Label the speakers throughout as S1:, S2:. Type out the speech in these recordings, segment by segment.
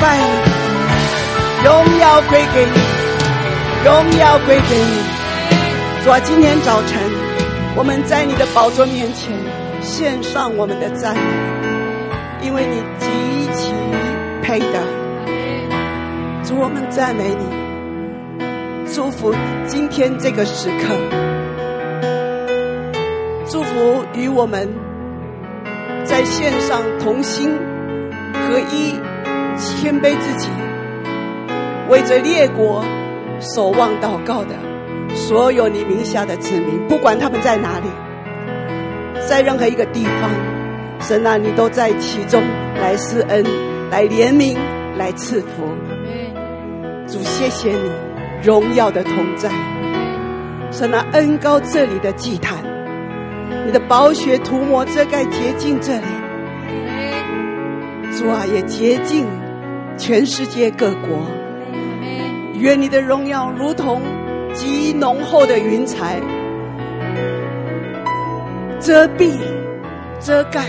S1: 拜，荣耀归给你，荣耀归给你。主啊，今天早晨，我们在你的宝座面前。献上我们的赞美，因为你极其配得。主，我们赞美你，祝福今天这个时刻，祝福与我们在线上同心合一，谦卑自己，为着列国守望祷告的所有你名下的子民，不管他们在哪里。在任何一个地方，神啊，你都在其中来施恩、来怜悯、来赐福。主，谢谢你荣耀的同在。神啊，恩高这里的祭坛，你的宝血涂抹遮盖洁净这里。主啊，也洁净全世界各国。愿你的荣耀如同极浓厚的云彩。遮蔽、遮盖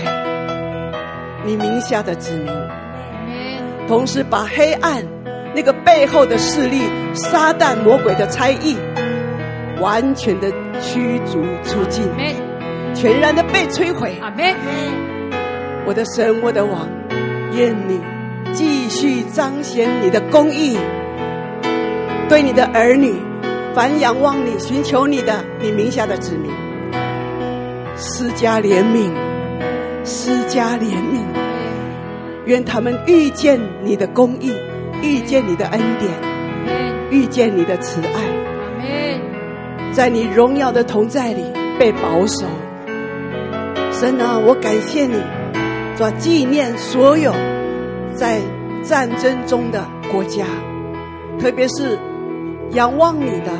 S1: 你名下的子民，同时把黑暗那个背后的势力、撒旦魔鬼的猜疑，完全的驱逐出境，全然的被摧毁。我的神，我的王，愿你继续彰显你的公义，对你的儿女，凡仰望你、寻求你的，你名下的子民。施加怜悯，施加怜悯，愿他们遇见你的公义，遇见你的恩典，遇见你的慈爱，在你荣耀的同在里被保守。神啊，我感谢你，主纪念所有在战争中的国家，特别是仰望你的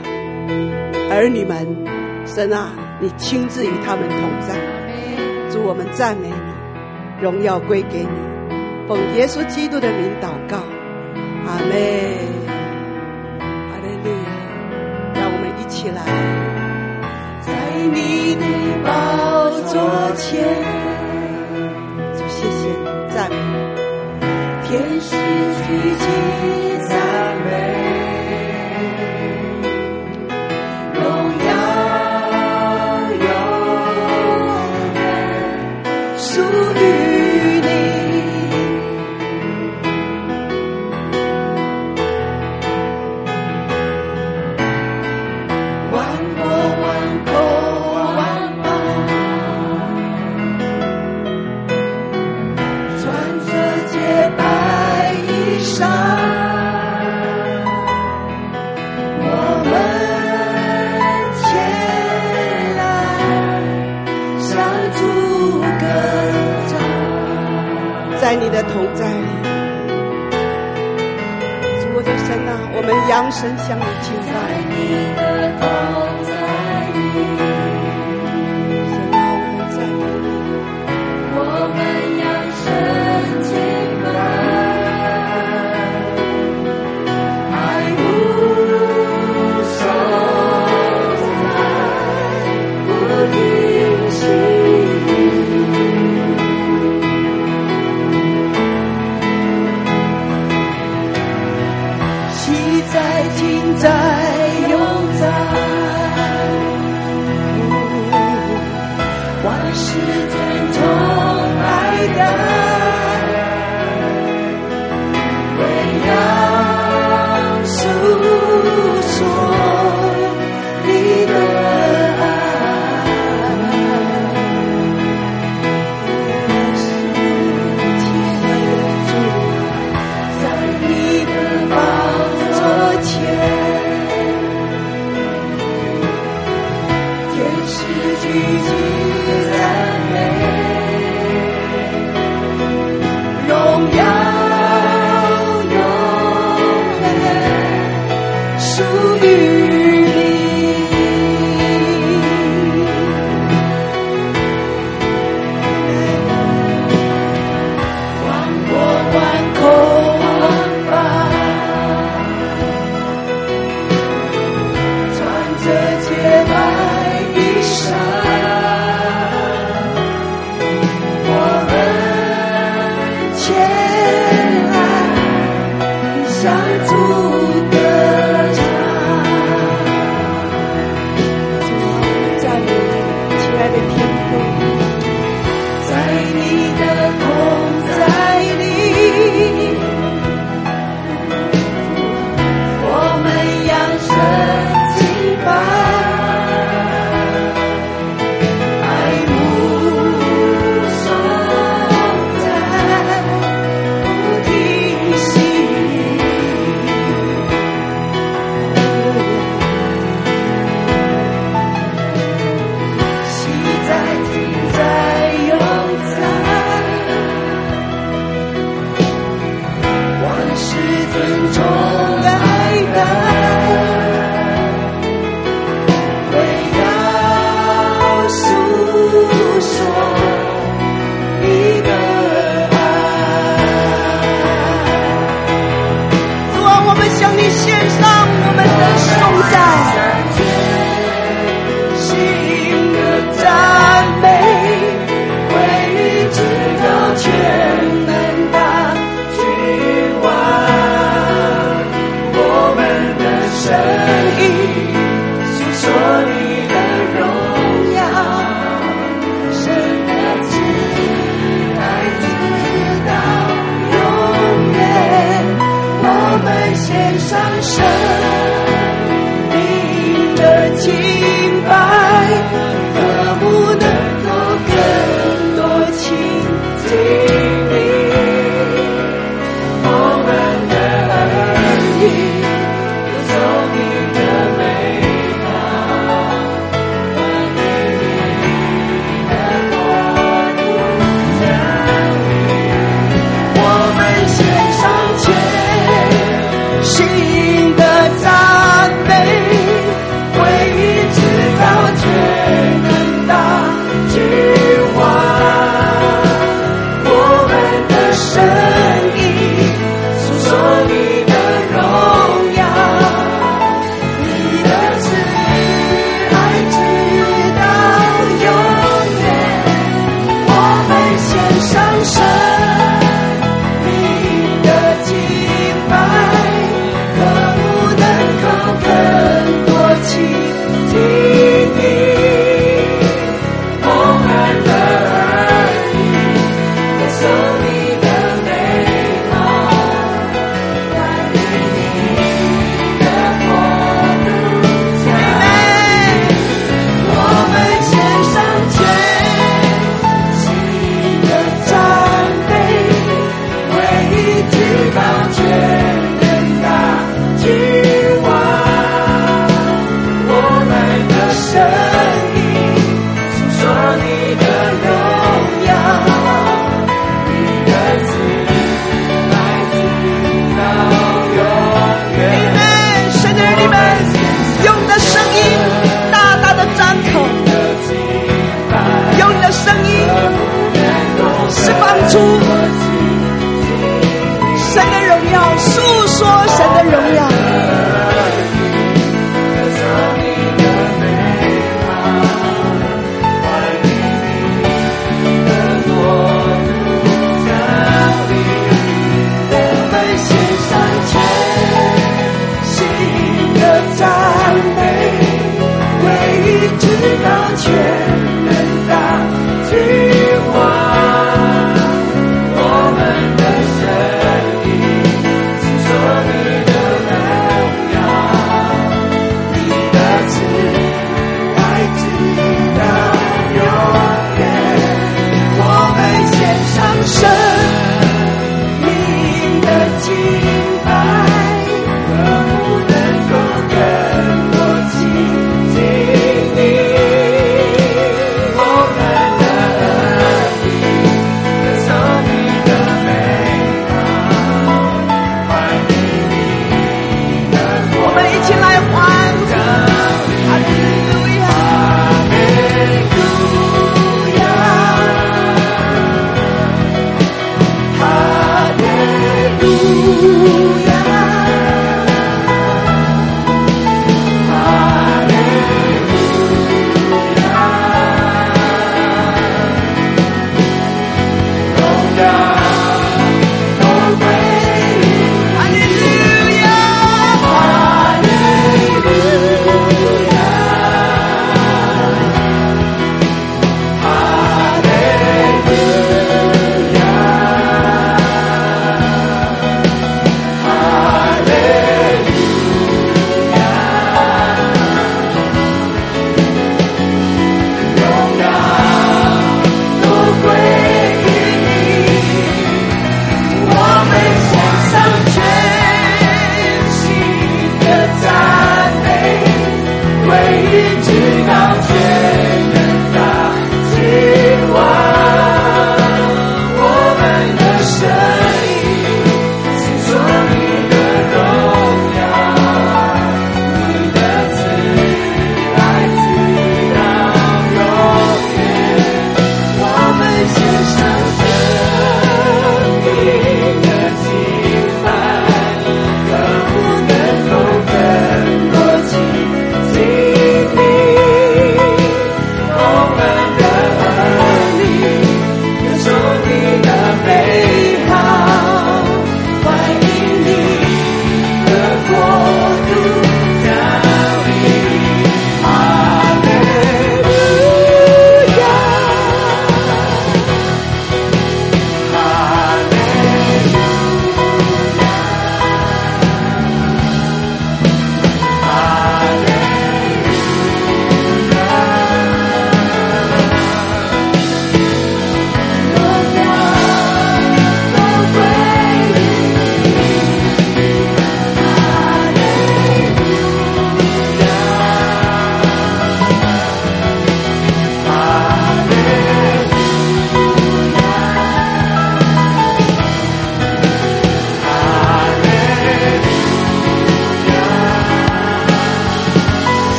S1: 儿女们，神啊。你亲自与他们同在，祝，我们赞美你，荣耀归给你，奉耶稣基督的名祷告，阿门，哈利路亚，让我们一起来，在你的宝座前，天使聚扬声向你敬拜。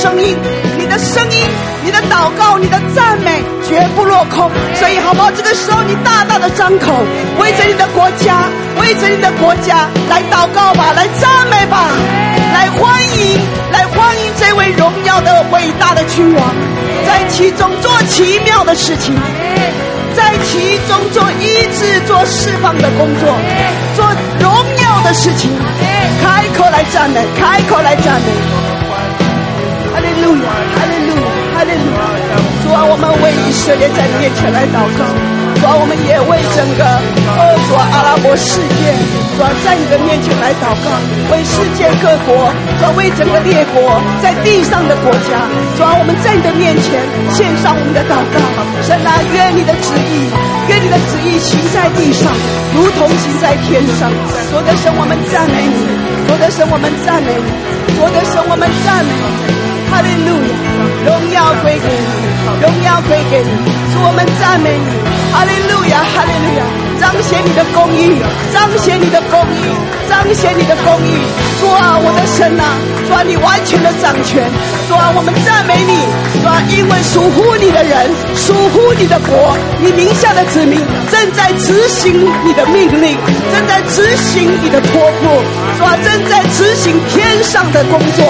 S1: 声音，你的声音，你的祷告，你的赞美绝不落空。所以，好不好？这个时候，你大大的张口，为以色列在你面前来祷告。主啊，我们也为整个哦，主啊，阿拉伯世界，主啊，在你的面前来祷告。为世界各国，主啊，为整个列国，在地上的国家，主啊，我们在你的面前献上我们的祷告。神啊，愿你的旨意。愿你的旨意行在地上，如同行在天上。主的神，我们赞美你；主的神，我们赞美你；主的神，我们赞美你。哈利路亚，荣耀归给你，荣耀归给你，是我们赞美你。哈利路亚，哈利路亚。彰显你的公义，彰显你的公义，彰显你的公义。主啊，我的神呐，主啊，你完全的掌权。主啊，我们赞美你。主啊，因为属乎你的人，属乎你的国，你名下的子民正在执行你的命令，正在执行你的托付。主啊，正在执行天上的工作。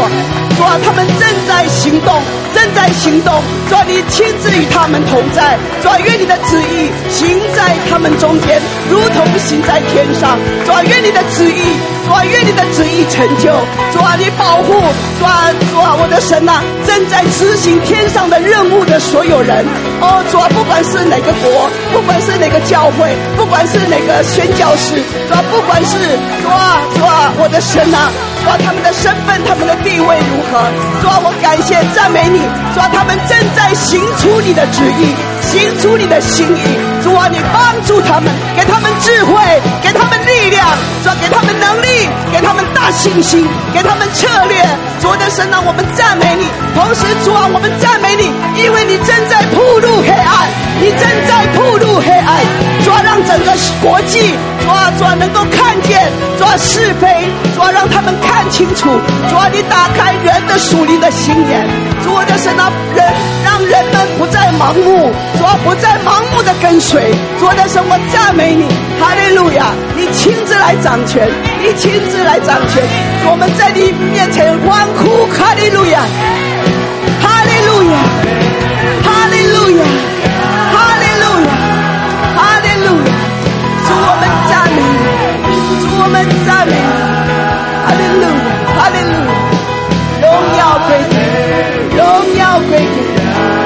S1: 主啊，他们正在行动，正在行动。主啊，你亲自与他们同在。主啊，愿你的旨意行在他们中间。如同行在天上，主啊，愿你的旨意，主啊，愿你的旨意成就，主啊，你保护，主啊，主啊，我的神呐、正在执行天上的任务的所有人，哦，主啊，不管是哪个国，不管是哪个教会，不管是哪个宣教士，主啊，不管是主啊，主啊，我的神呐、啊，主啊，他们的身份，他们的地位如何？主啊，我感谢赞美你，主啊，他们正在行出你的旨意，行出你的心意，主啊，你帮助他们。给他们智慧，给他们力量，主啊，给他们能力，给他们大信心，给他们策略。主的神啊，我们赞美你。同时，主啊，我们赞美你，因为你正在铺路黑暗，你正在铺路黑暗。主啊，让整个国际，主啊，主啊，能够看见，主啊，是非，主啊，让他们看清楚。主啊，你打开人的属灵的心眼。主的神啊，人让人们不再盲目，主，不再盲目的跟随。主的神，我赞美。你哈利路亚！你亲自来掌权，你亲自来掌权，我们在你面前欢呼哈利路亚，哈利路亚，哈利路亚，哈利路亚，哈利路亚！主我们赞美你，主我们赞美你，哈利路亚，哈利路亚，荣耀归给，荣耀归给。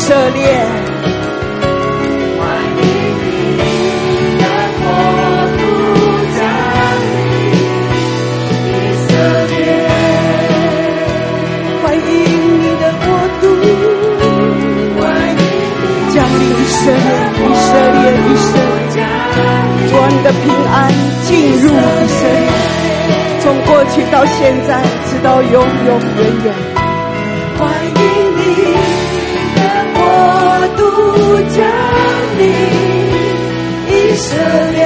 S1: 涉猎
S2: 欢迎你的国度降临以
S1: 色列欢迎你的国度
S2: 将你一
S1: 生一涉猎一生
S2: 做
S1: 你的平安进入一生从过去到现在直到永永远远降临，以色列，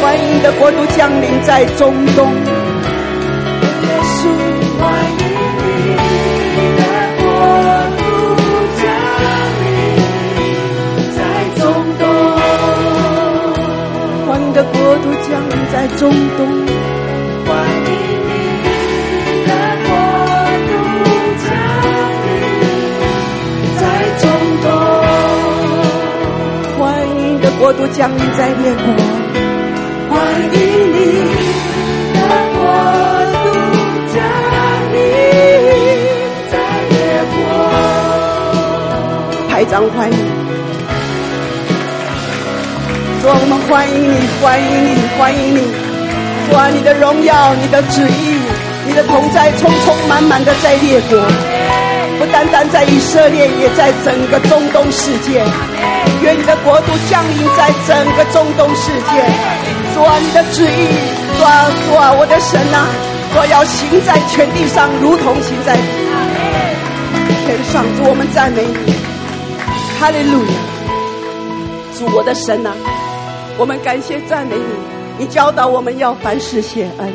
S1: 欢迎你的国度降临在中东。耶稣，欢迎你的国度降临在中东，欢迎的国度降临在中东。迎你的国度降临在列国，欢迎你的国度降临在列国，排长欢迎。主，我们欢迎你，欢迎你，欢迎你！主啊，你的荣耀，你的旨意，你的同在，充充满满的在列国，不单单在以色列，也在整个中东世界。愿你的国度降临在整个中东世界。主啊，你的旨意，主啊，主啊，我的神啊，我要行在全地上，如同行在天上。主，我们赞美你，哈利路亚！主，我的神啊。我们感谢赞美你，你教导我们要凡事谢恩。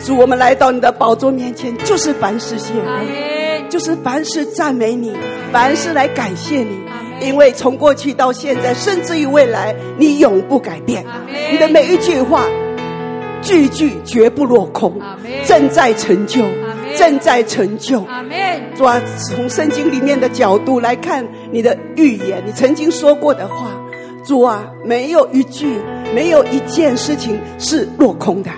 S1: 主，我们来到你的宝座面前，就是凡事谢恩，就是凡事赞美你，凡事来感谢你。因为从过去到现在，甚至于未来，你永不改变。你的每一句话，句句绝不落空，正在成就，正在成就。主啊，从圣经里面的角度来看你的预言，你曾经说过的话。主啊，没有一句，没有一件事情是落空的。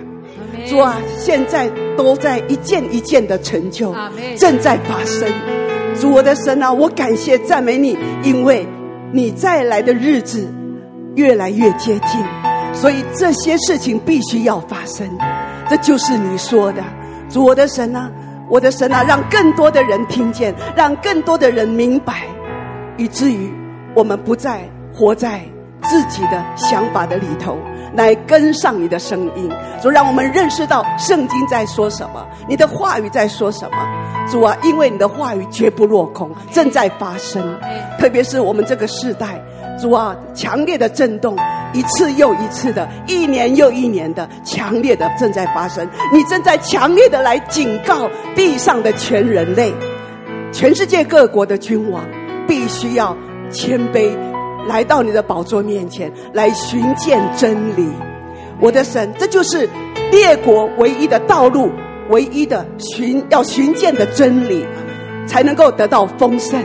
S1: 主啊，现在都在一件一件的成就，正在发生。主我的神啊，我感谢赞美你，因为你再来的日子越来越接近，所以这些事情必须要发生。这就是你说的，主我的神啊，我的神啊，让更多的人听见，让更多的人明白，以至于我们不再活在。自己的想法的里头，来跟上你的声音，主让我们认识到圣经在说什么，你的话语在说什么。主啊，因为你的话语绝不落空，正在发生。特别是我们这个世代，主啊，强烈的震动，一次又一次的，一年又一年的，强烈的正在发生。你正在强烈的来警告地上的全人类，全世界各国的君王，必须要谦卑。来到你的宝座面前来寻见真理，我的神，这就是列国唯一的道路，唯一的寻要寻见的真理，才能够得到丰盛。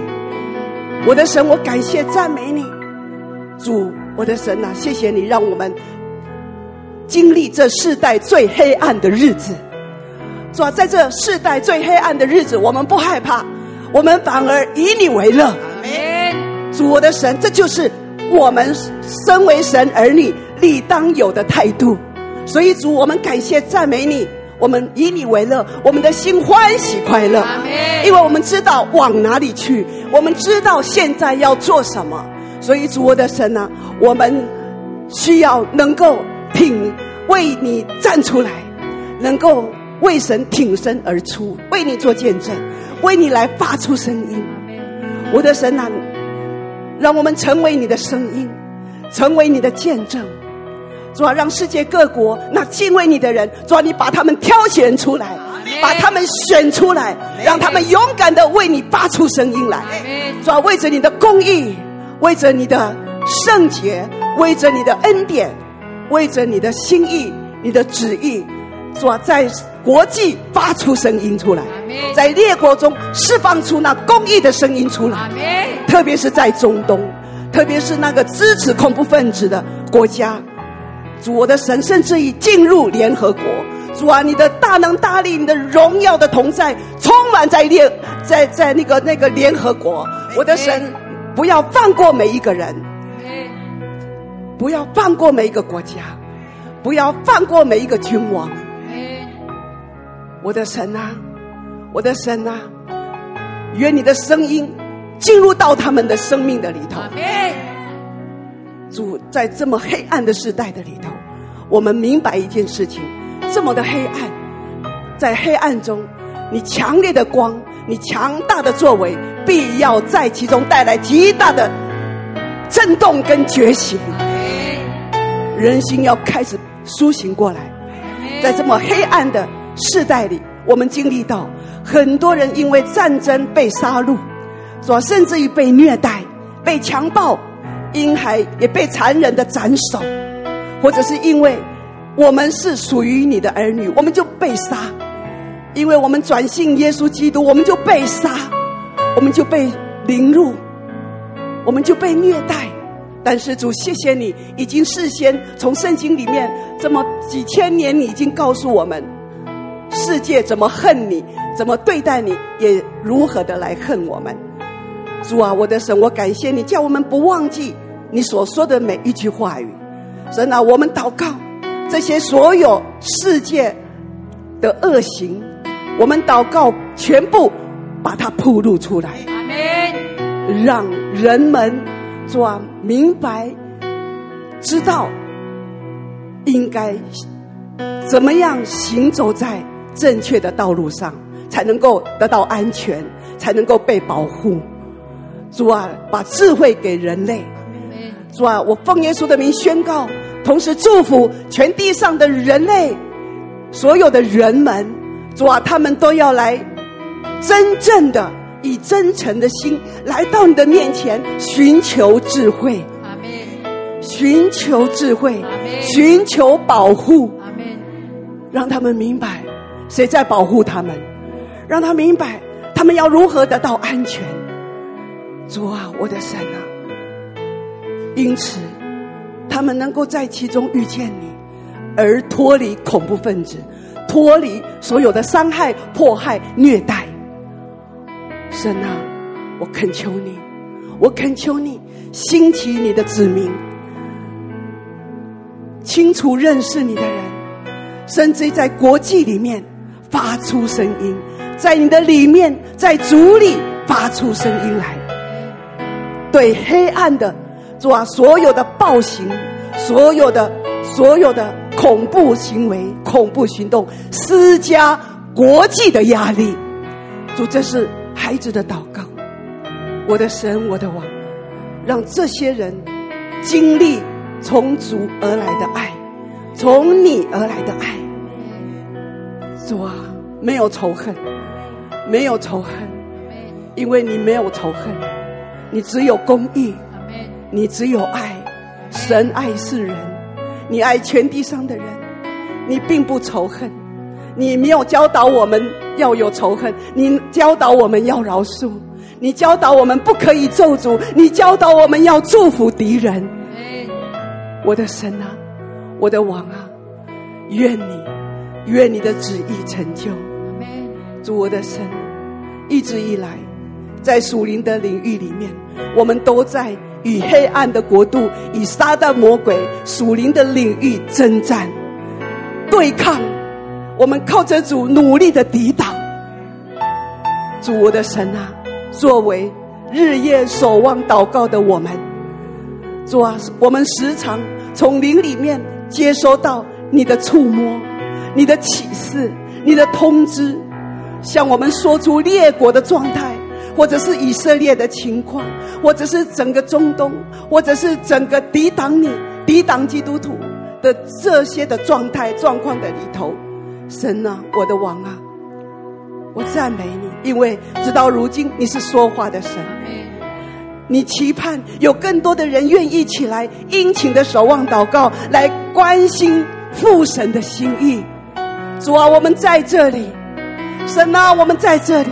S1: 我的神，我感谢赞美你，主，我的神呐、谢谢你让我们经历这世代最黑暗的日子。主啊，在这世代最黑暗的日子，我们不害怕，我们反而以你为乐。主我的神，这就是我们身为神儿女理当有的态度。所以主，我们感谢赞美你，我们以你为乐，我们的心欢喜快乐。因为我们知道往哪里去，我们知道现在要做什么。所以主我的神啊，我们需要能够挺为你站出来，能够为神挺身而出，为你做见证，为你来发出声音。我的神啊！让我们成为你的声音，成为你的见证。主啊，让世界各国那敬畏你的人，主啊，你把他们挑选出来，把他们选出来，让他们勇敢的为你发出声音来。主啊，为着你的公义，为着你的圣洁，为着你的恩典，为着你的心意、你的旨意，主啊，在国际发出声音出来。在列国中释放出那公义的声音出来，特别是在中东，特别是那个支持恐怖分子的国家，主我的神甚至已进入联合国，主啊，你的大能大力，你的荣耀的同在充满在列在在那个那个联合国，我的神不要放过每一个人，不要放过每一个国家，不要放过每一个君王。我的神啊，我的神啊，愿你的声音进入到他们的生命的里头。主，在这么黑暗的时代的里头，我们明白一件事情：这么的黑暗，在黑暗中，你强烈的光，你强大的作为，必要在其中带来极大的震动跟觉醒。人心要开始苏醒过来，在这么黑暗的世代里，我们经历到很多人因为战争被杀戮，说甚至于被虐待、被强暴。婴孩也被残忍的斩首，或者是因为我们是属于你的儿女，我们就被杀；因为我们转信耶稣基督，我们就被杀，我们就被凌辱，我们就被虐待。但是主，谢谢你，已经事先从圣经里面这么几千年，你已经告诉我们，世界怎么恨你，怎么对待你，也如何的来恨我们。主啊，我的神，我感谢你，叫我们不忘记。你所说的每一句话语，神啊，我们祷告这些所有世界的恶行，我们祷告全部把它铺露出来，让人们做明白，知道应该怎么样行走在正确的道路上，才能够得到安全，才能够被保护。主啊，把智慧给人类。主啊，我奉耶稣的名宣告，同时祝福全地上的人类，所有的人们。主啊，他们都要来，真正的以真诚的心来到你的面前，寻求智慧。寻求智慧。寻求保护。让他们明白谁在保护他们，让他明白他们要如何得到安全。主啊，我的神啊！因此，他们能够在其中遇见你，而脱离恐怖分子，脱离所有的伤害、迫害、虐待。神啊，我恳求你，我恳求你兴起你的子民，清楚认识你的人，甚至在国际里面发出声音，在你的里面，在主里发出声音来，对黑暗的。主啊，所有的暴行，所有的所有的恐怖行为、恐怖行动，施加国际的压力。主，这是孩子的祷告。我的神，我的王，让这些人经历从主而来的爱，从你而来的爱。主啊，没有仇恨，没有仇恨，因为你没有仇恨，你只有公义。你只有爱，神爱世人，你爱全地上的人，你并不仇恨，你没有教导我们要有仇恨，你教导我们要饶恕，你教导我们不可以咒诅，你教导我们要祝福敌人。我的神啊，我的王啊，愿你，愿你的旨意成就。主我的神，一直以来，在属灵的领域里面，我们都在。与黑暗的国度，与撒旦魔鬼属灵的领域征战、对抗，我们靠着主努力的抵挡。主我的神啊，作为日夜守望祷告的我们，主啊，我们时常从灵里面接收到你的触摸、你的启示、你的通知，向我们说出列国的状态。或者是以色列的情况，或者是整个中东，或者是整个抵挡你、抵挡基督徒的这些的状态状况的里头，神啊，我的王啊，我赞美你，因为直到如今你是说话的神，你期盼有更多的人愿意起来殷勤的守望祷告，来关心父神的心意。主啊，我们在这里，神啊，我们在这里。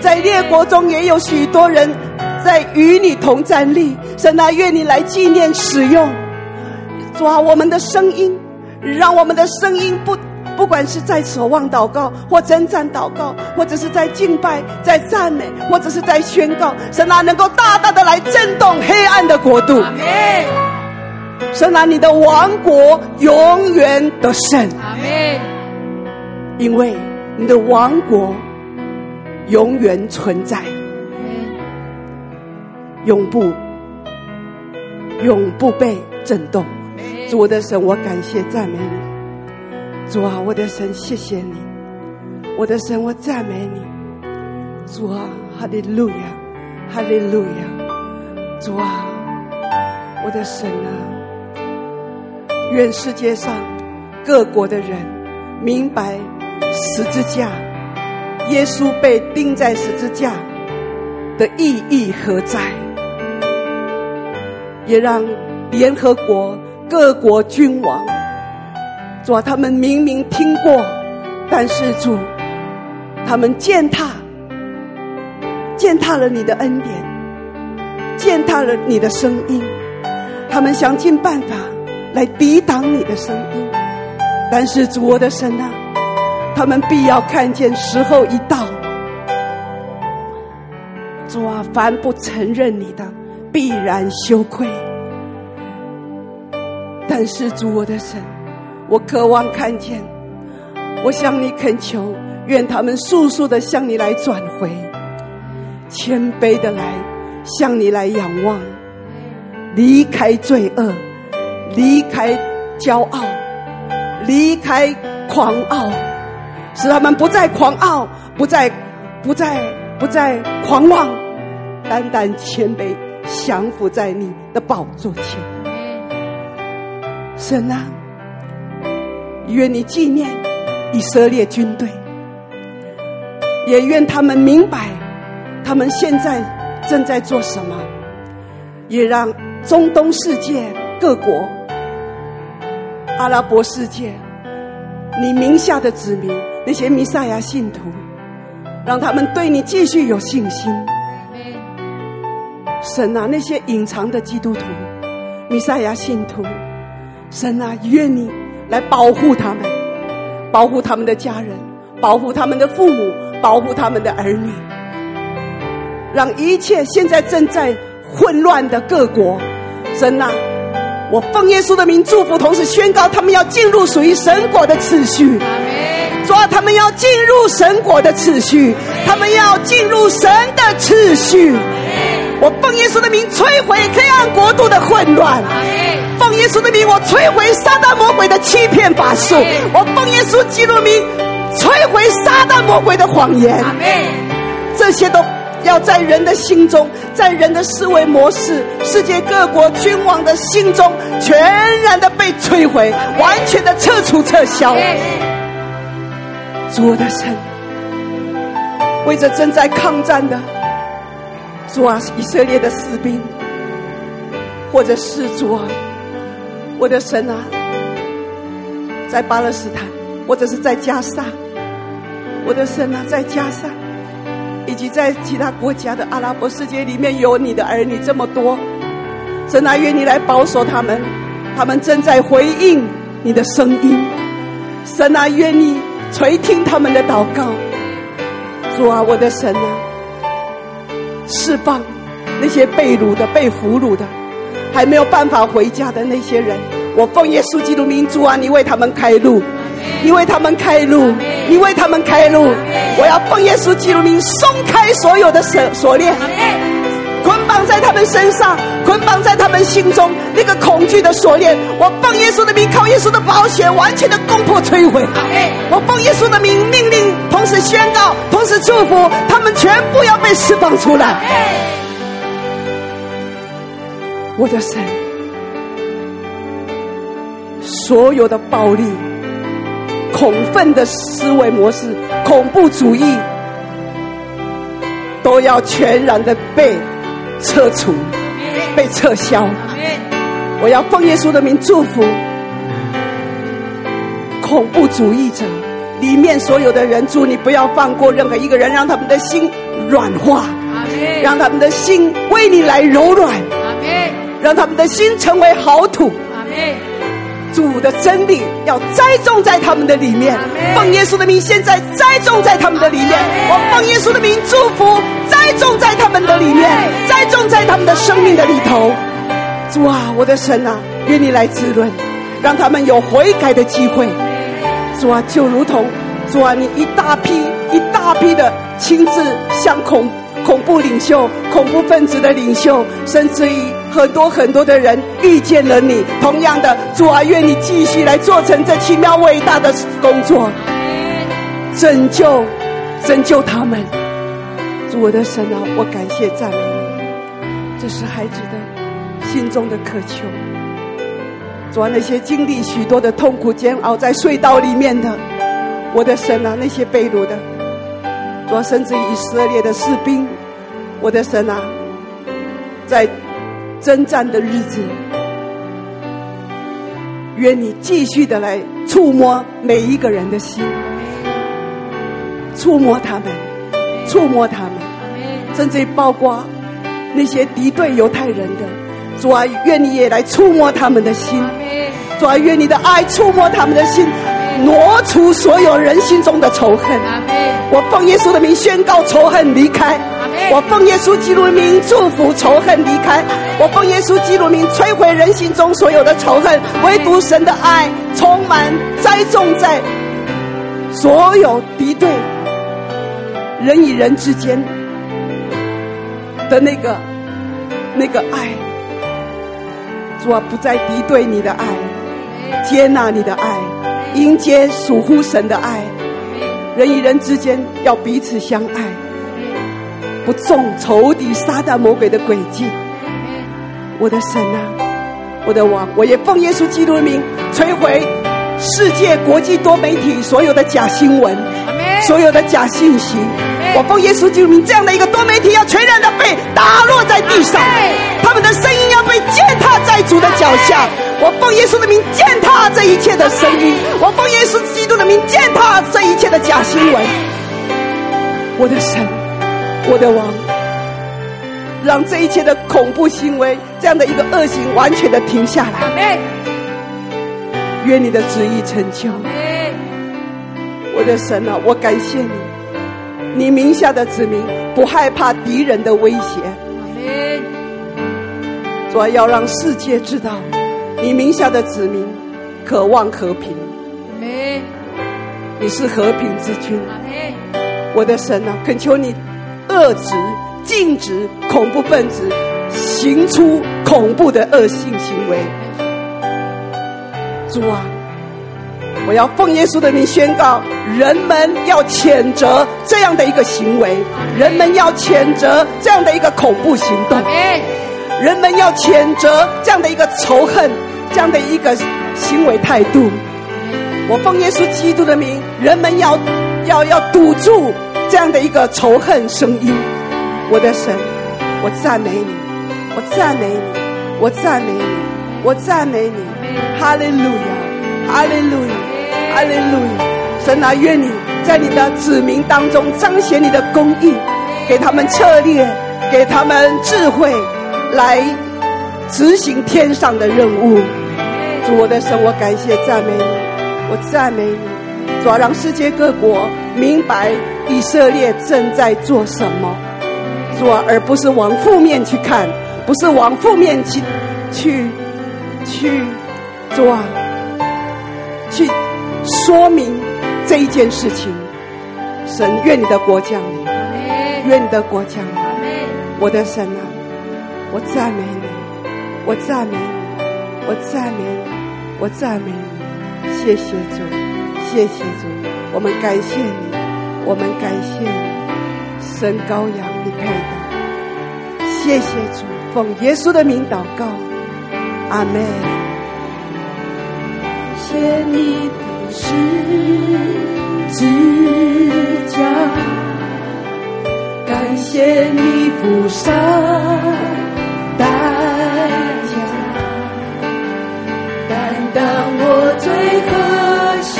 S1: 在列国中也有许多人在与你同站立，神啊，愿你来纪念使用，主啊，我们的声音，让我们的声音不不管是在守望祷告，或征战祷告，或者是在敬拜、在赞美，或者是在宣告，神啊，能够大大的来震动黑暗的国度。神啊，你的王国永远得胜。阿门。因为你的王国永远存在，永不永不被震动。主我的神，我感谢赞美你。主啊，我的神，谢谢你，我的神，我赞美你。主啊，哈利路亚，哈利路亚。主啊，我的神啊，愿世界上各国的人明白十字架，耶稣被钉在十字架的意义何在，也让联合国各国君王。主啊，他们明明听过，但是主，他们践踏，践踏了你的恩典，践踏了你的声音，他们想尽办法来抵挡你的声音，但是主我的神啊，他们必要看见时候一到，主啊，凡不承认你的，必然羞愧。但是主我的神。我渴望看见，我向你恳求，愿他们速速的向你来转回，谦卑的来向你来仰望，离开罪恶，离开骄傲，离开狂傲，使他们不再狂傲，不再不再不再狂妄，单单谦卑，降服在你的宝座前，神啊。愿你纪念以色列军队，也愿他们明白他们现在正在做什么，也让中东世界各国、阿拉伯世界，你名下的子民那些弥赛亚信徒，让他们对你继续有信心。神啊，那些隐藏的基督徒、弥赛亚信徒，神啊，愿你。来保护他们，保护他们的家人，保护他们的父母，保护他们的儿女，让一切现在正在混乱的各国，神啊，我奉耶稣的名祝福，同时宣告他们要进入属于神国的次序。主啊，他们要进入神国的次序，他们要进入神的次序。我奉耶稣的名摧毁黑暗国度的混乱。奉耶稣的名，我摧毁撒旦魔鬼的欺骗法术。我奉耶稣基督的名，摧毁撒旦魔鬼的谎言。这些都要在人的心中，在人的思维模式、世界各国君王的心中，全然的被摧毁，完全的撤除、撤销。主我的神，为着正在抗战的主啊，以色列的士兵，或者是主啊。我的神啊，在巴勒斯坦，或者是在加沙，我的神啊，在加沙，以及在其他国家的阿拉伯世界里面，有你的儿女这么多，神啊，愿你来保守他们，他们正在回应你的声音，神啊，愿你垂听他们的祷告，主啊，我的神啊，释放那些被掳的、被俘虏的。还没有办法回家的那些人，我奉耶稣基督名，主啊，你为他们开路，你为他们开路，你为他们开路。我要奉耶稣基督名松开所有的锁锁链，捆绑在他们身上，捆绑在他们心中那个恐惧的锁链。我奉耶稣的名，靠耶稣的宝血，完全的攻破摧毁。我奉耶稣的名命令，同时宣告，同时祝福，他们全部要被释放出来。我的神，所有的暴力、恐愤的思维模式、恐怖主义，都要全然的被撤除、被撤销。我要奉耶稣的名祝福恐怖主义者里面所有的人，主你不要放过任何一个人，让他们的心软化，让他们的心为你来柔软。让他们的心成为好土，主的真理要栽种在他们的里面。奉耶稣的名，现在栽种在他们的里面。我奉耶稣的名祝福，栽种在他们的里面，栽种在他们的生命的里头。主啊，我的神啊，愿你来滋润，让他们有悔改的机会。主啊，就如同主啊，你一大批一大批的亲自向恐恐怖领袖、恐怖分子的领袖，甚至于很多很多的人遇见了你。同样的，主啊，愿你继续来做成这奇妙伟大的工作，拯救拯救他们。主我的神啊，我感谢赞美你，这是孩子的心中的渴求。主啊，那些经历许多的痛苦煎熬在隧道里面的，我的神啊，那些被掳的，主啊，甚至以色列的士兵，我的神啊，在征战的日子，愿你继续的来触摸每一个人的心，触摸他们，触摸他们，甚至于包括那些敌对犹太人的，主啊，愿你也来触摸他们的心。主啊，愿你的爱触摸他们的心，挪除所有人心中的仇恨。我奉耶稣的名宣告仇恨离开。我奉耶稣基督名祝福仇恨离开。我奉耶稣基督名摧毁人心中所有的仇恨，唯独神的爱充满栽种在所有敌对人与人之间的那个那个爱。主啊，不再敌对你的爱。接纳你的爱，迎接属乎神的爱。人与人之间要彼此相爱，不中仇敌撒旦魔鬼的诡计。我的神啊，我的王，我也奉耶稣基督的名摧毁世界国际多媒体所有的假新闻，所有的假信息。我奉耶稣基督名，这样的一个多媒体要全然的被打落在地上，他们的声音要被践踏在主的脚下。我奉耶稣的名践踏这一切的声音，我奉耶稣基督的名践踏这一切的假新闻。我的神，我的王，让这一切的恐怖行为，这样的一个恶行完全的停下来。愿你的旨意成就。我的神啊，我感谢你，你名下的子民不害怕敌人的威胁。主要要让世界知道。你名下的子民渴望和平，你是和平之君，我的神啊，恳求你遏制、禁止恐怖分子行出恐怖的恶性行为。主啊，我要奉耶稣的名宣告，人们要谴责这样的一个行为，人们要谴责这样的一个恐怖行动，人们要谴责这样的一个仇恨。这样的一个行为态度，我奉耶稣基督的名，人们要要要堵住这样的一个仇恨声音。我的神，我赞美你，我赞美你，我赞美你，我赞美你。哈利路亚，哈利路亚，哈利路亚。神啊，愿你在你的子民当中彰显你的公义，给他们策略，给他们智慧，来执行天上的任务。主我的神，我感谢赞美你，我赞美你，主要让世界各国明白以色列正在做什么，主啊，而不是往负面去看，不是往负面去去去，主啊，去说明这一件事情。神愿你的国降临，愿你的国降临，我的神啊，我赞美你，我赞美你。我赞美你，我赞美你，谢谢主，谢谢主，我们感谢你，我们感谢你，神羔羊你配的，谢谢主，奉耶稣的名祷告，阿门。谢你的十字架，感谢你付上代当我罪和羞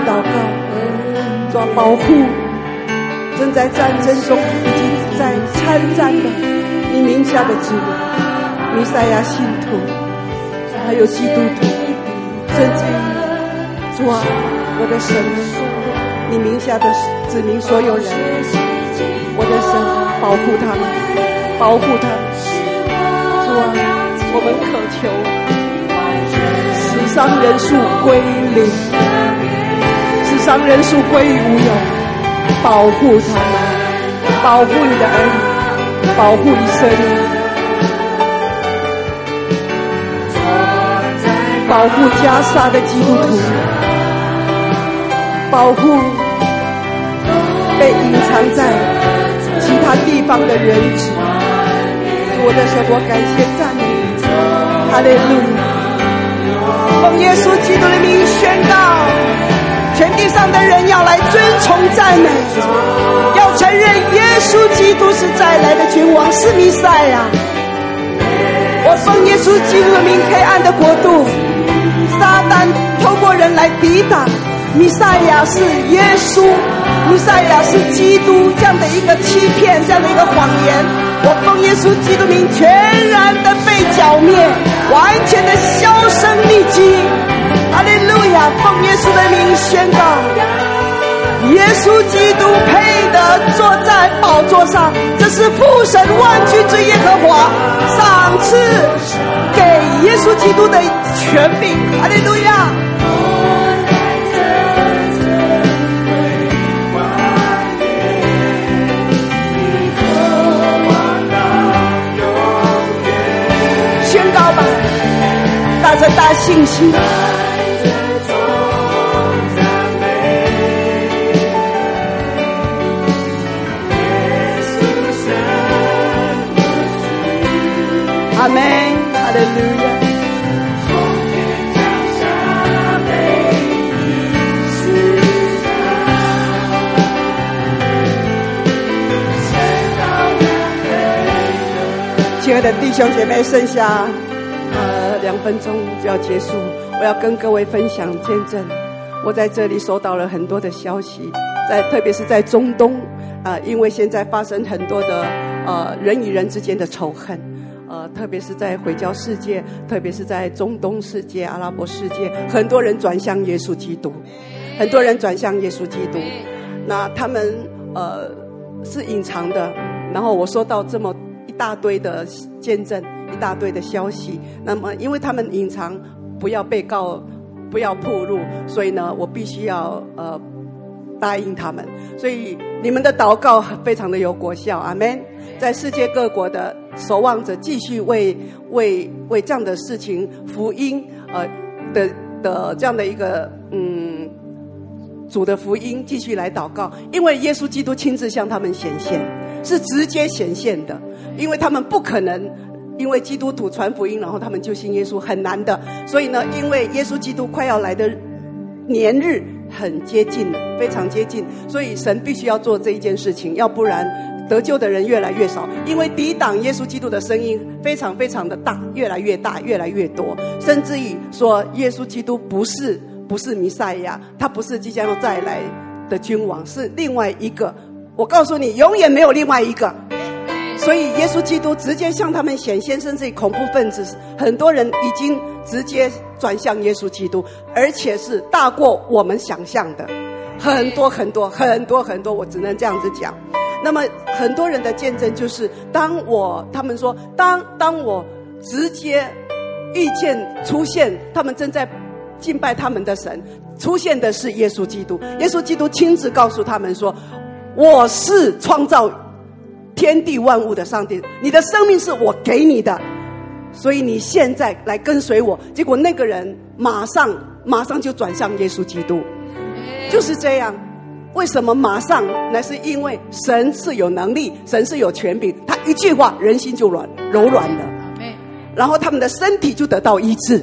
S1: 祷告，做保护正在战争中以及在参战的你名下的子民，弥赛亚信徒，还有基督徒，甚至主啊，我的神，你名下的子民所有人，我的神保护他们，保护他们，主啊，我们渴求死伤人数归零，伤人数归于无有。保护他们，保护你的儿女，保护以色列，保护加沙的基督徒，保护被隐藏在其他地方的人质。我的神，我感谢赞美你，哈利路！奉耶稣基督的名宣告。全地上的人要来尊崇赞美，要承认耶稣基督是再来的君王，是弥赛亚。我奉耶稣基督的名，黑暗的国度，撒旦透过人来抵挡弥赛亚是耶稣，弥赛亚是基督这样的一个欺骗，这样的一个谎言。我奉耶稣基督名，全然的被剿灭，完全的销声匿迹。哈利路亚！奉耶稣的名宣告，耶稣基督配得坐在宝座上，这是父神万军之耶和华赏赐给耶稣基督的权柄。哈利路亚！宣告吧，带着大信心。亲爱的弟兄姐妹，剩下呃两分钟就要结束，我要跟各位分享见证。我在这里收到了很多的消息，在特别是在中东啊、因为现在发生很多的呃人与人之间的仇恨。呃，特别是在回教世界，特别是在中东世界、阿拉伯世界，很多人转向耶稣基督，很多人转向耶稣基督。那他们呃是隐藏的，然后我收到这么一大堆的见证，一大堆的消息。那么因为他们隐藏，不要被告，不要暴露，所以呢，我必须要呃答应他们。所以你们的祷告非常的有果效，阿门。在世界各国的守望者继续为为为这样的事情福音呃的的这样的一个嗯主的福音继续来祷告，因为耶稣基督亲自向他们显现，是直接显现的，因为他们不可能因为基督徒传福音，然后他们就信耶稣，很难的。所以呢，因为耶稣基督快要来的年日很接近，非常接近，所以神必须要做这一件事情，要不然。得救的人越来越少，因为抵挡耶稣基督的声音非常非常的大，越来越大，越来越多，甚至于说耶稣基督不是不是弥赛亚，他不是即将要再来的君王，是另外一个。我告诉你，永远没有另外一个。所以耶稣基督直接向他们显现，甚至于恐怖分子，很多人已经直接转向耶稣基督，而且是大过我们想象的，很多很多很多很多，我只能这样子讲。那么很多人的见证就是，当我他们说，当当我直接遇见出现，他们正在敬拜他们的神，出现的是耶稣基督。耶稣基督亲自告诉他们说：“我是创造天地万物的上帝，你的生命是我给你的，所以你现在来跟随我。”结果那个人马上马上就转向耶稣基督，就是这样。为什么马上？那是因为神是有能力，神是有权柄，他一句话，人心就软柔软了。然后他们的身体就得到医治，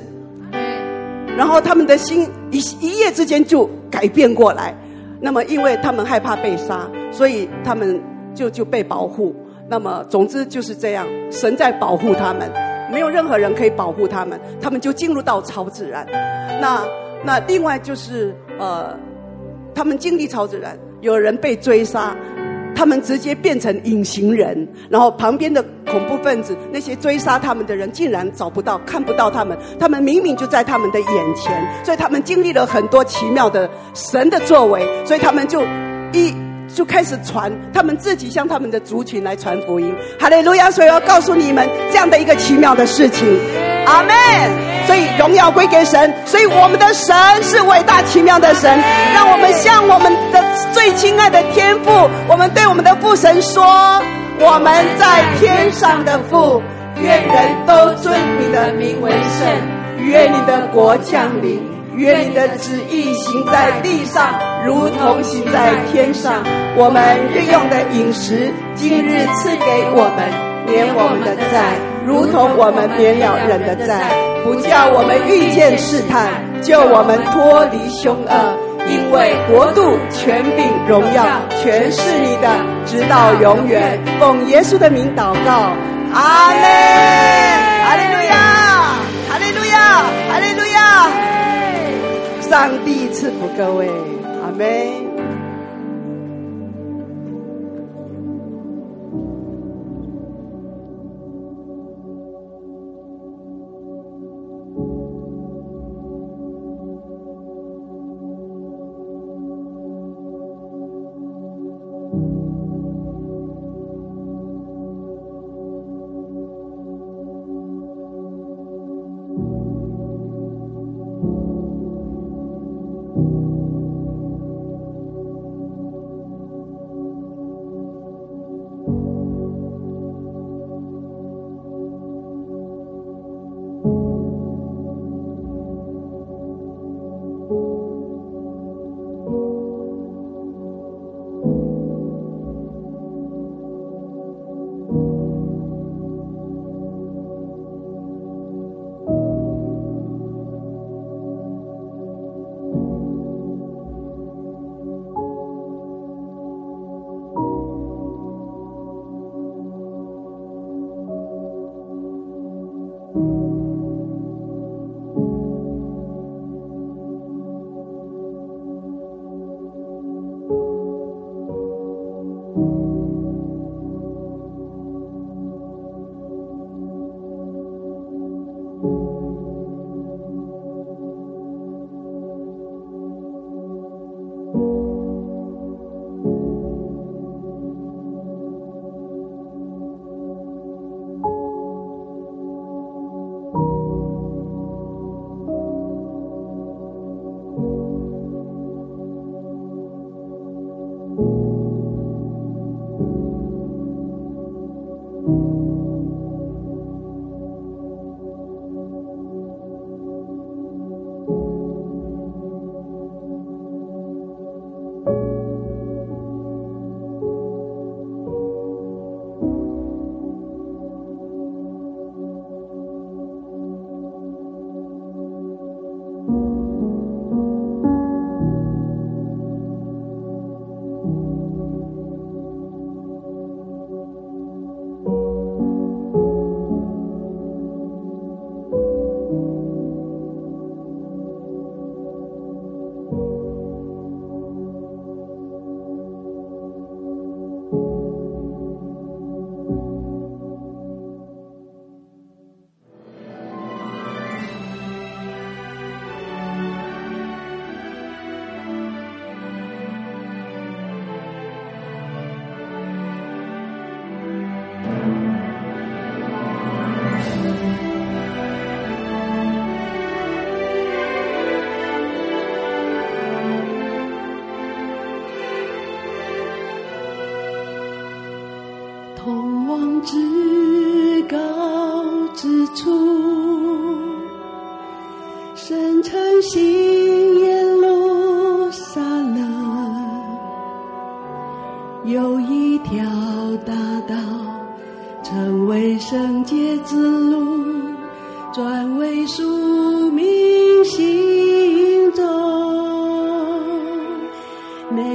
S1: 然后他们的心一一夜之间就改变过来。那么，因为他们害怕被杀，所以他们就就被保护。那么，总之就是这样，神在保护他们，没有任何人可以保护他们，他们就进入到超自然。那那另外就是呃。他们经历超自然，有人被追杀，他们直接变成隐形人，然后旁边的恐怖分子那些追杀他们的人竟然找不到、看不到他们，他们明明就在他们的眼前，所以他们经历了很多奇妙的神的作为，所以他们就一。就开始传，他们自己向他们的族群来传福音。哈利路亚！所以要告诉你们这样的一个奇妙的事情。阿门。所以荣耀归给神。所以我们的神是伟大奇妙的神。让我们向我们的最亲爱的天父，我们对我们的父神说：我们在天上的父，愿人都尊你的名为圣，愿你的国降临。愿你的旨意行在地上，如同行在天上。我们日用的饮食，今日赐给我们，免我们的债，如同我们免了人的债，不叫我们遇见试探，救我们脱离凶恶。因为国度、权柄、荣耀，全是你的，直到永远。奉耶稣的名祷告，阿门。哈利路亚，哈利路亚，哈利路亚。上帝赐福各位，阿门。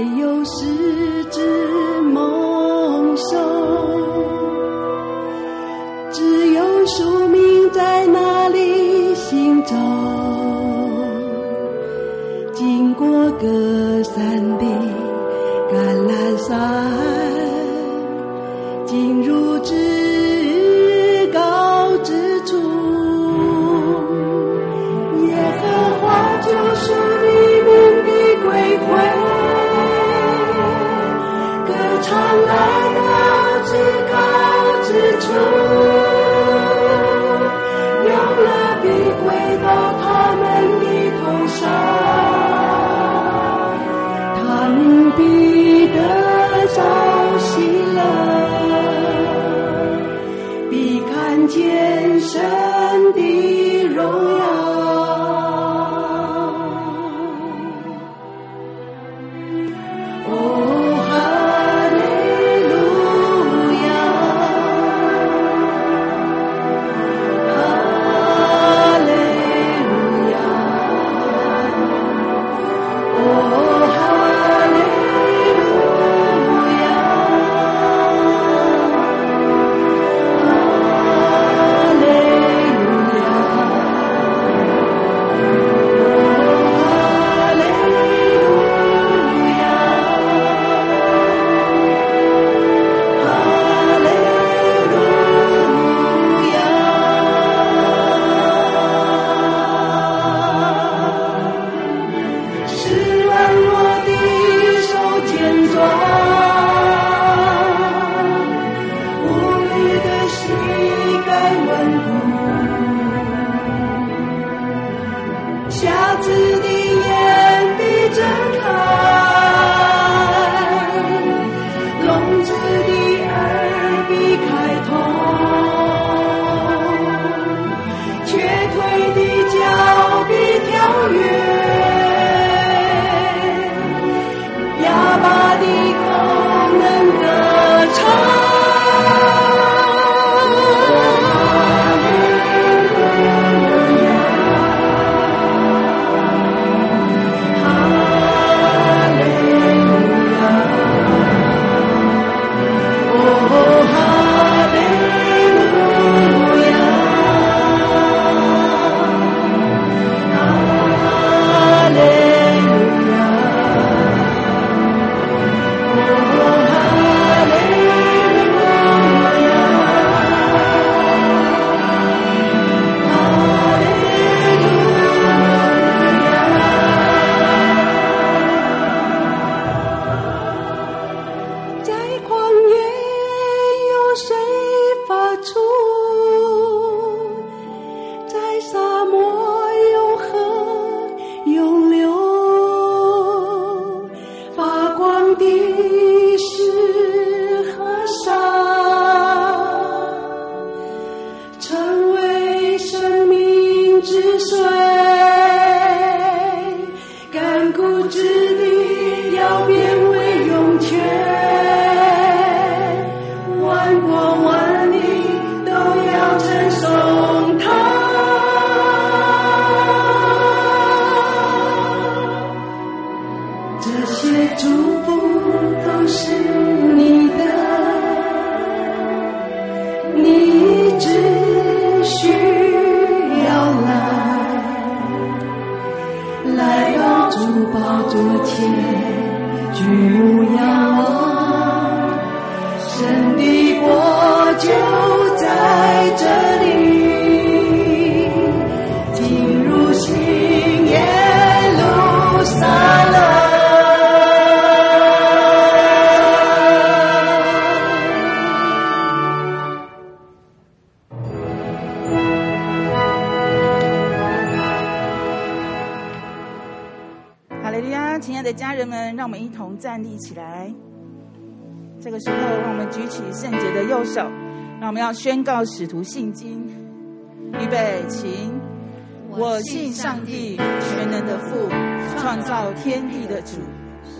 S2: 没有十只猛兽只有宿命在那里行走经过格桑的橄榄山。
S3: 宣告使徒信经，预备，请。我信上帝全能的父，创造天地的主。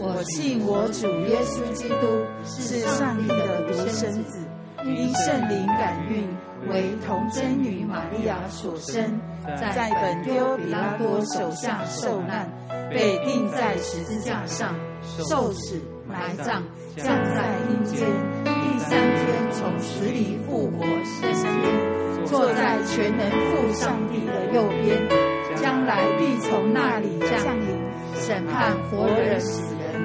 S3: 我信我主耶稣基督是上帝的独生子，因圣灵感孕，为童贞女玛利亚所生，在本丢彼拉多手下受难，被钉在十字架上，受死，埋葬，降在阴间。第三天从死里，在全能父上帝的右边，将来必从那里降临，审判活人死人。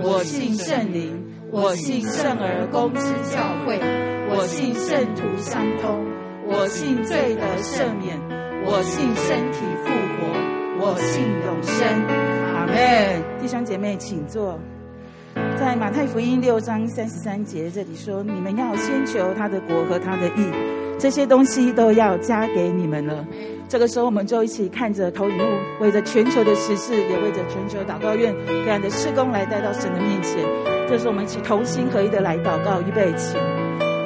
S3: 我信圣灵，我信圣而公之教会，我信圣徒相通，我信罪得赦免，我信身体复活，我信永生。阿门，弟兄姐妹，请坐。在马太福音六章三十三节这里说：“你们要先求他的国和他的义，这些东西都要加给你们了。”这个时候，我们就一起看着投影幕，为着全球的时事，也为着全球祷告院各样的施工来带到神的面前。这时候，我们一起同心合一的来祷告，预备起。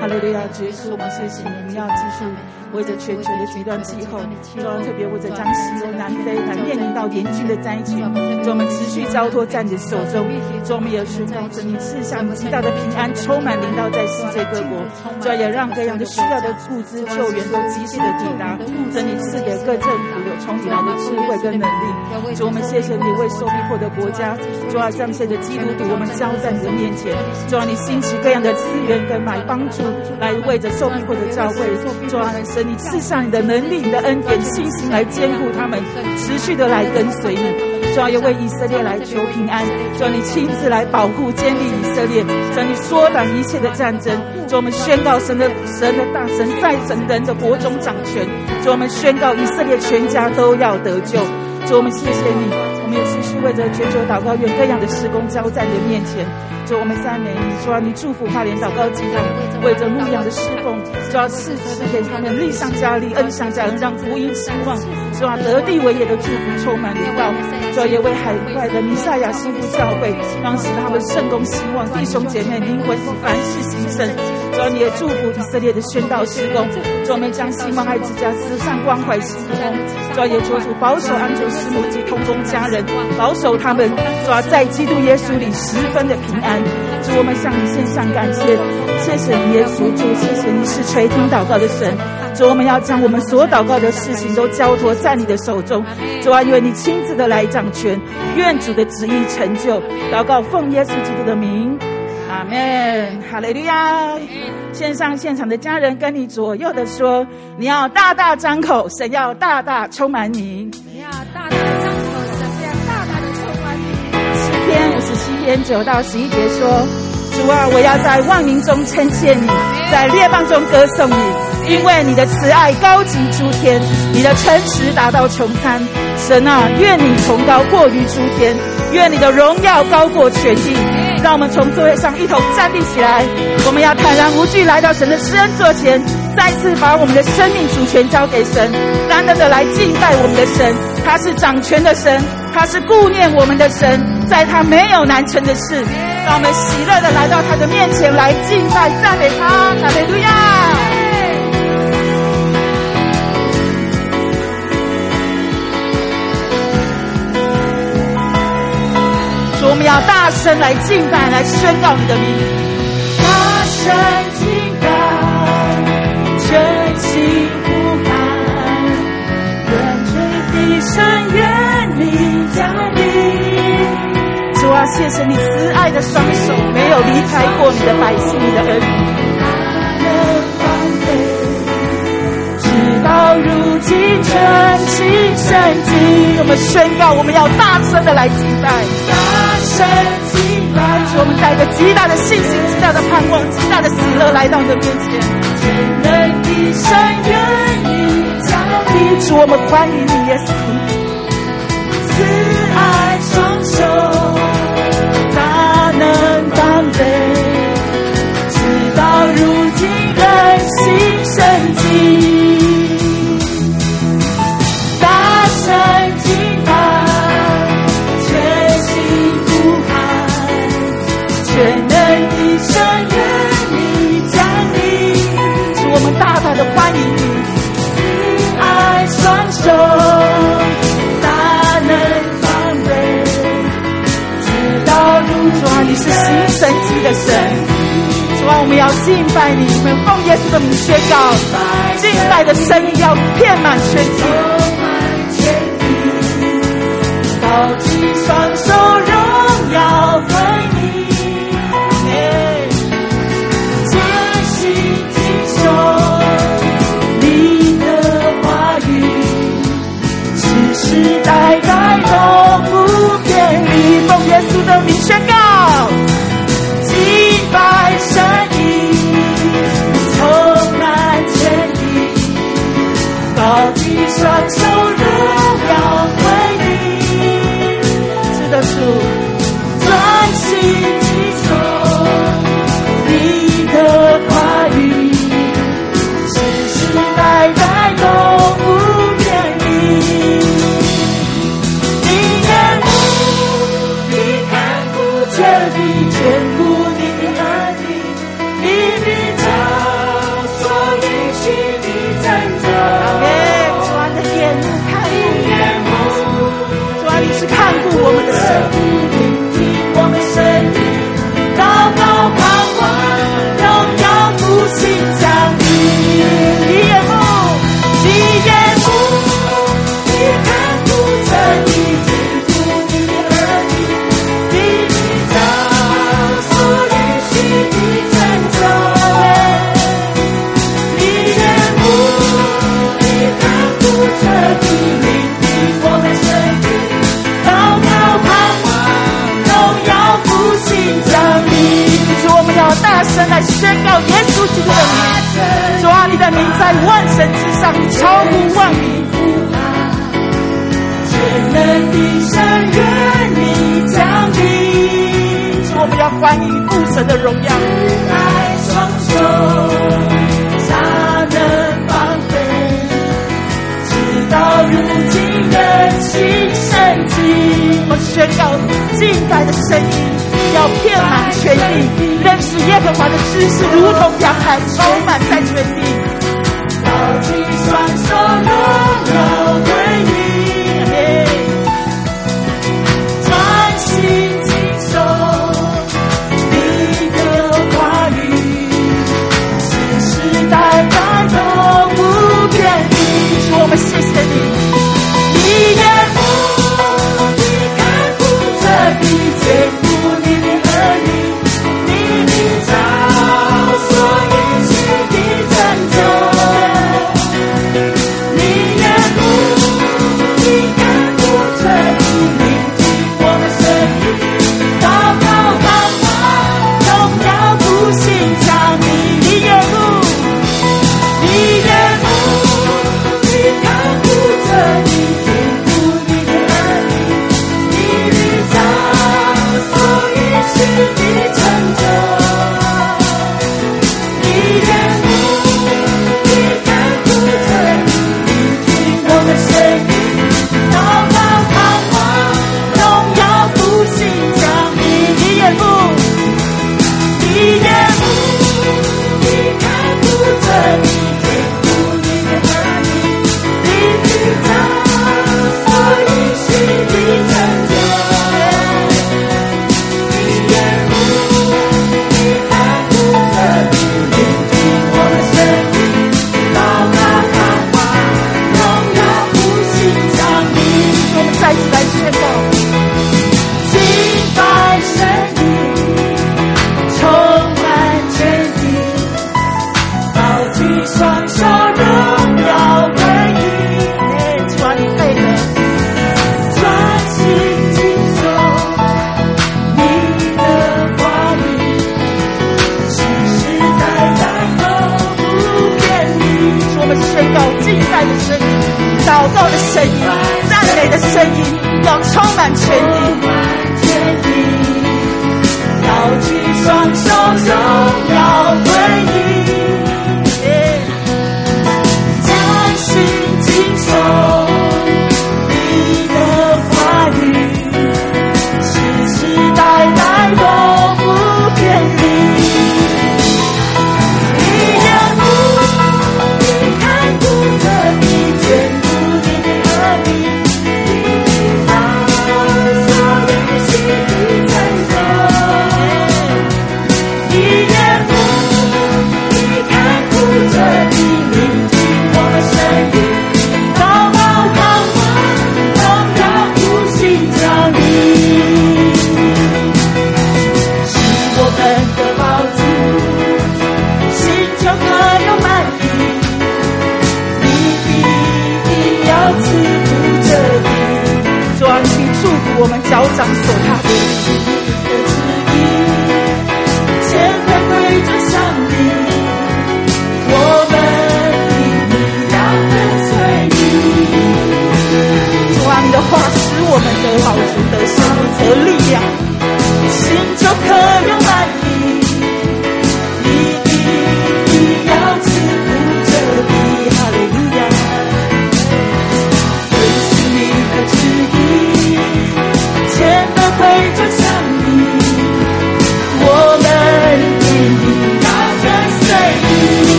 S3: 哈利路亚！主耶稣，我们谢谢你，我们要继续。为着全球的极端气候，主要特别为着将西欧、南非还面临到严峻的灾情，主我们持续交托在你的手中，主我们也宣告着你赐下极大的平安，充满临到在世界各国，主也让各样的需要的物资救援都及时的抵达，主你赐给各政府有从你来的智慧跟能力，主我们谢谢你为受逼迫的国家，主要将这些的基督徒我们交在你的面前，主要你兴起各样的资源跟来帮助，来为着受逼迫的教会，主要能你赐下你的能力、你的恩典、信心来坚固他们，持续的来跟随你。主要也为以色列来求平安，主要你亲自来保护、建立以色列，主要你缩短一切的战争。主我们宣告神的神的大神在神人的国中掌权。主我们宣告以色列全家都要得救。主我们谢谢你，们也持续为着全球祷告愿各样的事工交在你面前。主我们赞美你，主要你祝福花莲祷告祭坛，为着牧养的侍奉，主要赐赐给他们力上加力，恩上加恩，让福音兴旺，主要得地为业的祝福充满领导，主要也为海外的弥赛亚幸福教会，让使他们圣工兴旺，弟兄姐妹灵魂凡事兴盛，主要你也祝福以色列的宣道事工，主我们将希望爱之家慈善关怀事工，主也求主保守安全师母及同工家人，保守他们，主要在基督耶稣里十分的平安。主，我们向你献上感谢，谢谢你耶稣主，谢谢你是垂听祷告的神。主，我们要将我们所祷告的事情都交托在你的手中。主啊，愿你亲自的来掌权，愿主的旨意成就。祷告奉耶稣基督的名，阿门。哈利路亚。线上现场的家人跟你左右的说，你要大大张口，神要大大充满你。你要大大张口，神要大大的充满你。诗篇五十七篇九到十一节说：主啊，我要在万民中称谢你，在列邦中歌颂你，因为你的慈爱高及诸天，你的诚实达到穹苍。神啊，愿你崇高过于诸天，愿你的荣耀高过全地。让我们从座位上一同站立起来，我们要坦然无惧来到神的施恩座前，再次把我们的生命主权交给神，单单的来敬拜我们的神。他是掌权的神，他是顾念我们的神，在他没有难成的事。让我们喜乐的来到他的面前来敬拜赞美他，哈利路亚。我们要大声来敬拜，来宣告你的名。大声敬拜，真心呼喊，愿垂地深愿你降临。主啊，谢谢你慈爱的双手，没有离开过你的百姓，你的儿女。直到如今，全心圣洁。我们宣告，我们要大声的来敬拜。神进来，我们带着极大的信心、极大的盼望、极大的喜乐来到你的面前。全能的神愿意降临，主我们欢迎你，耶稣。慈爱双手，大能当背，直到如今人心圣洁。神迹的神，主啊，我们要敬拜你，我们奉耶稣的名宣告，敬拜的声音要遍满全地，高举双手，荣耀归你，专心听受你的话语，世世代代都，愿奉耶稣的名宣告，
S2: 祭拜神。你从来坚定，高地上求荣耀。归你，直到主专心祈求。你的话语，世世代代。神的荣耀。宣告敬拜的声音。要遍满全地，认识耶和华的知识，如同洋海充满在全地。高举双手，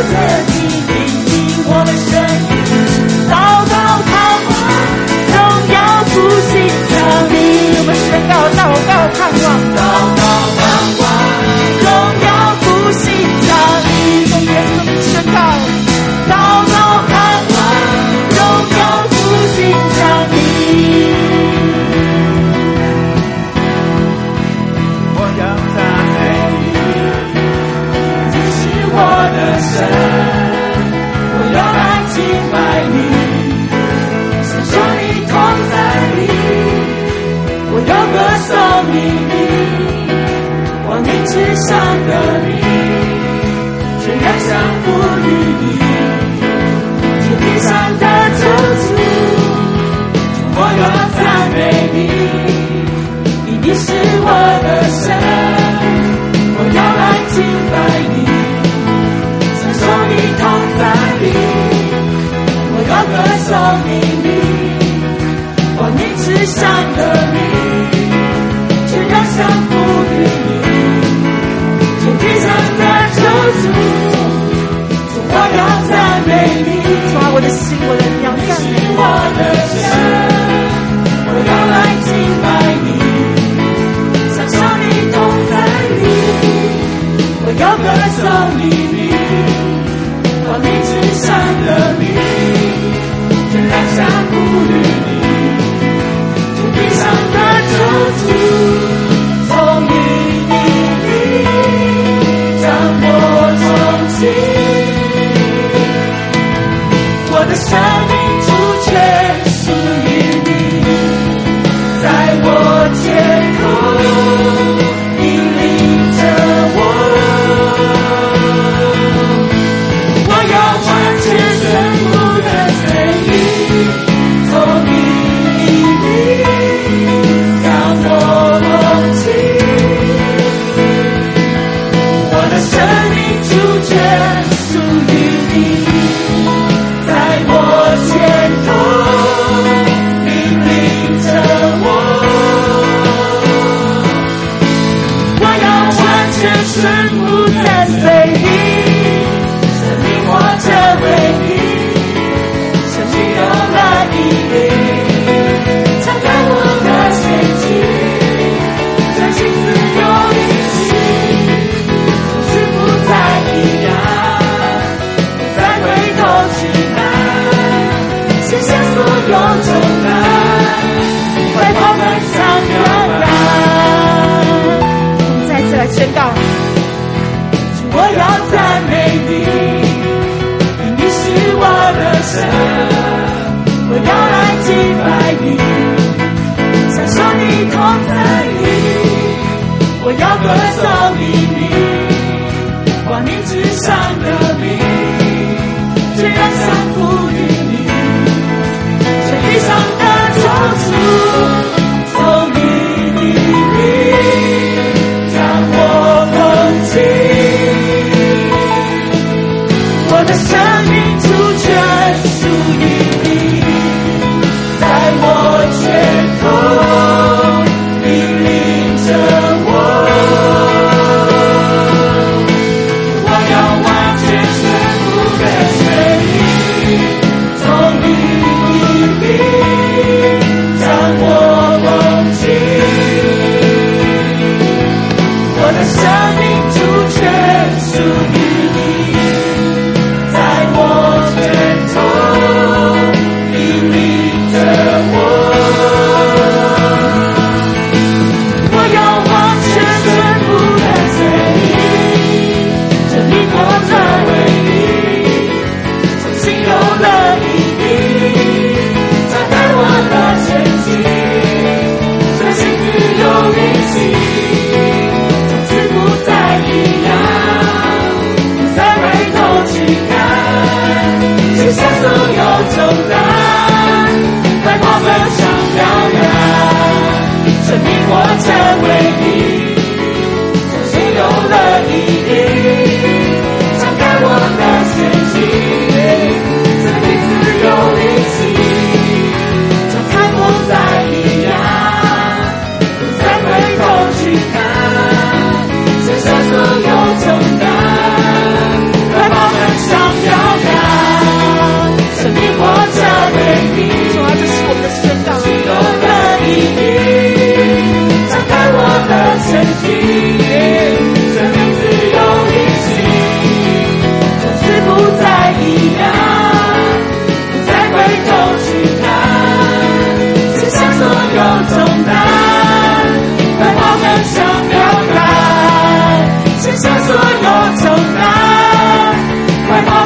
S2: 我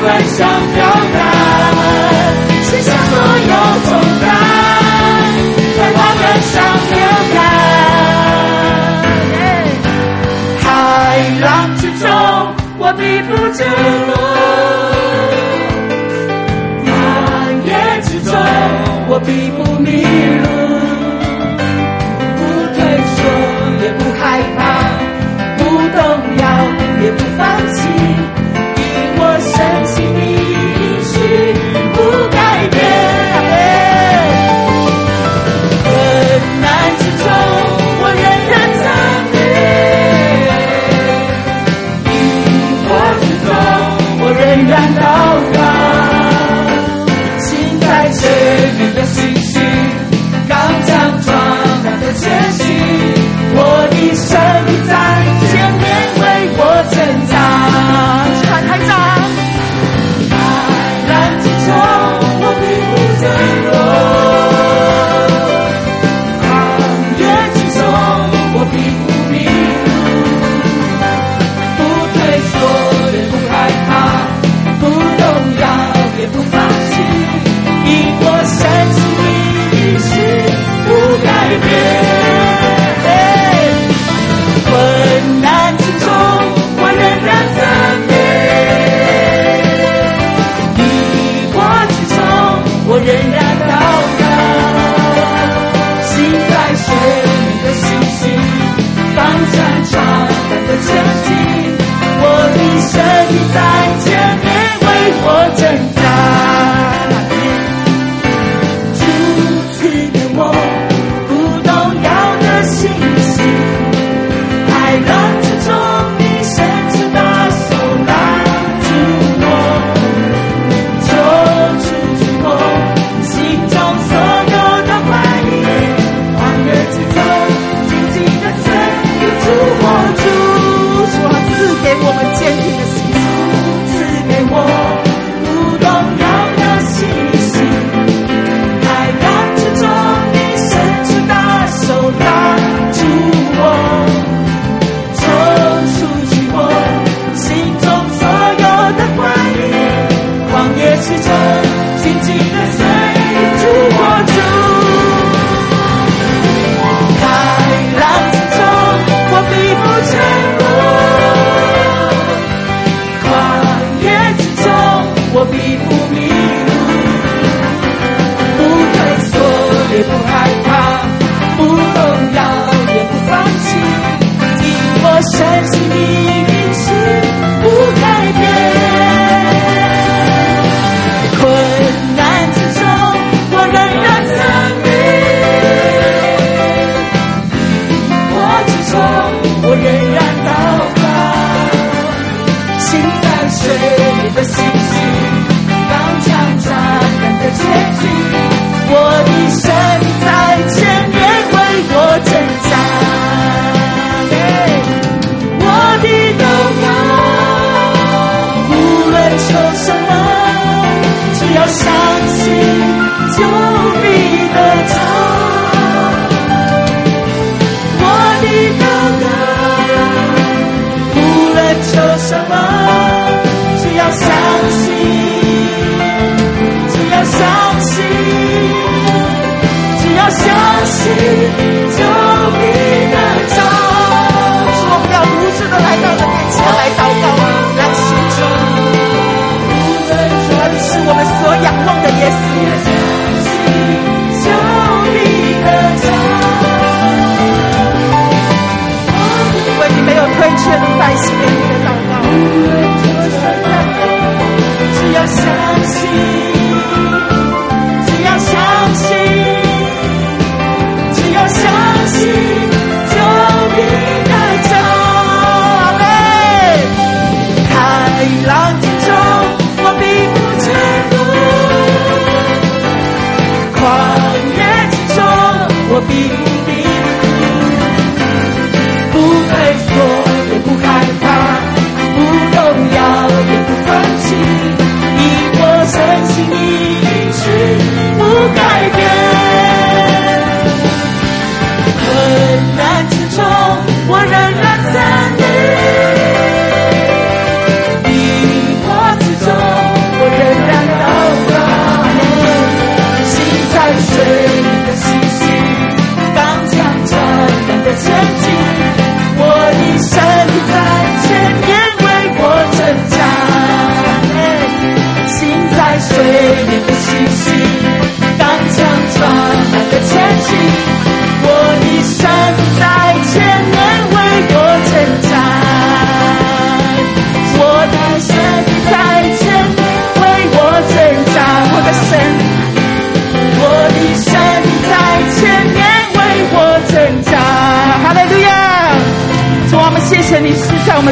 S2: 奔向表达卸下所有重担在他们想念的海浪之中我必不承诺大月之中我必不迷路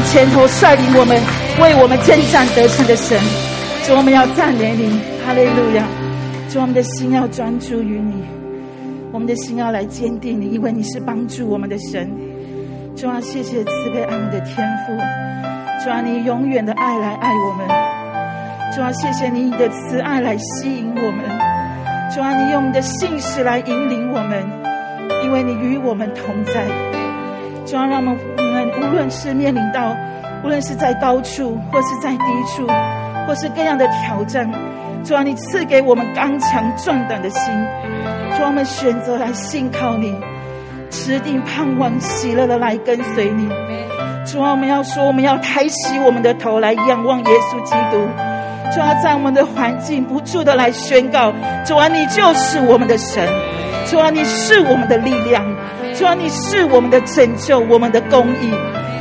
S3: 们前头率领我们，为我们征战得胜的神。主，我们要赞美你，哈利路亚！主，我们的心要专注于你，我们的心要来坚定你，因为你是帮助我们的神。主啊，谢谢慈悲爱我们的天父。主啊，你永远的爱来爱我们。主啊，谢谢你的慈爱来吸引我们。主啊，你用你的信实来引领我们，因为你与我们同在。主啊，让我们无论是面临到，无论是在高处或是在低处，或是各样的挑战，主啊，你赐给我们刚强壮胆的心。主啊，我们选择来信靠你，持定盼望，喜乐的来跟随你。主啊，我们要说，我们要抬起我们的头来仰望耶稣基督。主啊，在我们的环境不住的来宣告，主啊，你就是我们的神。主啊，你是我们的力量。主啊，你是我们的拯救，我们的公义。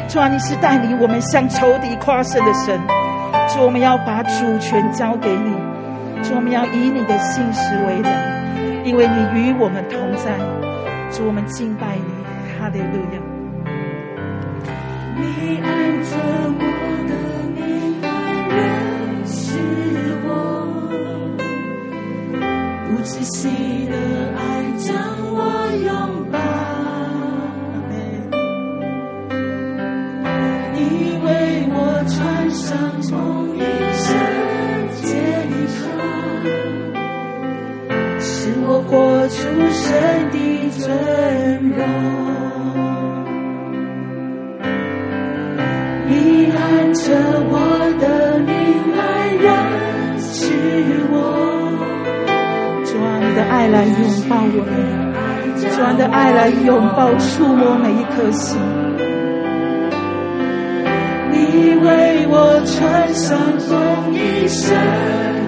S3: 主啊，你是带领我们向仇敌夸胜的神。主，我们要把主权交给你。主，我们要以你的信实为粮，因为你与我们同在。主，我们敬拜你，哈利路亚。
S2: 你按着我的命来认识我，不止息的爱将我拥抱。穿上同一圣洁衣裳，使我活出神的尊荣。你按着我的命来认识我，
S3: 主啊，你的爱来拥抱我们，主啊，你的爱来拥抱触摸每一颗心。
S2: 你为我穿上风衣圣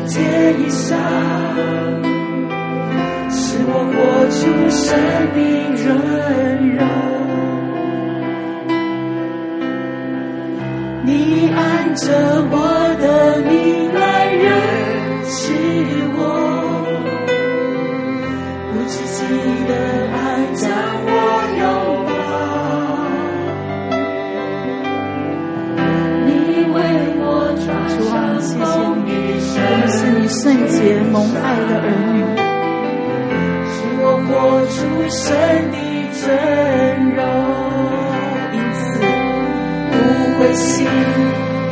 S2: 洁衣裳，使我活出生命温柔。你按着我的命来认识我，
S3: 圣洁蒙爱的儿女，
S2: 使我活出神的尊荣。
S3: 因此，
S2: 不灰心，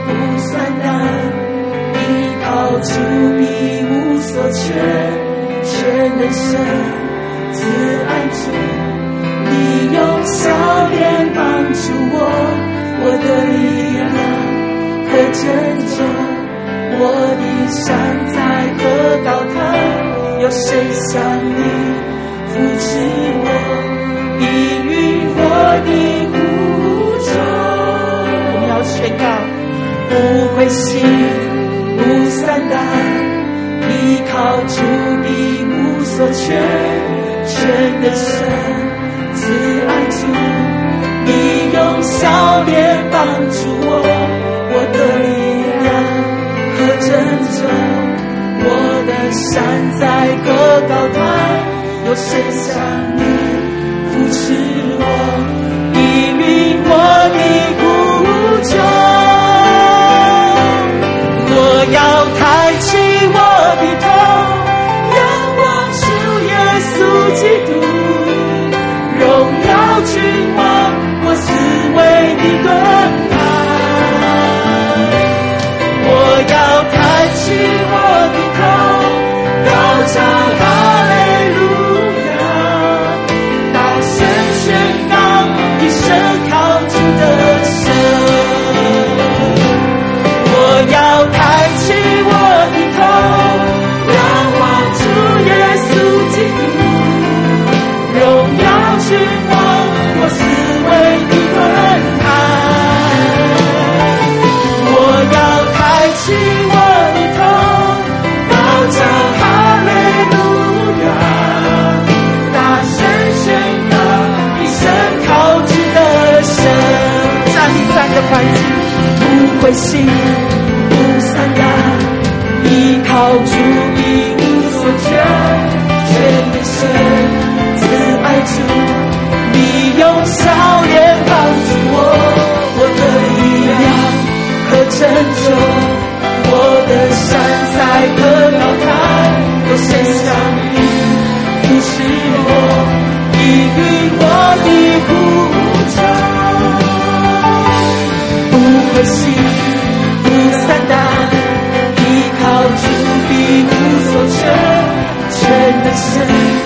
S2: 不算难，依靠主必无所缺，全能神慈爱主，你用笑脸帮助我，我的力量和拯救。我的山在何高台？有谁像你扶持我，抵御我的呼求？
S3: 我要宣告：
S2: 不灰心，不丧胆，依靠主的无所缺，全的神慈爱主，你用笑脸帮助我，我的力量和。拯救我的山在何高台？有谁像你扶持我，应允我的呼求？我要抬起我的头，仰望主耶稣基督，荣耀君王，我是为你不散的，依靠主，一无所缺，全人神赐爱主。你用笑脸帮助我，我的力量和拯救，我的山才和老台都伸向你，扶是我，给与我的
S3: 呼召。
S2: 不灰心。Master.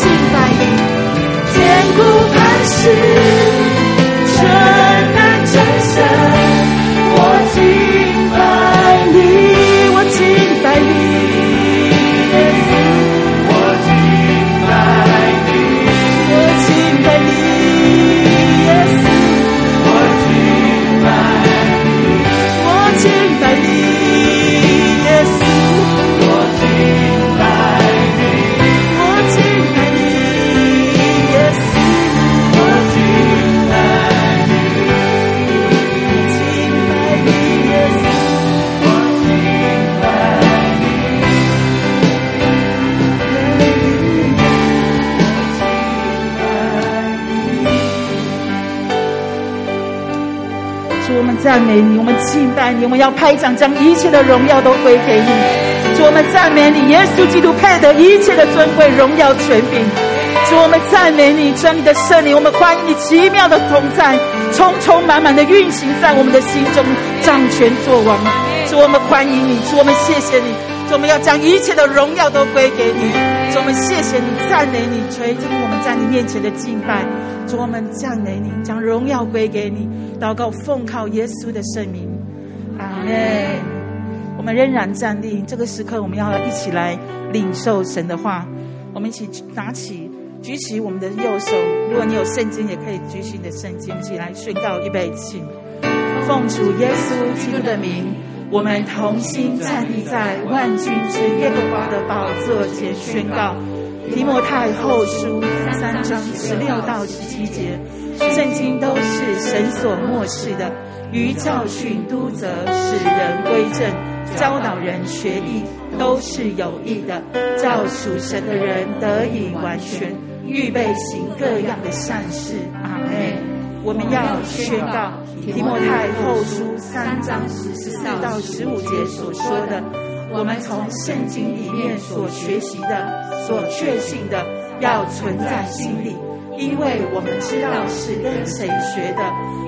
S2: 千古盼兮你，我
S3: 们要拍掌，将一切的荣耀都归给你。主，我们赞美你，耶稣基督配得一切的尊贵、荣耀、权柄。主，我们赞美你，将你的圣灵，我们欢迎你奇妙的同在，充充满满的运行在我们的心中，掌权作王。主，我们欢迎你，主，我们谢谢你，主，我们要将一切的荣耀都归给你。主，我们谢谢你，赞美你，垂听我们在你面前的敬拜。主，我们赞美你，将荣耀归给你。祷告，奉靠耶稣的圣名，阿门。我们仍然站立，这个时刻我们要一起来领受神的话。我们一起拿起、举起我们的右手。如果你有圣经，也可以举起你的圣经，一起来宣告预备起。奉主耶稣基督的名，我们同心站立在万军之耶和华的宝座前，宣告提摩太后书三章十六到十七节。圣经都是神所默示的，于教训、督责、使人归正、教导人学义，都是有益的，叫属神的人得以完全，预备行各样的善事。阿门。我们要宣告提摩太后书三章十四到十五节所说的，我们从圣经里面所学习的、所确信的，要存在心里。因为我们知道是跟谁学的，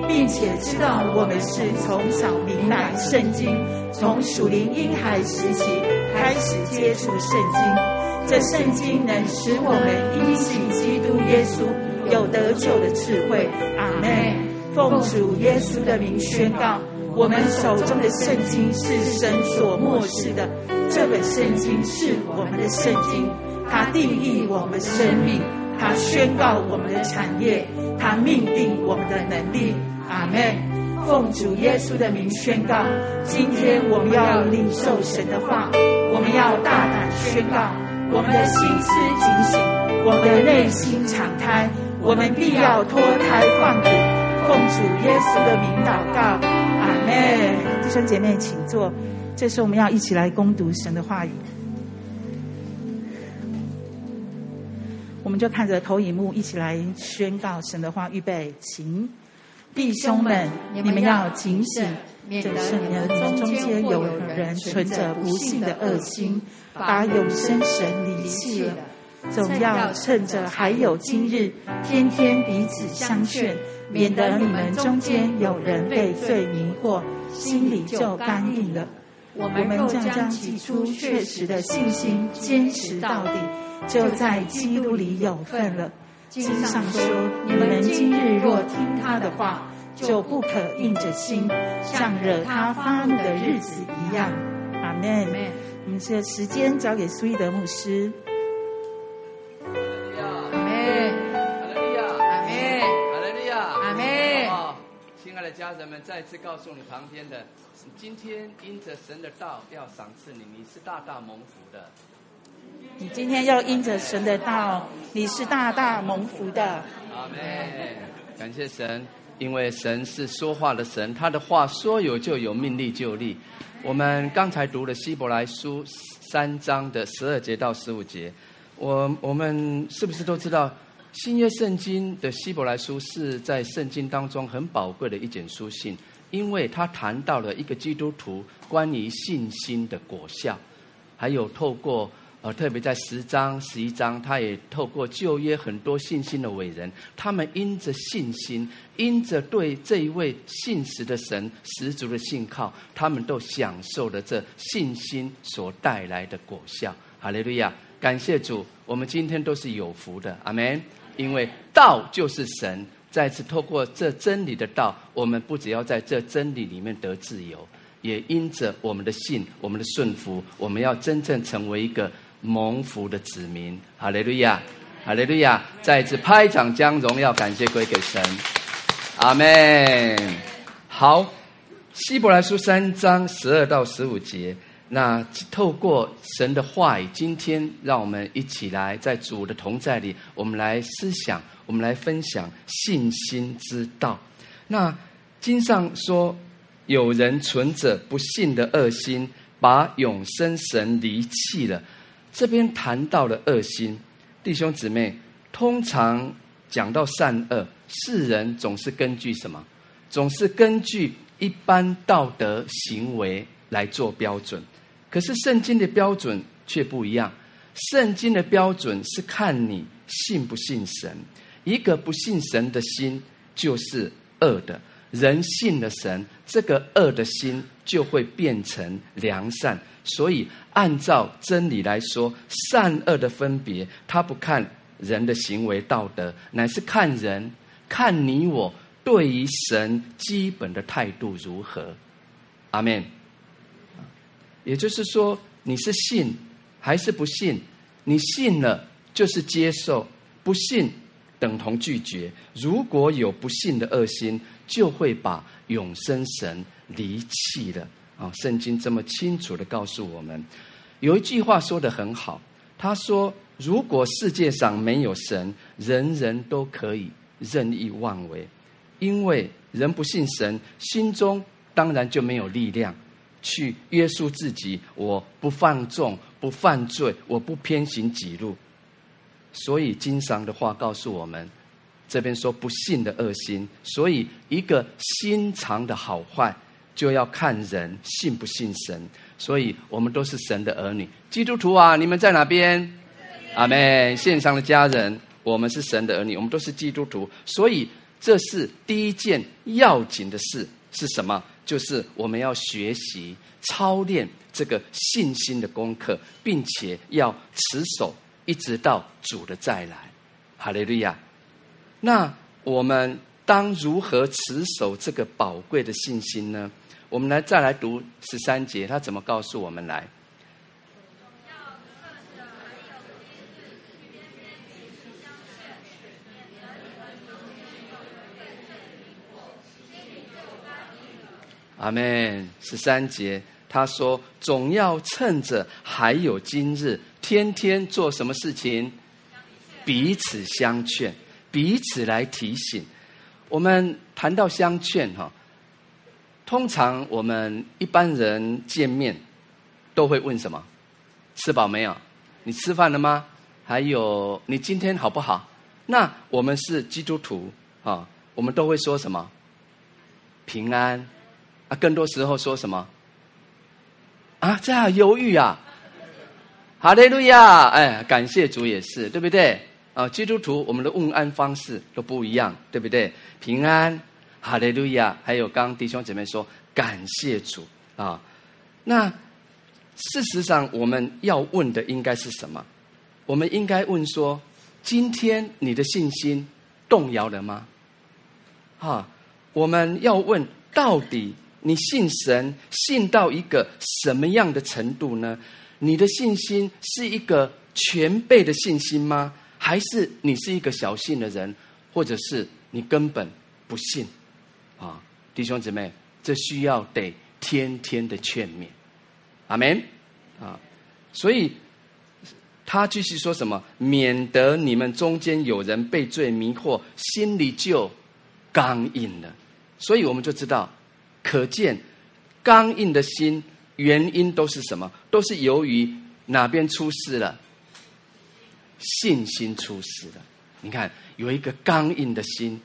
S3: 并且知道我们是从小明白圣经，从属灵婴孩时期开始接触圣经。这圣经能使我们因信基督耶稣有得救的智慧。阿门。奉主耶稣的名宣告，我们手中的圣经是神所默示的，这本圣经是我们的圣经，它定义我们生命。他宣告我们的产业，他命定我们的能力。阿门。奉主耶稣的名宣告，今天我们要领受神的话，我们要大胆宣告，我们的心思警醒，我们的内心敞开，我们必要脱胎换骨。奉主耶稣的名祷告，阿门。弟兄姐妹，请坐。这时我们要一起来攻读神的话语。们就看着投影幕，一起来宣告神的话。预备，请弟兄们，你们要警醒，免得你们中间有人存着不幸的恶心，把永生神离弃了。总要趁着还有今日，天天彼此相劝，免得你们中间有人被罪迷惑，心里就干硬了。我们将将起初确实的信心坚持到底。就在基督里有份了。经上说：“你们今日若听他的话，就不可硬着心，像惹他发怒的日子一样。”阿门。我们这时间交给苏伊德牧师。
S4: 阿门。哈利路亚。阿门。哈利路亚。阿门。亲爱的家人们，再次告诉你旁边的，今天因着神的道要赏赐你，你是大大蒙福的。
S3: 你今天要因着神的道，你是大大蒙福的。
S4: 阿门。感谢神，因为神是说话的神，他的话说有就有，命立就立。我们刚才读了希伯来书三章的十二节到十五节，我我们是不是都知道新约圣经的希伯来书是在圣经当中很宝贵的一卷书信，因为他谈到了一个基督徒关于信心的果效，还有透过。呃，特别在十章、十一章，他也透过旧约很多信心的伟人，他们因着信心，因着对这一位信实的神十足的信靠，他们都享受了这信心所带来的果效。哈利路亚！感谢主，我们今天都是有福的，阿门。因为道就是神，再次透过这真理的道，我们不只要在这真理里面得自由，也因着我们的信、我们的顺服，我们要真正成为一个蒙福的子民。哈利路亚，哈利路亚！再一次拍掌，将荣耀感谢归给神，阿门。好，希伯来书三章十二到十五节。那透过神的话语，今天让我们一起来在主的同在里，我们来思想，我们来分享信心之道。那经上说，有人存着不信的恶心，把永生神离弃了。这边谈到了恶心，弟兄姊妹，通常讲到善恶，世人总是根据什么？总是根据一般道德行为来做标准。可是圣经的标准却不一样，圣经的标准是看你信不信神。一个不信神的心就是恶的，人信了神，这个恶的心就会变成良善。所以按照真理来说，善恶的分别，他不看人的行为道德，乃是看人，看你我对于神基本的态度如何。阿门。也就是说，你是信还是不信？你信了就是接受，不信等同拒绝。如果有不信的恶心，就会把永生神离弃了。啊，圣经这么清楚地告诉我们，有一句话说得很好，他说：“如果世界上没有神，人人都可以任意妄为，因为人不信神，心中当然就没有力量。”去约束自己，我不放纵，不犯罪，我不偏行己路。所以经上的话告诉我们，这边说不信的恶心。所以一个心肠的好坏，就要看人信不信神。所以我们都是神的儿女，基督徒啊，你们在哪边？阿门。线上的家人，我们是神的儿女，我们都是基督徒。所以这是第一件要紧的事是什么？就是我们要学习操练这个信心的功课，并且要持守，一直到主的再来。哈利路亚！那我们当如何持守这个宝贵的信心呢？我们来再来读十三节，他怎么告诉我们来？阿门。十三节，他说：“总要趁着还有今日，天天做什么事情？彼此相劝，彼此来提醒。我们谈到相劝，哈，通常我们一般人见面都会问什么？吃饱没有？你吃饭了吗？还有你今天好不好？那我们是基督徒啊，我们都会说什么？平安。”啊，更多时候说什么？啊，这样犹豫啊！哈利路亚！哎，感谢主也是，对不对？啊，基督徒我们的问安方式都不一样，对不对？平安，哈利路亚！还有刚弟兄姐妹说感谢主啊。那事实上我们要问的应该是什么？我们应该问说：今天你的信心动摇了吗？哈，我们要问到底。你信神信到一个什么样的程度呢？你的信心是一个全备的信心吗？还是你是一个小信的人，或者是你根本不信？啊，弟兄姊妹，这需要得天天的劝勉。阿门。啊，所以他继续说什么？免得你们中间有人被罪迷惑，心里就刚硬了。所以我们就知道。可见，刚硬的心原因都是什么？都是由于哪边出事了？信心出事了。你看，有一个刚硬的心，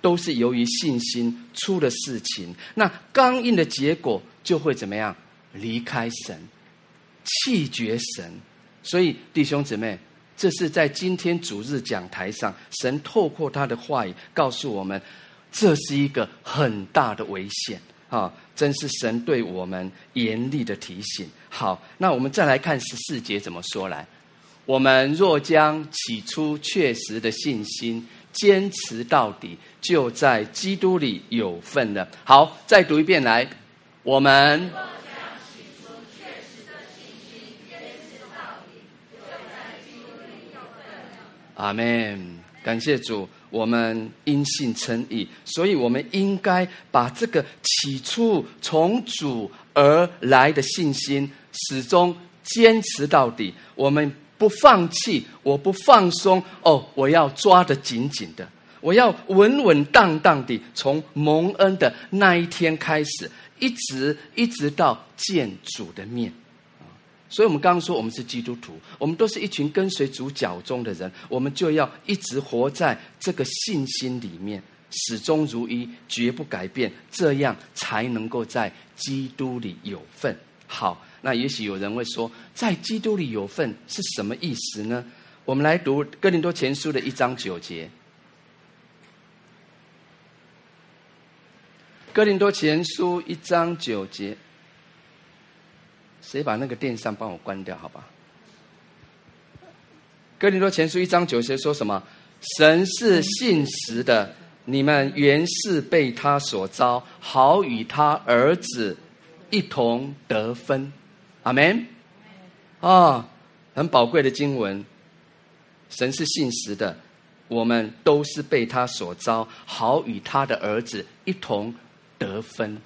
S4: 都是由于信心出了事情。那刚硬的结果就会怎么样？离开神，气绝神。所以弟兄姊妹，这是在今天主日讲台上，神透过他的话语告诉我们，这是一个很大的危险。啊，真是神对我们严厉的提醒。好，那我们再来看十四节怎么说来。我们若将起初确实的信心坚持到底，就在基督里有份了。好，再读一遍来，我们。阿门，感谢主，我们因信称义，所以我们应该把这个起初从主而来的信心，始终坚持到底。我们不放弃，我不放松，哦，我要抓得紧紧的，我要稳稳当当地从蒙恩的那一天开始，一直一直到见主的面。所以，我们刚刚说，我们是基督徒，我们都是一群跟随主脚踪的人，我们就要一直活在这个信心里面，始终如一，绝不改变，这样才能够在基督里有份。好，那也许有人会说，在基督里有份是什么意思呢？我们来读哥林多前书的一章九节。哥林多前书一章九节。谁把那个电扇帮我关掉？好吧。哥林多前书一章九节说什么？神是信实的，你们原是被他所招，好与他儿子一同得分。阿门。啊，很宝贵的经文。神是信实的，我们都是被他所招，好与他的儿子一同得分。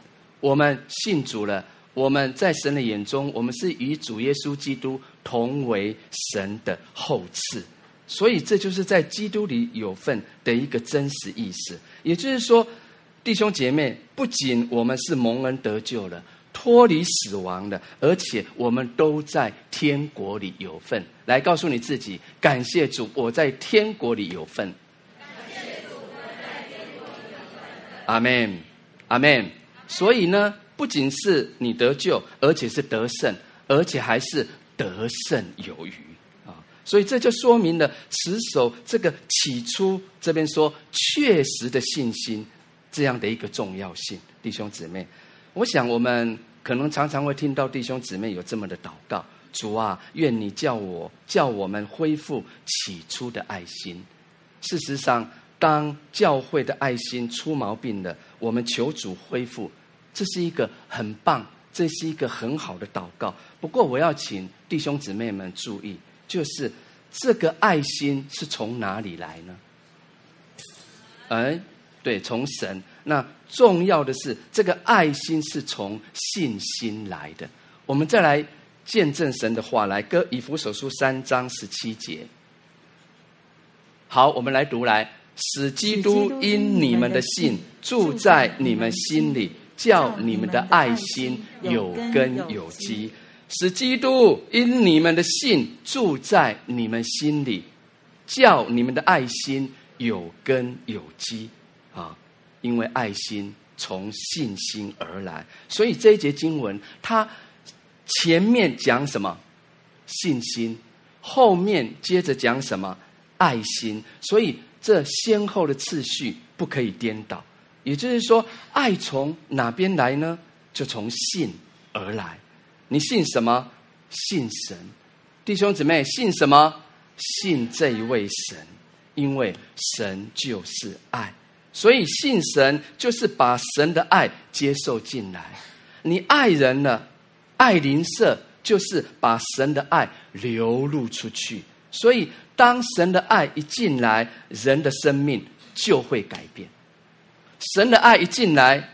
S4: 我们信主了。我们在神的眼中，我们是与主耶稣基督同为神的后嗣，所以这就是在基督里有份的一个真实意思。也就是说，弟兄姐妹，不仅我们是蒙恩得救了，脱离死亡的，而且我们都在天国里有份。来告诉你自己，感谢主，我在天国里有份。阿门，阿门。所以呢？不仅是你得救，而且是得胜，而且还是得胜有余啊！所以这就说明了持守这个起初这边说确实的信心这样的一个重要性。弟兄姊妹，我想我们可能常常会听到弟兄姊妹有这么的祷告：主啊，愿你叫我叫我们恢复起初的爱心。事实上，当教会的爱心出毛病了，我们求主恢复。这是一个很棒，这是一个很好的祷告。不过，我要请弟兄姊妹们注意，就是这个爱心是从哪里来呢？哎，对，从神。那重要的是，这个爱心是从信心来的。我们再来见证神的话，来，哥以弗所书三章十七节。好，我们来读来，使基督因你们的信住在你们心里。叫你们的爱心有根有基，使基督因你们的信住在你们心里，叫你们的爱心有根有基啊！因为爱心从信心而来，所以这一节经文，它前面讲什么？信心，后面接着讲什么？爱心。所以这先后的次序不可以颠倒。也就是说，爱从哪边来呢？就从信而来。你信什么？信神。弟兄姊妹，信什么？信这一位神，因为神就是爱，所以信神就是把神的爱接受进来。你爱人了，爱邻舍，就是把神的爱流露出去。所以，当神的爱一进来，人的生命就会改变。神的爱一进来，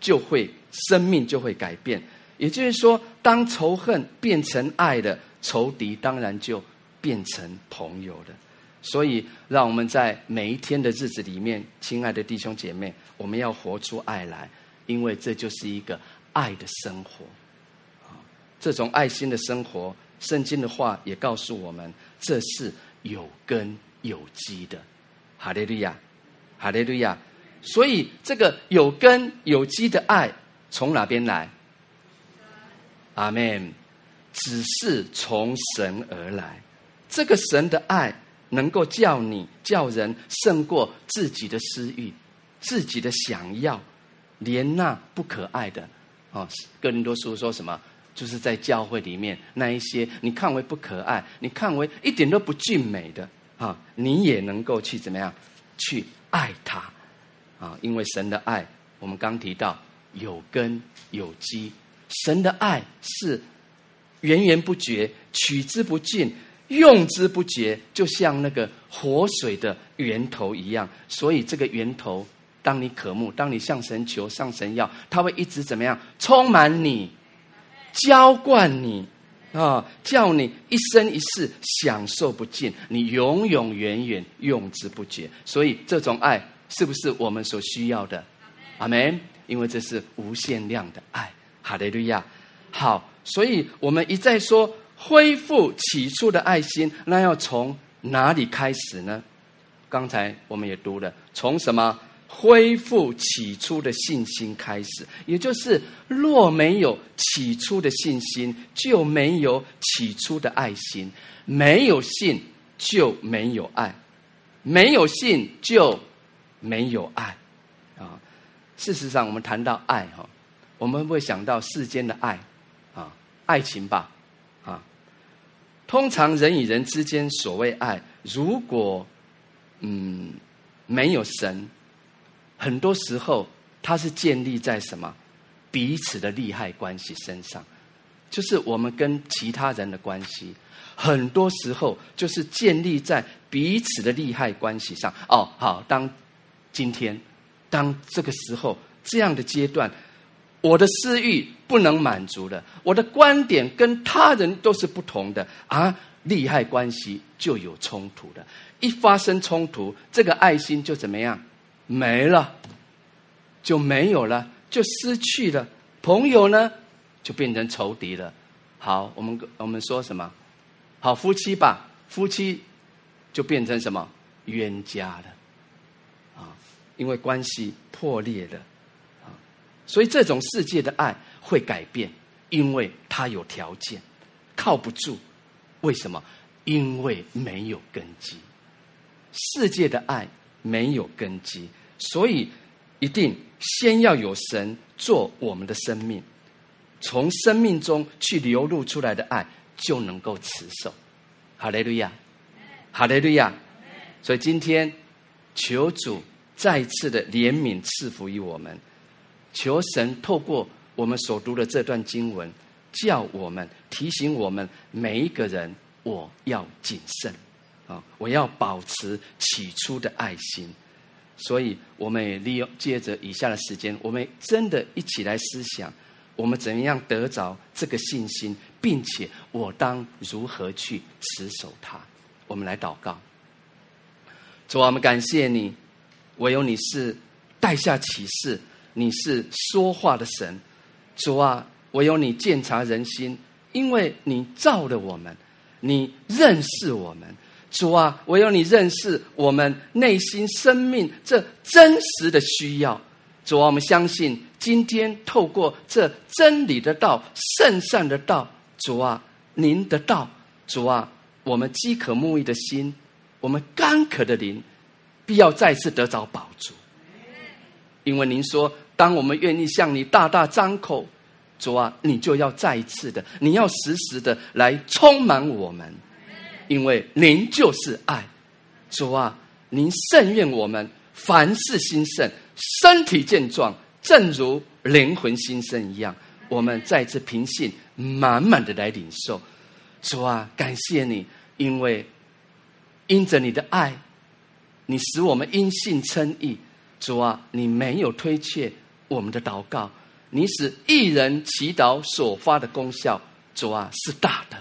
S4: 就会生命就会改变。也就是说，当仇恨变成爱的，仇敌当然就变成朋友了。所以，让我们在每一天的日子里面，亲爱的弟兄姐妹，我们要活出爱来，因为这就是一个爱的生活。这种爱心的生活，圣经的话也告诉我们，这是有根有基的。哈利路亚，哈利路亚。所以，这个有根有基的爱从哪边来？阿门。只是从神而来。这个神的爱能够叫你叫人胜过自己的私欲、自己的想要，连那不可爱的啊。哥林多书说什么？就是在教会里面那一些你看为不可爱、你看为一点都不俊美的啊，你也能够去怎么样去爱他啊？因为神的爱，我们刚提到有根有基，神的爱是源源不绝、取之不尽、用之不竭，就像那个活水的源头一样。所以这个源头，当你渴慕，当你向神求、向神要，他会一直怎么样充满你。浇灌你啊，叫你一生一世享受不尽，你永永远远用之不竭。所以这种爱是不是我们所需要的？阿门。因为这是无限量的爱。哈利路亚。好，所以我们一再说恢复起初的爱心，那要从哪里开始呢？刚才我们也读了，从什么？恢复起初的信心开始，也就是若没有起初的信心，就没有起初的爱心；没有信就没有爱，没有信就没有爱。啊，事实上，我们谈到爱哈，我们会想到世间的爱啊，爱情吧，通常人与人之间所谓爱，如果嗯没有神。很多时候，它是建立在什么彼此的利害关系身上，就是我们跟其他人的关系，很多时候就是建立在彼此的利害关系上。哦，好，当今天，当这个时候这样的阶段，我的私欲不能满足了，我的观点跟他人都是不同的啊，利害关系就有冲突的。一发生冲突，这个爱心就怎么样？没了，就没有了，就失去了。朋友呢，就变成仇敌了。好，我们我们说什么？好，夫妻吧，夫妻就变成什么？冤家了。啊，因为关系破裂了。所以这种世界的爱会改变，因为它有条件，靠不住。为什么？因为没有根基。世界的爱没有根基。所以，一定先要有神做我们的生命，从生命中去流露出来的爱，就能够持守。哈利路亚，哈利路亚。所以今天，求主再次的怜悯赐福于我们，求神透过我们所读的这段经文，叫我们提醒我们每一个人，我要谨慎啊，我要保持起初的爱心。所以，我们也利用借着以下的时间，我们真的一起来思想，我们怎样得着这个信心，并且我当如何去持守它。我们来祷告。主啊，我们感谢你，唯有你是带下启示，你是说话的神。主啊，唯有你鉴察人心，因为你造了我们，你认识我们。主啊，唯有你认识我们内心生命这真实的需要。主啊，我们相信今天透过这真理的道、圣善的道，主啊，您的道，主啊，我们饥渴慕义的心，我们干渴的灵，必要再次得着饱足。因为您说，当我们愿意向你大大张口，主啊，你就要再一次的，你要时时的来充满我们。因为您就是爱，主啊，您圣愿我们凡事兴盛，身体健壮，正如灵魂兴盛一样。我们再次平信满满的来领受，主啊，感谢你，因为因着你的爱，你使我们因信称义。主啊，你没有推却我们的祷告，你使一人祈祷所发的功效，主啊，是大的。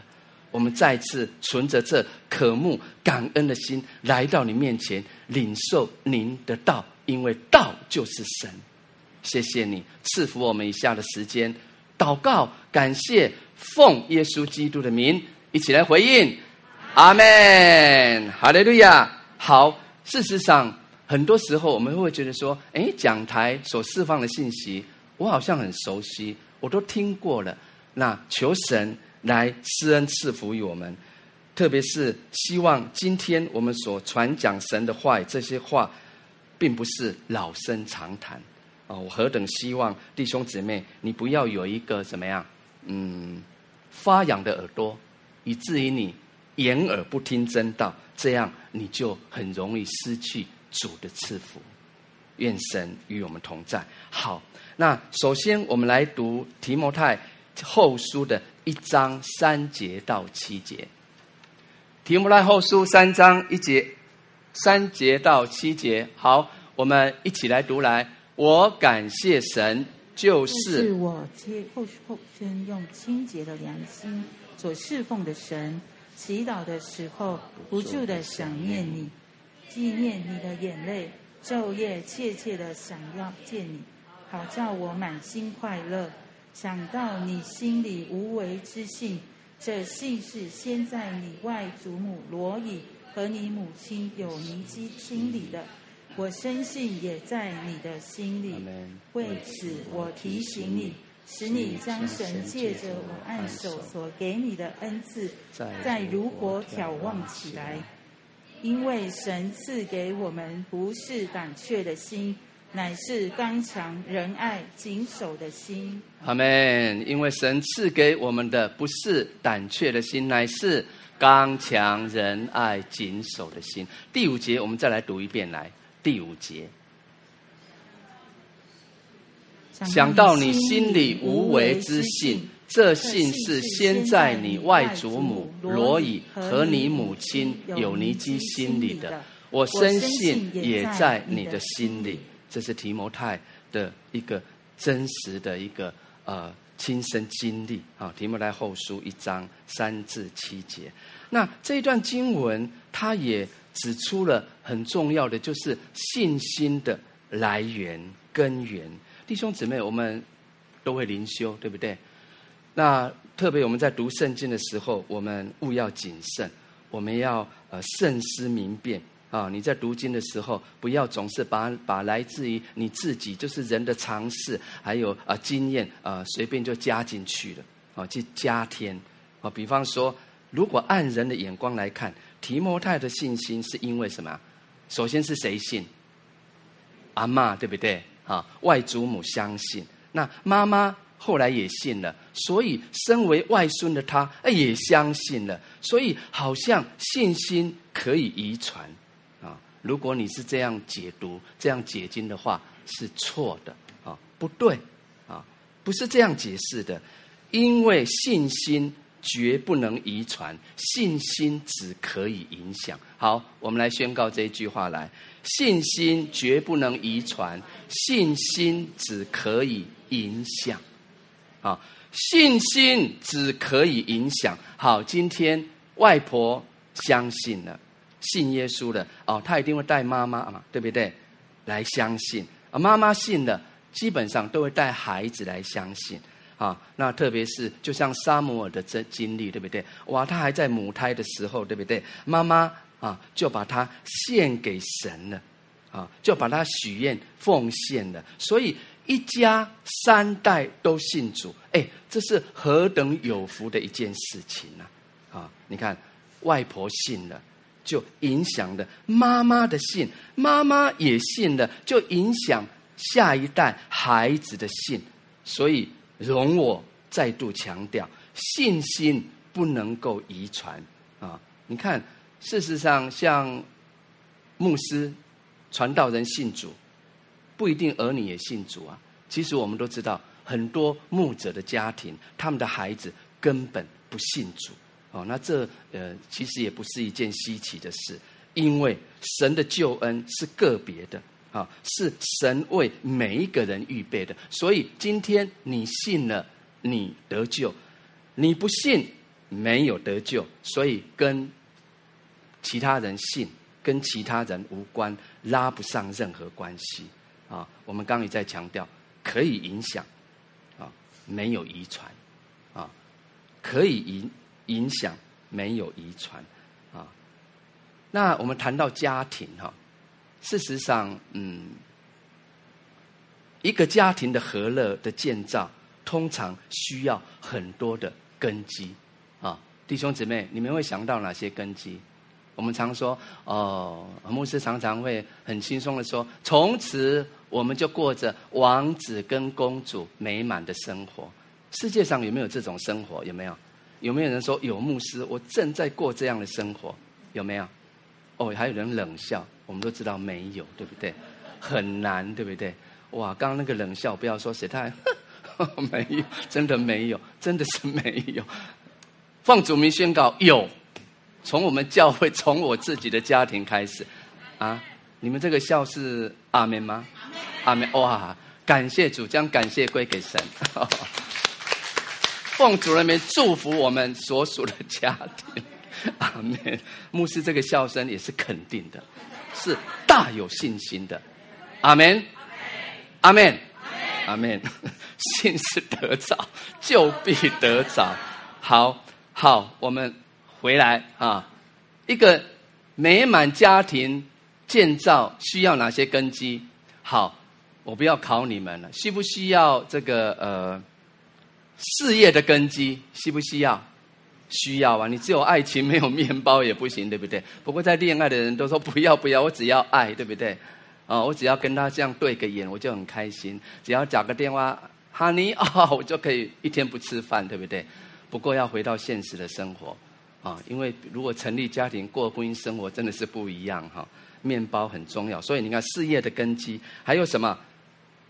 S4: 我们再次存着这渴慕感恩的心来到你面前，领受您的道，因为道就是神。谢谢你赐福我们以下的时间，祷告感谢，奉耶稣基督的名，一起来回应，阿门，哈利路亚。好，事实上，很多时候我们会觉得说，哎，讲台所释放的信息，我好像很熟悉，我都听过了。那求神。来施恩赐福于我们，特别是希望今天我们所传讲神的话，这些话并不是老生常谈啊！我何等希望弟兄姊妹，你不要有一个怎么样嗯发痒的耳朵，以至于你掩耳不听真道，这样你就很容易失去主的赐福。愿神与我们同在。好，那首先我们来读提摩太后书的一章三节到七节。提摩太后书三章一节，三节到七节。好，我们一起来读来。我感谢神，就是，
S3: 是我接后后生用清洁的良心所侍奉的神。祈祷的时候，不住的想念你，纪念你的眼泪。昼夜切切的想要见你，好叫我满心快乐。想到你心里无为之信，这信是先在你外祖母罗以和你母亲有尼基心里的，我深信也在你的心里。为此，我提醒你，使你将神借着我按手所给你的恩赐，再如火眺望起来。因为神赐给我们不是胆怯的心，乃是刚强、仁爱、谨守的心。
S4: 阿门。因为神赐给我们的不是胆怯的心，乃是刚强、仁爱、谨守的心。第五节，我们再来读一遍来。第五节。想到你心里无为之信。这信是先在你外祖母罗以和你母亲有尼基心里的，我深信也在你的心里。这是提摩太的一个真实的一个呃亲身经历啊。提摩太后书一章三至七节，那这一段经文，他也指出了很重要的，就是信心的来源根源。弟兄姊妹，我们都会灵修，对不对？那特别我们在读圣经的时候，我们务要谨慎，我们要呃慎思明辨啊！你在读经的时候，不要总是把把来自于你自己就是人的常识，还有啊经验啊随便就加进去了啊，去加添啊。比方说，如果按人的眼光来看，提摩太的信心是因为什么？首先是谁信？阿嬷对不对？啊，外祖母相信，那妈妈。后来也信了，所以身为外孙的他，哎，也相信了。所以好像信心可以遗传啊！如果你是这样解读、这样解经的话，是错的啊，不对啊，不是这样解释的。因为信心绝不能遗传，信心只可以影响。好，我们来宣告这一句话来：信心绝不能遗传，信心只可以影响。啊，信心只可以影响。好，今天外婆相信了，信耶稣了，哦，她一定会带妈妈嘛，对不对？来相信啊，妈妈信了，基本上都会带孩子来相信。啊，那特别是就像撒母耳的这经历，对不对？哇，他还在母胎的时候，对不对？妈妈啊，就把他献给神了，啊，就把他许愿奉献了，所以。一家三代都信主，哎，这是何等有福的一件事情呢？啊，你看，外婆信了，就影响了妈妈的信，妈妈也信了，就影响下一代孩子的信。所以，容我再度强调，信心不能够遗传啊！你看，事实上，像牧师、传道人信主。不一定儿女也信主啊。其实我们都知道，很多牧者的家庭，他们的孩子根本不信主。哦，那这呃，其实也不是一件稀奇的事，因为神的救恩是个别的啊，是神为每一个人预备的。所以今天你信了，你得救；你不信，没有得救。所以跟其他人信，跟其他人无关，拉不上任何关系。啊，我们刚刚也在强调，可以影响，啊，没有遗传，啊，可以影影响，没有遗传，啊。那我们谈到家庭哈，事实上，嗯，一个家庭的和乐的建造，通常需要很多的根基，啊，弟兄姊妹，你们会想到哪些根基？我们常说，哦，牧师常常会很轻松的说，从此我们就过着王子跟公主美满的生活。世界上有没有这种生活？有没有？有没有人说有牧师？我正在过这样的生活，有没有？哦，还有人冷笑，我们都知道没有，对不对？很难，对不对？哇，刚刚那个冷笑，不要说谁，他还 没有，真的没有，真的是没有。奉主名宣告，有。从我们教会，从我自己的家庭开始，啊，你们这个笑是阿门吗？阿门。哇，感谢主，将感谢归给神。奉主人名祝福我们所属的家庭，阿门。牧师这个笑声也是肯定的，是大有信心的，阿门，阿门，阿门。信是得早，就必得早。好，好，我们。回来啊！一个美满家庭建造需要哪些根基？好，我不要考你们了。需不需要这个呃事业的根基？需不需要？需要啊！你只有爱情没有面包也不行，对不对？不过在恋爱的人都说不要不要，我只要爱，对不对？啊，我只要跟他这样对个眼，我就很开心。只要打个电话，Honey 啊，我就可以一天不吃饭，对不对？不过要回到现实的生活。啊，因为如果成立家庭过婚姻生活，真的是不一样哈。面包很重要，所以你看事业的根基，还有什么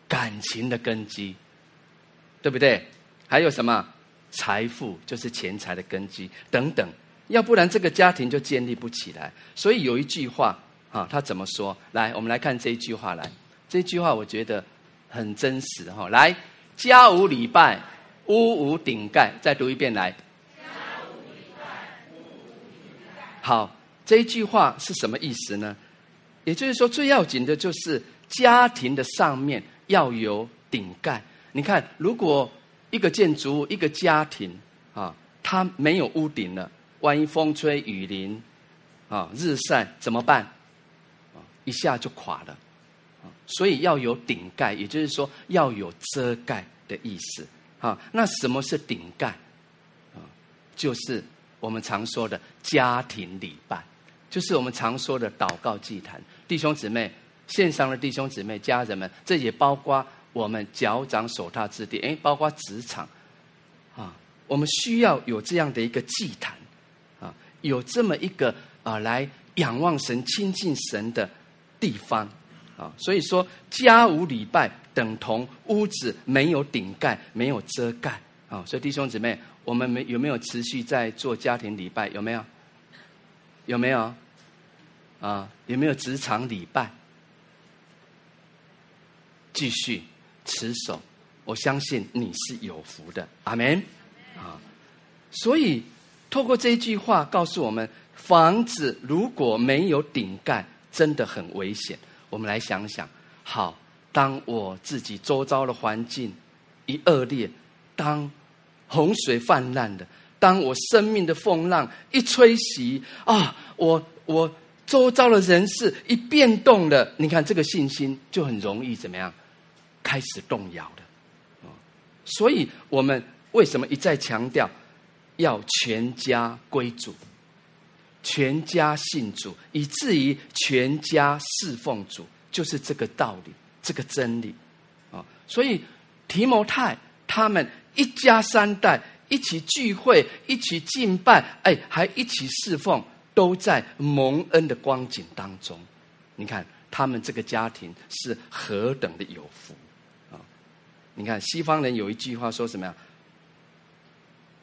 S4: 感情的根基，对不对？还有什么财富，就是钱财的根基等等。要不然这个家庭就建立不起来。所以有一句话啊，他怎么说？来，我们来看这一句话来。这句话我觉得很真实哈。来，家无礼拜，屋无顶盖。再读一遍来。好，这一句话是什么意思呢？也就是说，最要紧的就是家庭的上面要有顶盖。你看，如果一个建筑物、一个家庭啊，它没有屋顶了，万一风吹雨淋啊、日晒怎么办？啊，一下就垮了。所以要有顶盖，也就是说要有遮盖的意思。啊，那什么是顶盖？啊，就是。我们常说的家庭礼拜，就是我们常说的祷告祭坛。弟兄姊妹，线上的弟兄姊妹、家人们，这也包括我们脚掌、手踏之地，诶，包括职场啊。我们需要有这样的一个祭坛啊，有这么一个啊，来仰望神、亲近神的地方啊。所以说，家无礼拜，等同屋子没有顶盖、没有遮盖啊。所以弟兄姊妹。我们没有没有持续在做家庭礼拜？有没有？有没有？啊，有没有职场礼拜？继续持守，我相信你是有福的。阿门。啊，所以透过这句话告诉我们，房子如果没有顶盖，真的很危险。我们来想想，好，当我自己周遭的环境一恶劣，当。洪水泛滥的，当我生命的风浪一吹袭啊，我我周遭的人事一变动了，你看这个信心就很容易怎么样，开始动摇的。所以我们为什么一再强调要全家归主，全家信主，以至于全家侍奉主，就是这个道理，这个真理啊。所以提摩太他们。一家三代一起聚会，一起敬拜，哎，还一起侍奉，都在蒙恩的光景当中。你看他们这个家庭是何等的有福！你看西方人有一句话说什么呀？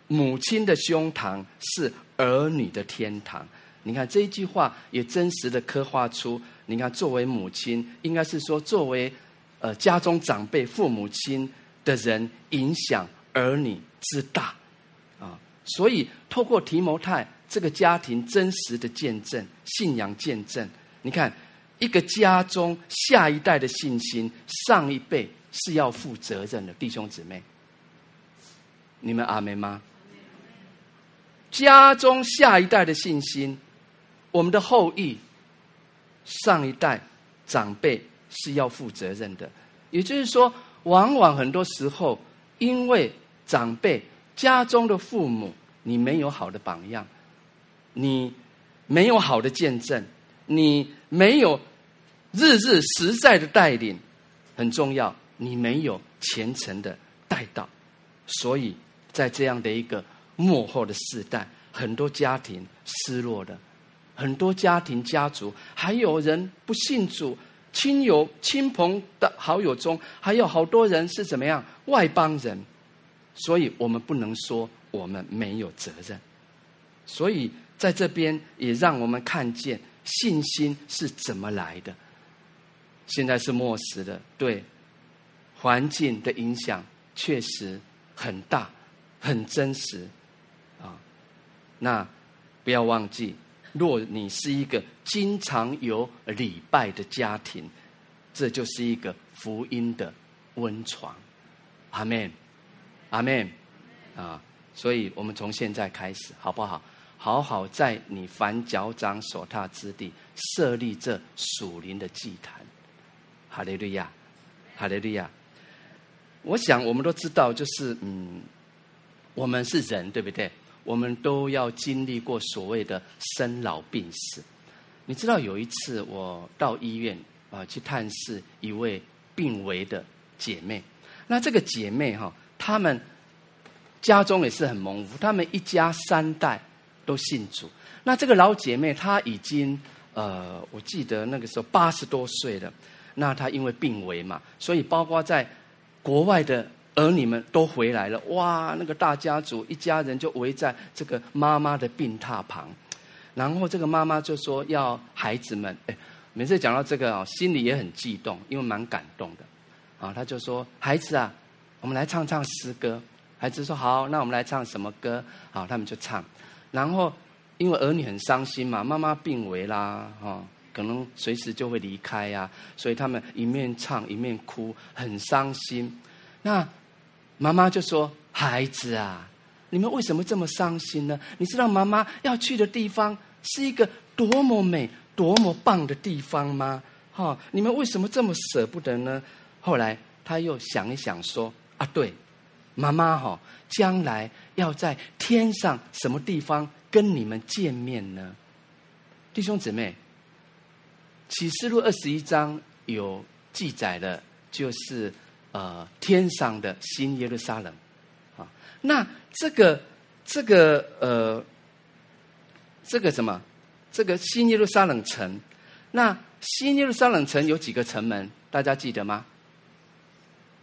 S4: 母亲的胸膛是儿女的天堂。你看这一句话也真实的刻画出，你看作为母亲，应该是说作为呃家中长辈、父母亲的人影响。儿女之大，啊，所以透过提摩太这个家庭真实的见证、信仰见证，你看一个家中下一代的信心，上一辈是要负责任的，弟兄姊妹，你们阿门吗？家中下一代的信心，我们的后裔，上一代长辈是要负责任的，也就是说，往往很多时候因为。长辈家中的父母，你没有好的榜样，你没有好的见证，你没有日日实在的带领，很重要。你没有虔诚的带到，所以在这样的一个幕后的世代，很多家庭失落的，很多家庭家族还有人不信主，亲友亲朋的好友中还有好多人是怎么样外邦人，所以我们不能说我们没有责任。所以在这边也让我们看见信心是怎么来的。现在是末时的，对环境的影响确实很大，很真实啊。那不要忘记，若你是一个经常有礼拜的家庭，这就是一个福音的温床。阿门，阿门啊！所以我们从现在开始，好不好？好好在你凡脚掌所踏之地设立这属灵的祭坛。哈利路亚，哈利路亚。我想我们都知道，就是嗯，我们是人，对不对？我们都要经历过所谓的生老病死。你知道有一次我到医院啊去探视一位病危的姐妹，那这个姐妹哈，他们家中也是很蒙福，他们一家三代都信主。那这个老姐妹她已经呃，我记得那个时候八十多岁了。那她因为病危嘛，所以包括在国外的儿女们都回来了。哇，那个大家族一家人就围在这个妈妈的病榻旁，然后这个妈妈就说要孩子们，哎，每次讲到这个啊，心里也很激动，因为蛮感动的。啊，他就说：“孩子啊，我们来唱唱诗歌。”孩子说：“好，那我们来唱什么歌？”好，他们就唱。然后因为儿女很伤心嘛，妈妈病危啦，哈。可能随时就会离开呀、啊，所以他们一面唱一面哭，很伤心。那妈妈就说：“孩子啊，你们为什么这么伤心呢？你知道妈妈要去的地方是一个多么美、多么棒的地方吗？哈，你们为什么这么舍不得呢？”后来他又想一想说：“啊，对，妈妈哈，将来要在天上什么地方跟你们见面呢？”弟兄姊妹。启示录二十一章有记载的，就是呃天上的新耶路撒冷啊。那这个这个呃这个什么？这个新耶路撒冷城，那新耶路撒冷城有几个城门？大家记得吗？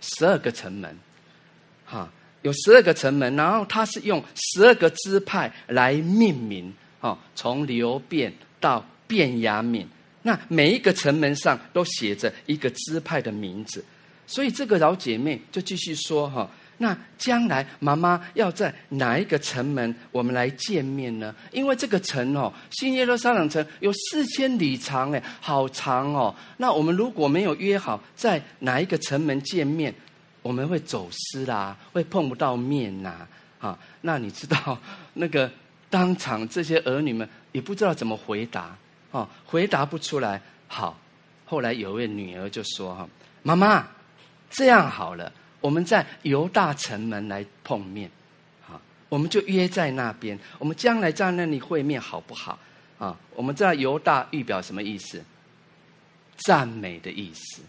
S4: 十二个城门，哈，有十二个城门。然后它是用十二个支派来命名，哈，从流便到便雅悯。那每一个城门上都写着一个支派的名字，所以这个老姐妹就继续说哈，那将来妈妈要在哪一个城门我们来见面呢？因为这个城哦，新耶路撒冷城有四千里长哎，好长哦。那我们如果没有约好在哪一个城门见面，我们会走失啦，会碰不到面呐。啊，那你知道那个当场这些儿女们也不知道怎么回答。哦，回答不出来。好，后来有位女儿就说：“哈，妈妈，这样好了，我们在犹大城门来碰面，好，我们就约在那边。我们将来在那里会面，好不好？啊，我们知道犹大预表什么意思？赞美的意思。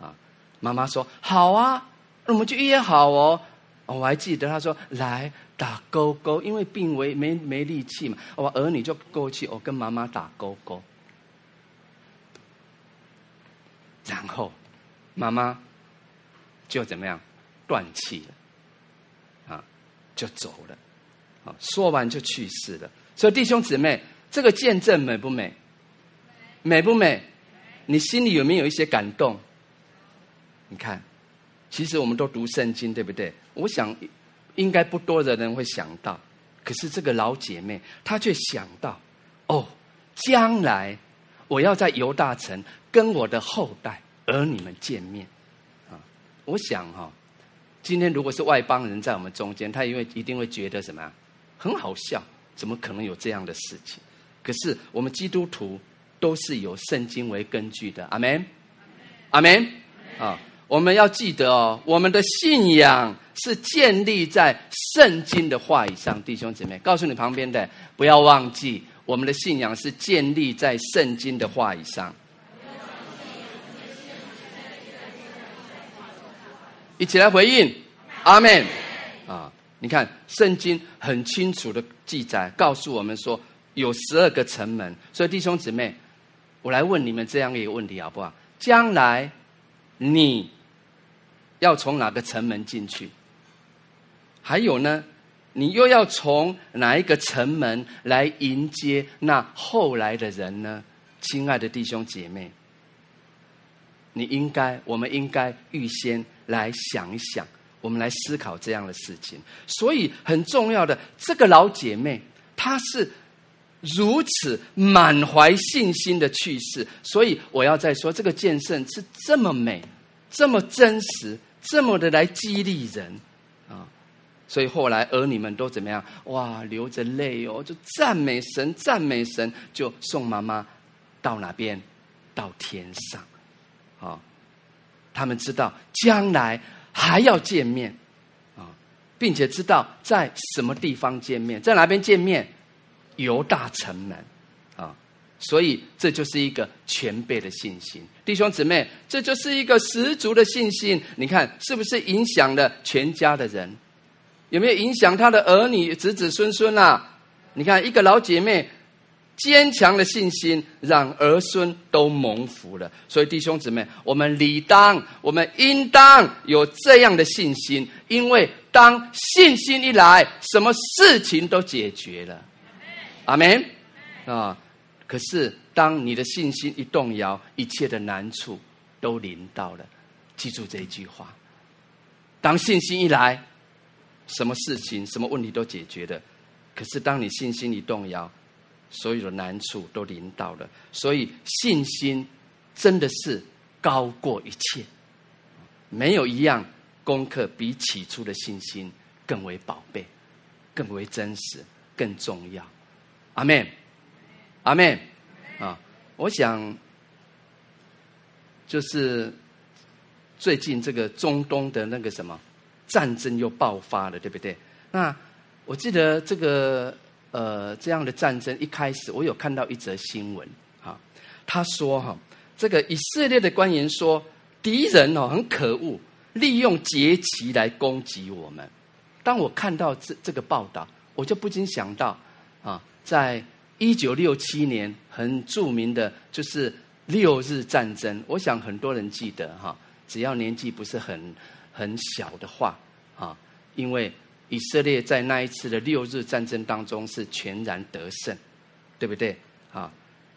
S4: 啊，妈妈说好啊，那我们就约好哦。我还记得她说来。”打勾勾，因为病危没没力气嘛，我儿女就过去，我跟妈妈打勾勾，然后妈妈就怎么样断气了，啊，就走了，啊，说完就去世了。所以弟兄姊妹，这个见证美不美？美不美？你心里有没有一些感动？你看，其实我们都读圣经，对不对？我想。应该不多的人会想到，可是这个老姐妹她却想到，哦，将来我要在犹大城跟我的后代儿女们见面啊！我想哈，今天如果是外邦人在我们中间，他因为一定会觉得什么呀？很好笑，怎么可能有这样的事情？可是我们基督徒都是有圣经为根据的，阿门，阿门啊！我们要记得哦，我们的信仰。是建立在圣经的话语上，弟兄姊妹，告诉你旁边的，不要忘记，我们的信仰是建立在圣经的话语上。一起来回应，阿门。啊，你看圣经很清楚的记载，告诉我们说有十二个城门。所以弟兄姊妹，我来问你们这样一个问题好不好？将来你要从哪个城门进去？还有呢，你又要从哪一个城门来迎接那后来的人呢？亲爱的弟兄姐妹，你应该，我们应该预先来想一想，我们来思考这样的事情。所以很重要的，这个老姐妹她是如此满怀信心的去世。所以我要再说，这个见证是这么美，这么真实，这么的来激励人啊！所以后来儿女们都怎么样？哇，流着泪哦，就赞美神，赞美神，就送妈妈。到哪边？到天上，啊！他们知道将来还要见面，啊，并且知道在什么地方见面，在哪边见面？犹大城门，所以这就是一个全备的信心，弟兄姊妹，这就是一个十足的信心。你看，是不是影响了全家的人？有没有影响他的儿女、子子孙孙啊？你看，一个老姐妹。坚强的信心让儿孙都蒙福了，所以弟兄姊妹，我们理当，我们应当有这样的信心，因为当信心一来，什么事情都解决了。阿门啊！可是当你的信心一动摇，一切的难处都临到了。记住这一句话：当信心一来，什么事情、什么问题都解决了。可是当你信心一动摇，所有的难处都临到了，所以信心真的是高过一切，没有一样功课比起初的信心更为宝贝、更为真实、更重要。阿门，阿妹啊！我想就是最近这个中东的那个什么战争又爆发了，对不对？那我记得这个。呃，这样的战争一开始，我有看到一则新闻，哈，他说哈，这个以色列的官员说，敌人哦很可恶，利用节期来攻击我们。当我看到这这个报道，我就不禁想到啊，在一九六七年很著名的就是六日战争，我想很多人记得哈，只要年纪不是很很小的话啊，因为。以色列在那一次的六日战争当中是全然得胜，对不对？啊，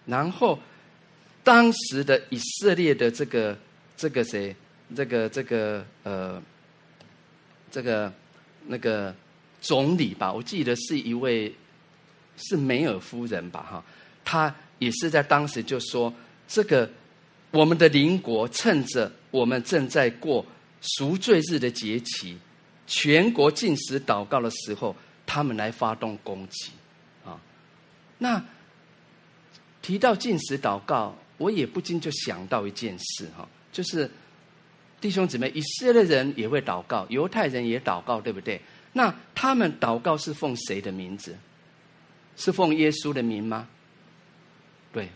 S4: 然后当时的以色列的这个这个谁，这个这个呃，这个那个总理吧，我记得是一位是梅尔夫人吧，哈，他也是在当时就说，这个我们的邻国趁着我们正在过赎罪日的节期。全国禁食祷告的时候，他们来发动攻击，啊，那提到禁食祷告，我也不禁就想到一件事哈，就是弟兄姊妹，以色列人也会祷告，犹太人也祷告，对不对？那他们祷告是奉谁的名字？是奉耶稣的名吗？对，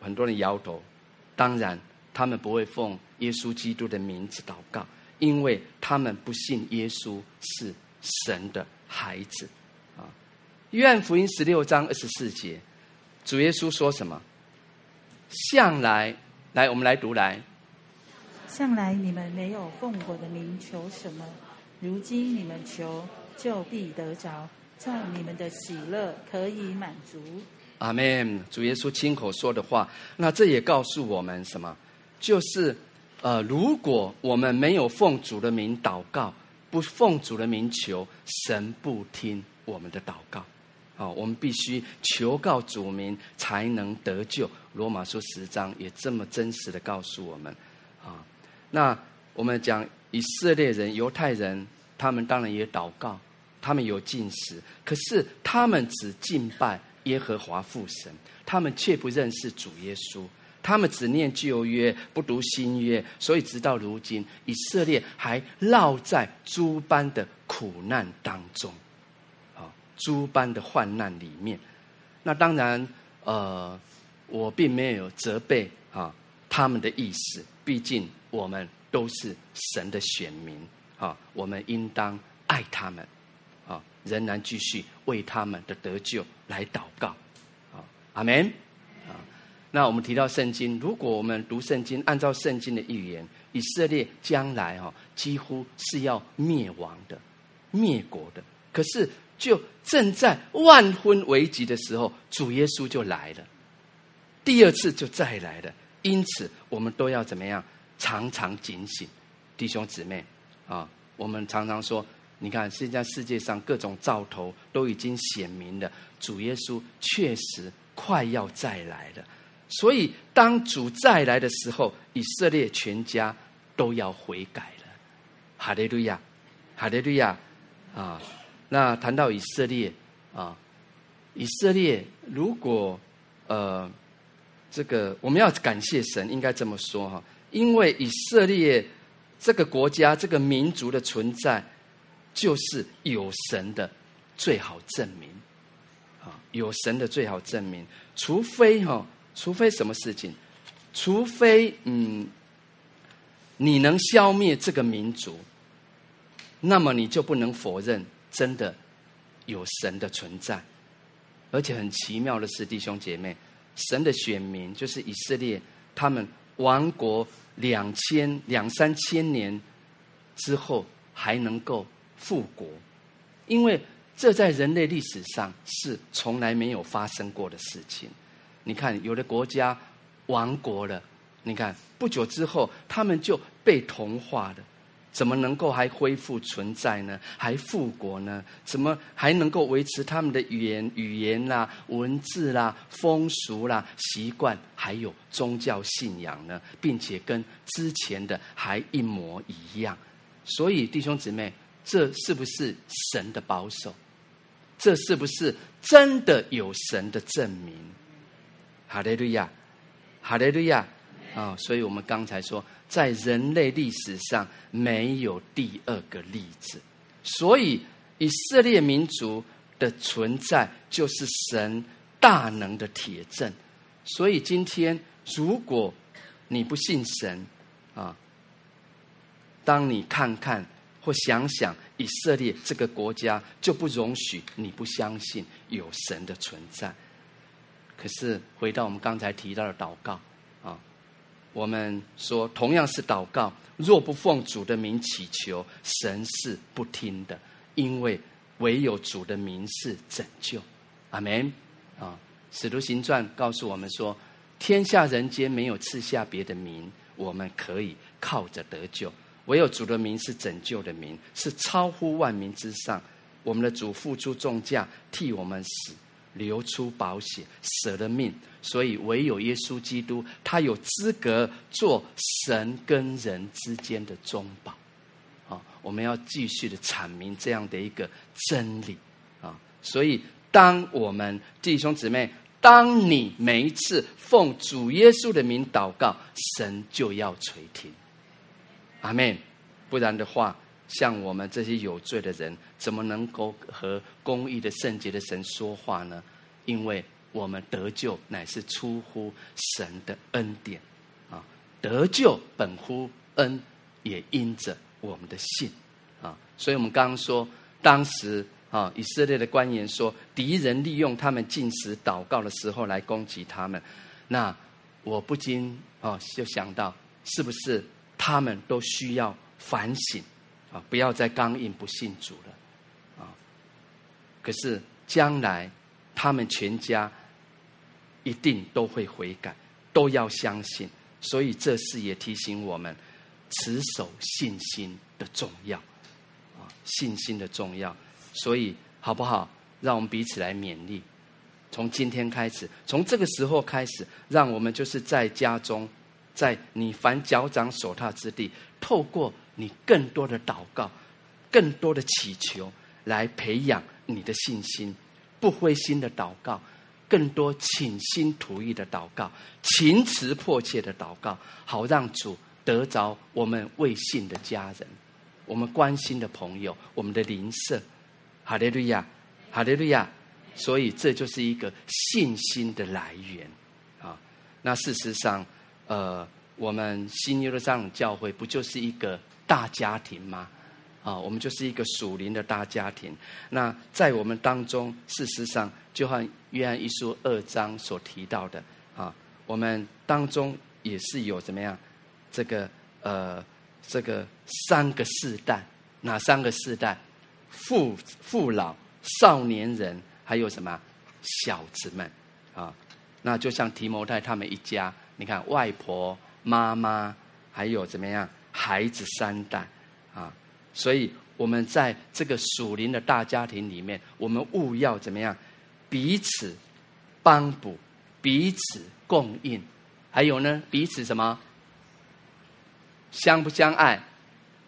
S4: 很多人摇头。当然，他们不会奉耶稣基督的名字祷告。因为他们不信耶稣是神的孩子，啊，约翰福音十六章二十四节，主耶稣说什么？向来，来，我们来读来。
S3: 向来你们没有奉我的名求什么，如今你们求，就必得着，叫你们的喜乐可以满足。
S4: 阿门。主耶稣亲口说的话，那这也告诉我们什么？就是。呃，如果我们没有奉主的名祷告，不奉主的名求，神不听我们的祷告。啊，我们必须求告主名，才能得救。罗马书十章也这么真实的告诉我们。啊，那我们讲以色列人、犹太人，他们当然也祷告，他们有禁食，可是他们只敬拜耶和华父神，他们却不认识主耶稣。他们只念旧约，不读新约，所以直到如今，以色列还落在诸般的苦难当中，啊，诸般的患难里面。那当然，呃，我并没有责备啊他们的意思，毕竟我们都是神的选民啊，我们应当爱他们，仍然继续为他们的得救来祷告，啊，阿门，啊，那我们提到圣经，如果我们读圣经，按照圣经的预言，以色列将来哈几乎是要灭亡的、灭国的，可是就正在万分危急的时候，主耶稣就来了，第二次就再来了，因此我们都要怎么样？常常警醒，弟兄姊妹啊！我们常常说，你看现在世界上各种兆头都已经显明了，主耶稣确实快要再来了。所以当主再来的时候，以色列全家都要悔改了。哈利路亚，哈利路亚啊！那谈到以色列啊，以色列如果呃，这个我们要感谢神，应该这么说哈。因为以色列这个国家、这个民族的存在，就是有神的最好证明，啊，有神的最好证明。除非哈，除非什么事情？除非嗯，你能消灭这个民族，那么你就不能否认真的有神的存在。而且很奇妙的是，弟兄姐妹，神的选民就是以色列，他们。亡国两千两三千年之后还能够复国，因为这在人类历史上是从来没有发生过的事情。你看，有的国家亡国了，你看不久之后他们就被同化了。怎么能够还恢复存在呢？还复国呢？怎么还能够维持他们的语言、语言啦、文字啦、风俗啦、习惯，还有宗教信仰呢？并且跟之前的还一模一样。所以弟兄姊妹，这是不是神的保守？这是不是真的有神的证明？哈利路亚，哈利路亚。啊、所以我们刚才说，在人类历史上没有第二个例子，所以以色列民族的存在就是神大能的铁证。所以今天，如果你不信神啊，当你看看或想想以色列这个国家，就不容许你不相信有神的存在。可是回到我们刚才提到的祷告啊。我们说，同样是祷告，若不奉主的名祈求，神是不听的，因为唯有主的名是拯救。阿门。啊，使徒行传告诉我们说，天下人间没有赐下别的名，我们可以靠着得救，唯有主的名是拯救的名，是超乎万民之上。我们的主付出重价替我们死。流出宝血，舍了命，所以唯有耶稣基督，他有资格做神跟人之间的中保。啊，我们要继续的阐明这样的一个真理啊！所以，当我们弟兄姊妹，当你每一次奉主耶稣的名祷告，神就要垂听。阿门。不然的话，像我们这些有罪的人，怎么能够和公义的圣洁的神说话呢？因为我们得救乃是出乎神的恩典，啊，得救本乎恩，也因着我们的信，啊，所以我们刚刚说，当时啊，以色列的官员说，敌人利用他们进食祷告的时候来攻击他们，那我不禁啊就想到，是不是他们都需要反省？啊，不要再刚硬不信主了，啊！可是将来他们全家一定都会悔改，都要相信。所以这事也提醒我们，持守信心的重要，啊，信心的重要。所以好不好？让我们彼此来勉励。从今天开始，从这个时候开始，让我们就是在家中，在你凡脚掌所踏之地，透过。你更多的祷告，更多的祈求，来培养你的信心，不灰心的祷告，更多倾心吐意的祷告，情词迫切的祷告，好让主得着我们未信的家人，我们关心的朋友，我们的邻舍。哈利路亚，哈利路亚。所以这就是一个信心的来源啊。那事实上，呃，我们新耶路撒冷教会不就是一个大家庭吗？啊，我们就是一个属灵的大家庭。那在我们当中，事实上，就像约翰一书二章所提到的啊，我们当中也是有怎么样？这个呃，这个三个世代，哪三个世代？父父老、少年人，还有什么小子们啊？那就像提摩太他们一家，你看外婆、妈妈，还有怎么样？孩子三代啊，所以我们在这个属灵的大家庭里面，我们务要怎么样？彼此帮补，彼此供应，还有呢，彼此什么？相不相爱？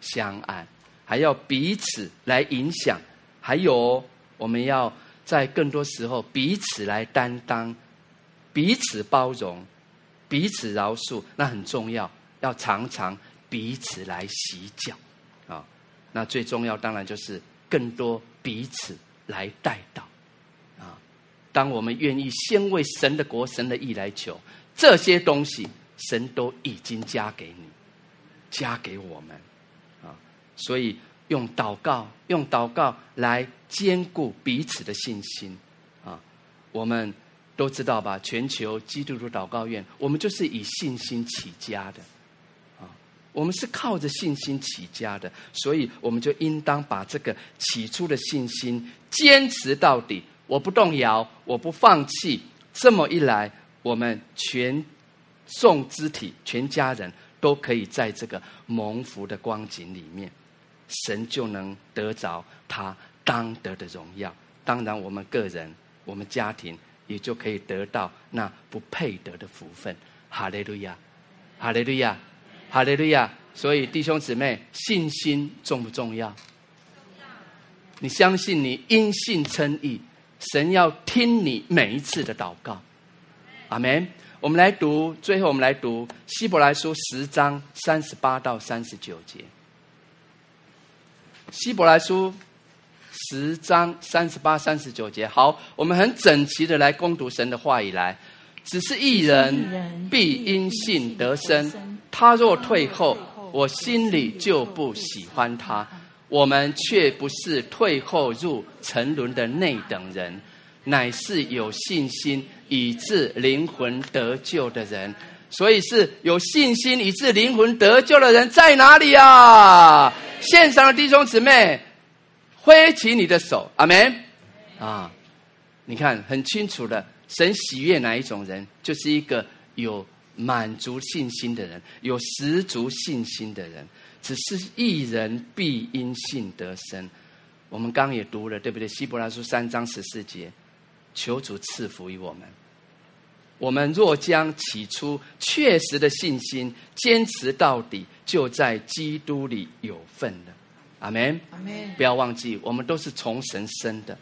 S4: 相爱，还要彼此来影响，还有我们要在更多时候彼此来担当，彼此包容，彼此饶恕，那很重要，要常常。彼此来洗脚，啊，那最重要当然就是更多彼此来代祷，啊，当我们愿意先为神的国、神的意来求，这些东西神都已经加给你，加给我们，啊，所以用祷告，用祷告来坚固彼此的信心，啊，我们都知道吧？全球基督徒祷告院，我们就是以信心起家的。啊我们是靠着信心起家的，所以我们就应当把这个起初的信心坚持到底。我不动摇，我不放弃。这么一来，我们全众肢体、全家人都可以在这个蒙福的光景里面，神就能得着他当得的荣耀。当然，我们个人、我们家庭也就可以得到那不配得的福分。哈利路亚，哈利路亚。哈利路亚！所以弟兄姊妹，信心重不重要？你相信你因信称义，神要听你每一次的祷告。阿门。我们来读，最后我们来读希伯来书十章三十八到三十九节。希伯来书十章三十八、三十九节。好，我们很整齐的来攻读神的话语来。只是一人必因信得生。他若退后，我心里就不喜欢他。我们却不是退后入沉沦的那等人，乃是有信心以致灵魂得救的人。所以是有信心以致灵魂得救的人在哪里啊？现场的弟兄姊妹，挥起你的手，阿门。啊，你看很清楚的，神喜悦哪一种人，就是一个有。满足信心的人，有十足信心的人，只是一人必因信得生。我们刚刚也读了，对不对？希伯来书三章十四节，求主赐福于我们。我们若将起初确实的信心坚持到底，就在基督里有份了。阿门。阿门。不要忘记，我们都是从神生的，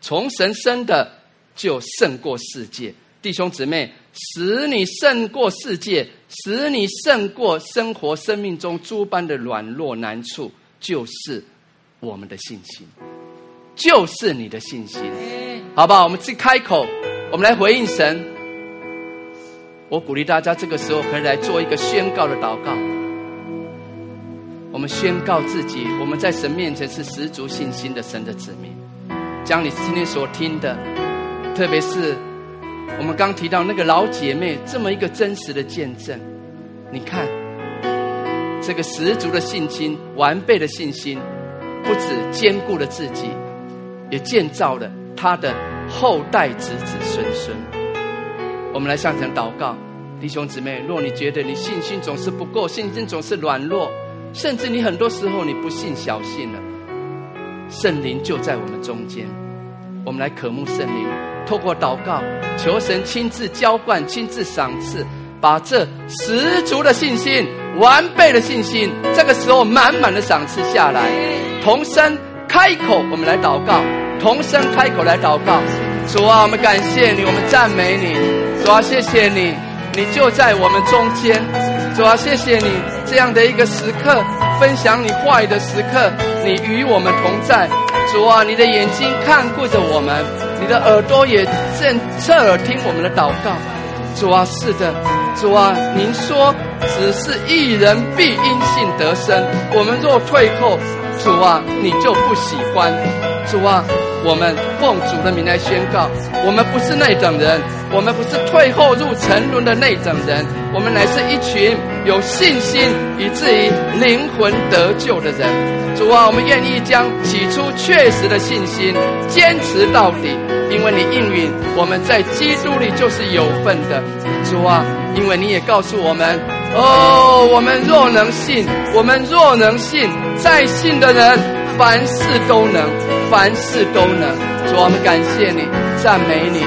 S4: 从神生的就胜过世界。弟兄姊妹，使你胜过世界，使你胜过生活生命中诸般的软弱难处，就是我们的信心，就是你的信心，好不好？我们自己开口，我们来回应神。我鼓励大家，这个时候可以来做一个宣告的祷告。我们宣告自己，我们在神面前是十足信心的神的子民，将你今天所听的，特别是。我们刚提到那个老姐妹这么一个真实的见证，你看，这个十足的信心、完备的信心，不止坚固了自己，也建造了他的后代子子孙孙。我们来向神祷告，弟兄姊妹，若你觉得你信心总是不够，信心总是软弱，甚至你很多时候你不信小信了，圣灵就在我们中间，我们来渴慕圣灵。透过祷告，求神亲自浇灌、亲自赏赐，把这十足的信心、完备的信心，这个时候满满的赏赐下来。同声开口，我们来祷告；同声开口来祷告。主啊，我们感谢你，我们赞美你。主啊，谢谢你，你就在我们中间。主啊，谢谢你这样的一个时刻，分享你话语的时刻，你与我们同在。主啊，你的眼睛看顾着我们。你的耳朵也正侧耳听我们的祷告，主啊，是的，主啊，您说只是一人必因信得生，我们若退后，主啊，你就不喜欢。主啊，我们奉主的名来宣告，我们不是那等人，我们不是退后入沉沦的那等人，我们乃是一群有信心以至于灵魂得救的人。主啊，我们愿意将起初确实的信心坚持到底，因为你应允我们在基督里就是有份的。主啊，因为你也告诉我们，哦，我们若能信，我们若能信，在信的人凡事都能，凡事都能。主啊，我们感谢你，赞美你。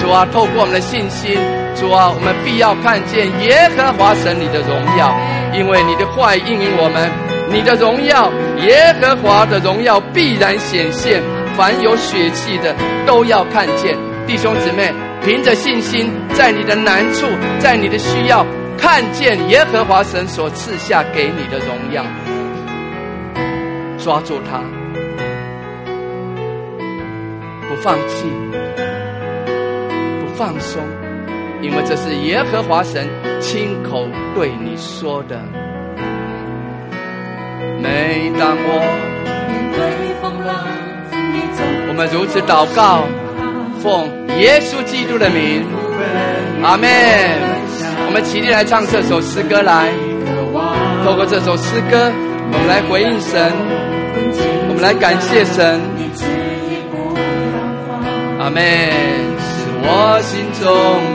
S4: 主啊，透过我们的信心，主啊，我们必要看见耶和华神你的荣耀，因为你的话应允我们，你的荣耀，耶和华的荣耀必然显现，凡有血气的都要看见。弟兄姊妹。凭着信心，在你的难处，在你的需要，看见耶和华神所赐下给你的荣耀，抓住它，不放弃，不放松，因为这是耶和华神亲口对你说的。每当我，我们如此祷告，奉。耶稣基督的名，阿门。我们起立来唱这首诗歌来，透过这首诗歌，我们来回应神，来感谢神。阿门。使我心中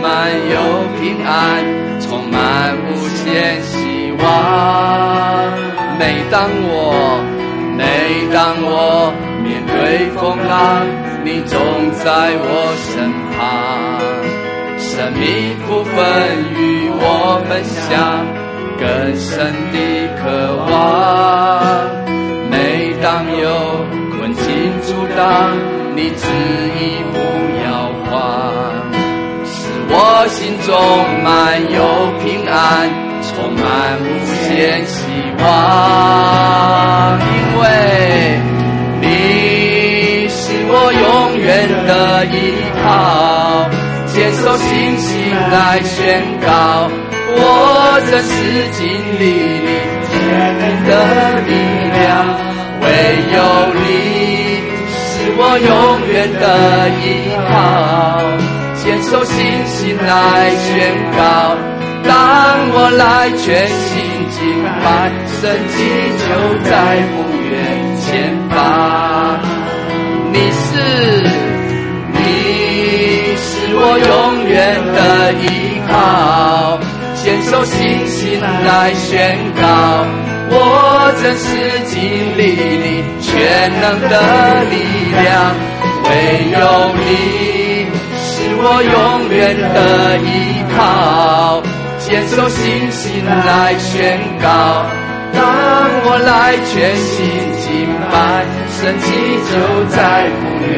S4: 满有平安，充满无限希望。每当我，每当我面对风浪。你总在我身旁，生命福分与我分享，更深的渴望。当有困境阻挡，你执意不要换，使我心中满有平安，充满无限希望，因为你是。我永远的依靠，坚守信心来宣告，我真是经历你全能的力量，唯有你是我永远的依靠，坚守信心来宣告，当我来全心敬拜，神迹就在不远前方。你是，你是我永远的依靠，坚守信心来宣告，我真实经历你全能的力量，唯有你是我永远的依靠，坚守信心来宣告，当我来全心敬拜。神迹就在不远，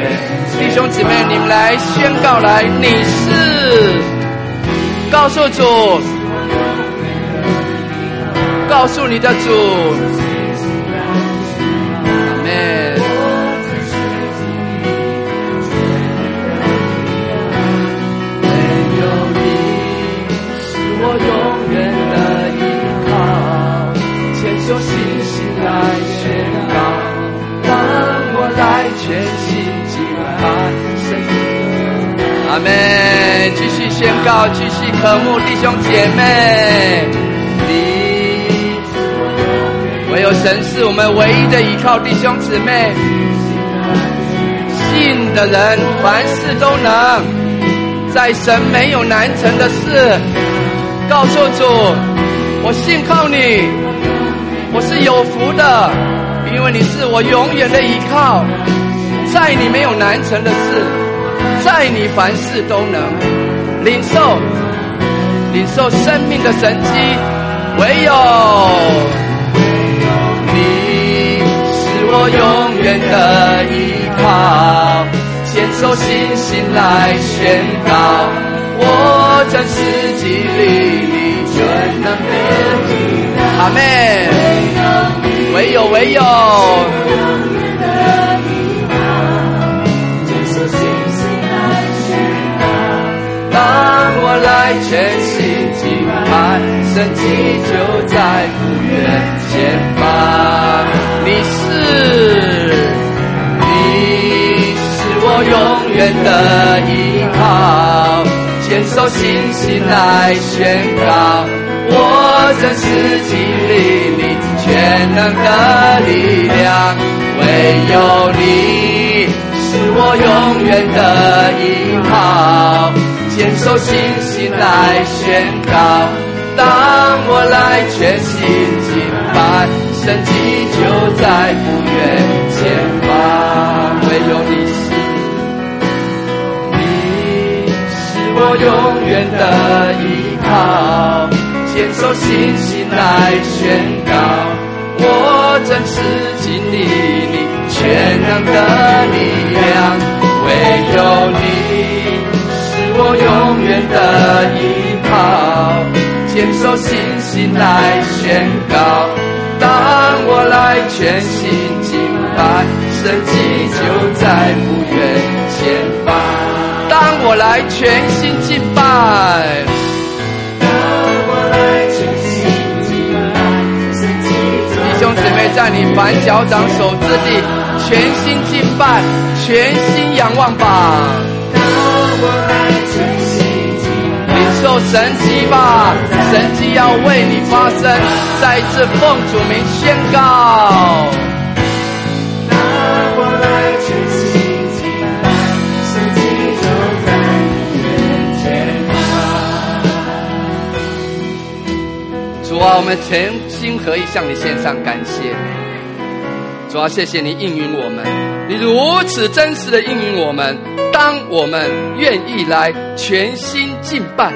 S4: 弟兄姊妹，你们来宣告来，你是告诉主，告诉你的主。阿门。没有你是我永远的依靠，千座星星来宣告，让我来全心敬拜。阿妹，继续宣告，继续渴慕弟兄姐妹。唯有神是我们唯一的依靠，弟兄姊妹。信的人凡事都能，在神没有难成的事。告诉主，我信靠你，我是有福的，因为你是我永远的依靠，在你没有难成的事。在你凡事都能领受，领受生命的神迹，唯有我永远的依靠，坚守信心来宣告，我真实经历你全能的力量。阿妹。唯有唯有。当我来全心神迹就在不远前方。你是，你是我永远的依靠，坚守信心来宣告，我真实经历你全能的力量，唯有你。是我永远的依靠，坚守信心来宣告。当我来全心敬拜，神迹就在不远前方。唯有你是，你是我永远的依靠，坚守信心来宣告。我真实经历你。全能的力量，唯有你我永远的依靠，坚守信心来宣告。当我来全心敬拜，神迹就在不远前方。当我来全心敬拜，弟兄姊妹在你反脚掌手之地。全心敬拜，全心仰望吧。当我来受神迹吧，神迹要为你发生，再一次奉主名宣告。主啊，我们全心合意向你献上感谢。主要谢谢你应允我们，你如此真实的应允我们。当我们愿意来全心敬拜、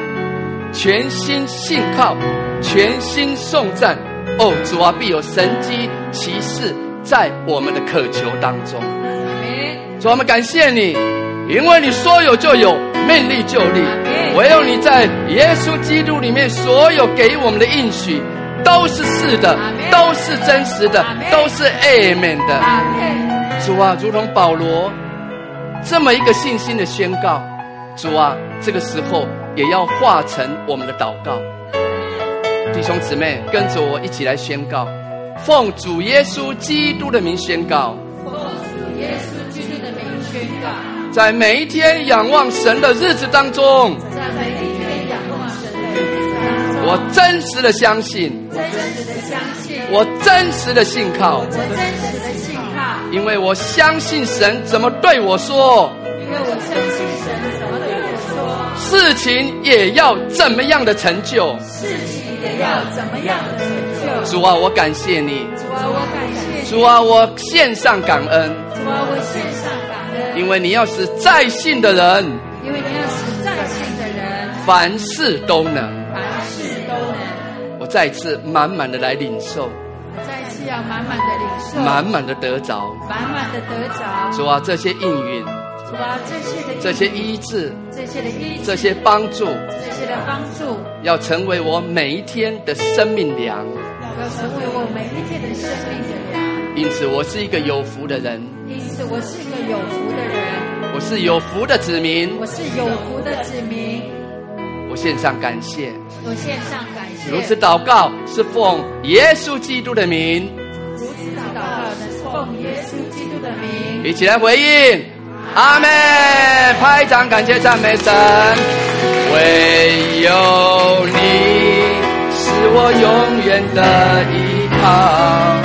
S4: 全心信靠、全心颂赞，哦，主啊，必有神迹奇事在我们的渴求当中。主，我们感谢你，因为你说有就有，命立就立。唯有你在耶稣基督里面所有给我们的应许。都是是的，都是真实的，都是 Amen 的。主啊，如同保罗这么一个信心的宣告，主啊，这个时候也要化成我们的祷告。弟兄姊妹，跟着我一起来宣告，奉主耶稣基督的名宣告，
S5: 奉主耶稣基督的名宣告，
S4: 在每一天仰望神的日子当中。我真实的相信，
S5: 真实的相信，
S4: 我真实的信靠，
S5: 我真实的信靠，
S4: 因为我相信神怎么对我说，
S5: 因为我相信
S4: 事情也要怎么样的成就，
S5: 事情也要怎么样的成就。
S4: 主啊，我感谢你，
S5: 主啊，我感谢你，
S4: 主啊，我献上感恩，
S5: 主啊，我献上感恩，
S4: 因为你要是在信的人，
S5: 因为你要是在信的人，
S4: 凡事都能。凡事都能。我再次满满的来领受，
S5: 再次要满满的领受，
S4: 满满的得着，
S5: 满满的得着。
S4: 主啊，这些应允，
S5: 主啊，这些的
S4: 这些医治，
S5: 这些的医治，
S4: 这些帮助，
S5: 这些的帮助，
S4: 要成为我每一天的生命粮，要
S5: 成为我每一天的生命的粮。
S4: 因此，我是一个有福的人。
S5: 因此，我是一个有福的人。
S4: 我是有福的子民。
S5: 我是有福的子民。
S4: 我献上感谢。
S5: 我献上感谢。
S4: 如此祷告是奉耶稣基督的名。
S5: 如此祷告是奉耶稣基督的名。
S4: 一起来回应，阿妹！拍掌感谢赞美神。唯有你是我永远的依靠。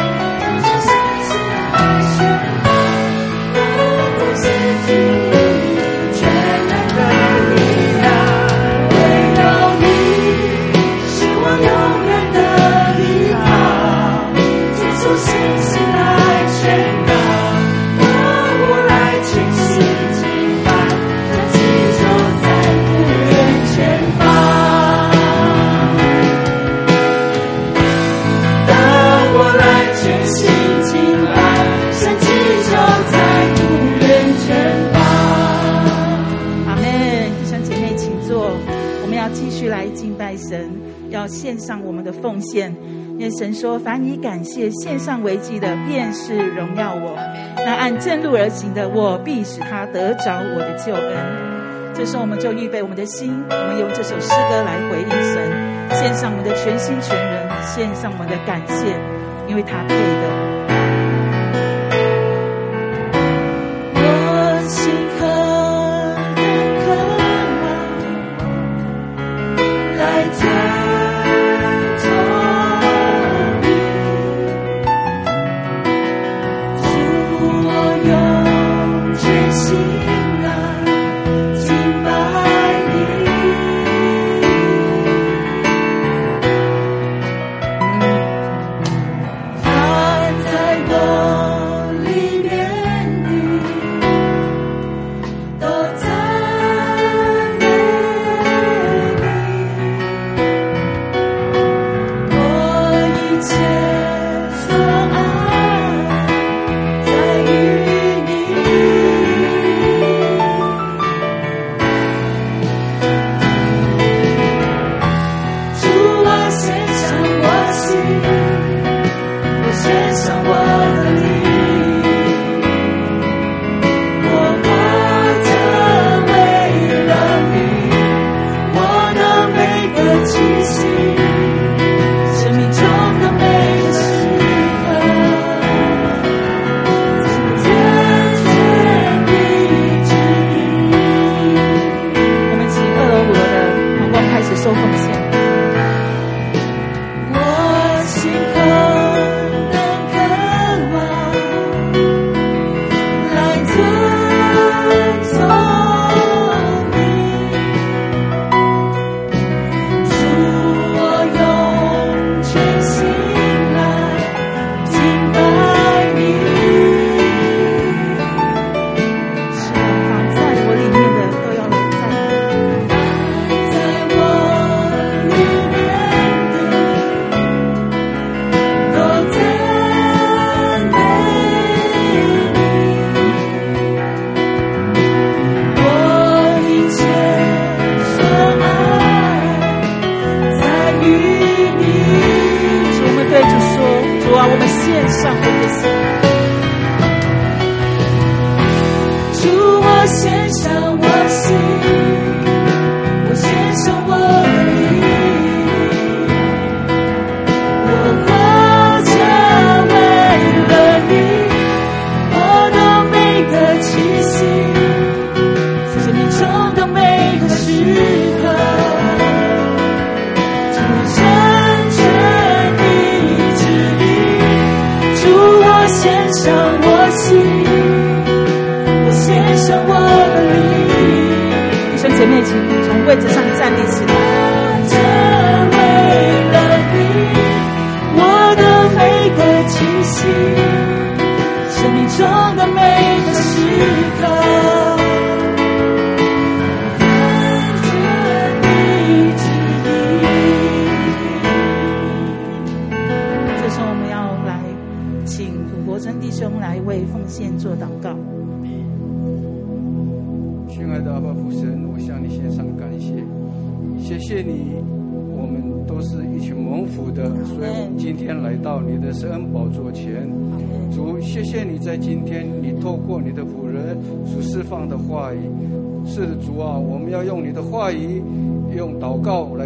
S3: 要献上我们的奉献，那神说：“凡以感谢献上为祭的，便是荣耀我；那按正路而行的，我必使他得着我的救恩。”
S2: 这时候我们就预备我们的心，我们用这首诗歌来回应神，献上我们的全心全人，献上我们的感谢，因为他配的。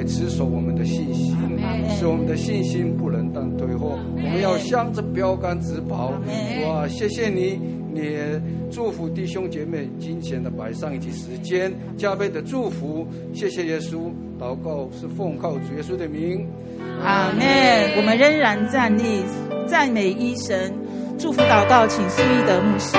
S6: 持守我们的信心，使我们的信心不能当退后。我们要向着标杆直跑。哇！谢谢你，你祝福弟兄姐妹金钱的摆上以及时间加倍的祝福。谢谢耶稣，祷告是奉靠主耶稣的名。
S2: 阿门。我们仍然站立，赞美一神，祝福祷告，请苏一德牧
S4: 师。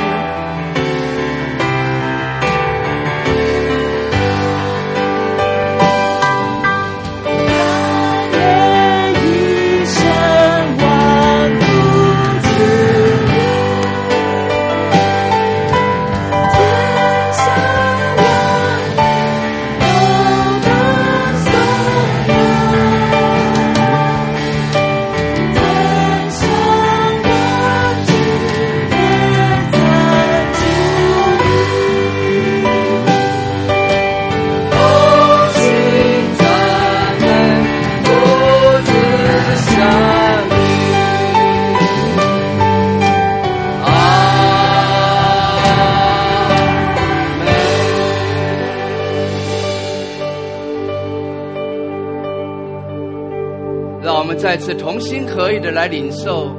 S4: 意的来领受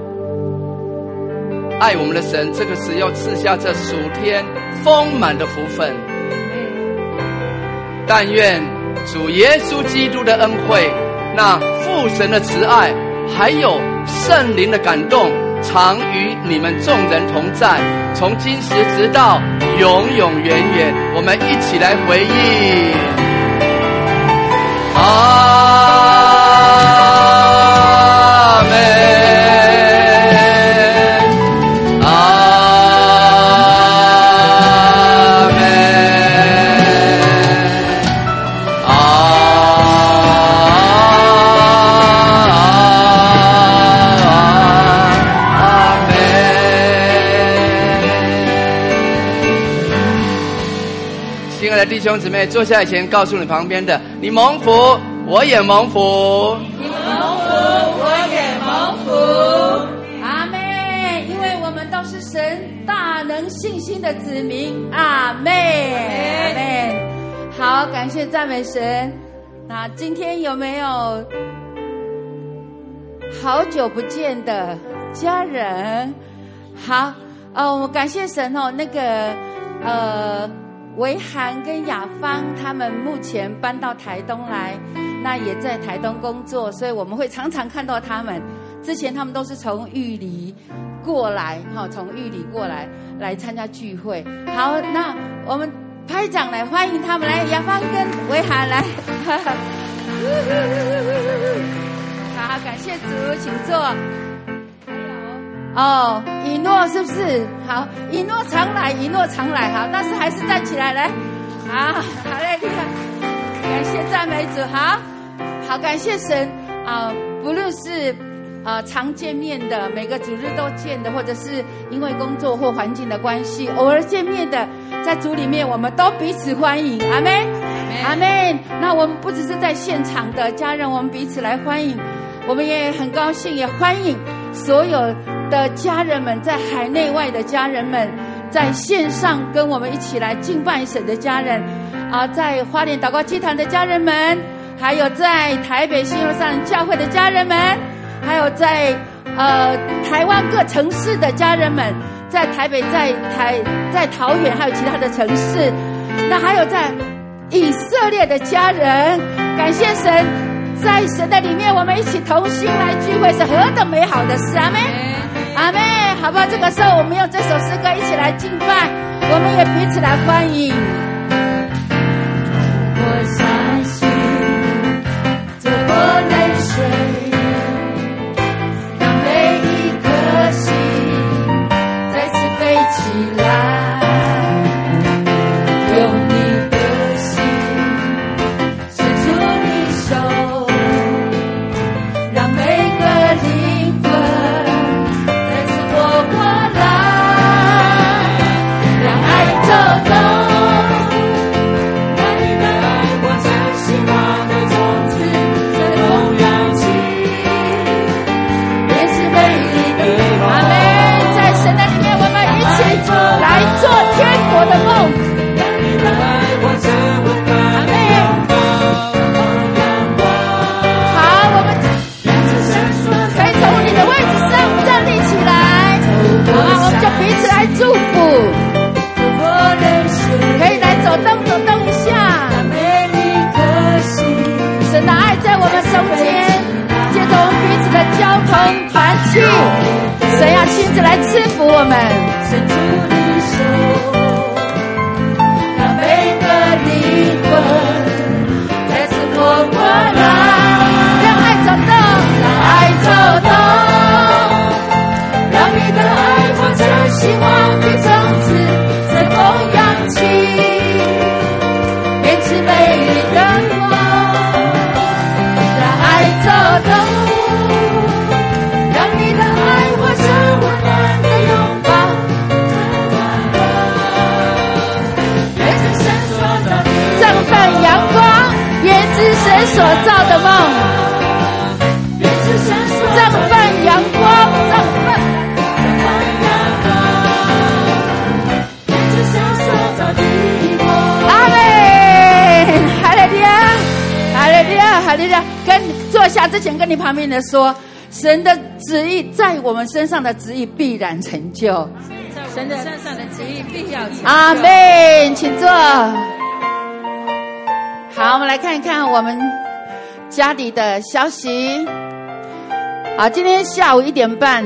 S4: 爱我们的神，这个时要赐下这属天丰满的福分。但愿主耶稣基督的恩惠，那父神的慈爱，还有圣灵的感动，常与你们众人同在，从今时直到永永远远。我们一起来回应。阿兄姊妹，坐下来前，告诉你旁边的：你蒙福，我也蒙福。
S5: 你蒙福，我也蒙福。阿门。因为我们都是神大能信心的子民。阿门。阿门。好，感谢赞美神。那今天有没有好久不见的家人？好，哦，我们感谢神哦，那个呃。维涵跟雅芳他们目前搬到台东来，那也在台东工作，所以我们会常常看到他们。之前他们都是从玉里过来，哈，从玉里过来来参加聚会。好，那我们拍掌来欢迎他们来，雅芳跟维涵来。好，感谢主，请坐。哦，以诺是不是？好，以诺常来，以诺常来，好，但是还是站起来来，好，好嘞，厉害，感谢赞美主，好，好感谢神啊、呃，不论是啊、呃、常见面的，每个主日都见的，或者是因为工作或环境的关系偶尔见面的，在组里面我们都彼此欢迎，阿门，阿门。那我们不只是在现场的家人，我们彼此来欢迎，我们也很高兴，也欢迎所有。的家人们，在海内外的家人们，在线上跟我们一起来敬拜神的家人，啊，在花莲祷告祭坛的家人们，还有在台北新楼上教会的家人们，还有在呃台湾各城市的家人们，在台北、在台、在桃园，还有其他的城市，那还有在以色列的家人，感谢神，在神的里面，我们一起同心来聚会，是何等美好的事，阿们。阿妹，好不好？这个时候，我们用这首诗歌一起来敬拜，我们也彼此来欢迎。
S2: 我相信这活泪水。
S5: 神要亲自来赐福我们。所造的梦，
S2: 绽放阳光。阿门！
S5: 哈利迪亚，哈利迪亚，哈利迪，跟坐下之前，跟你旁边的说，神的旨意在我们身上的旨意必然成就。
S3: 神的身上的旨意必要成就。
S5: 阿妹，请坐。好，我们来看一看我们家里的消息。好，今天下午一点半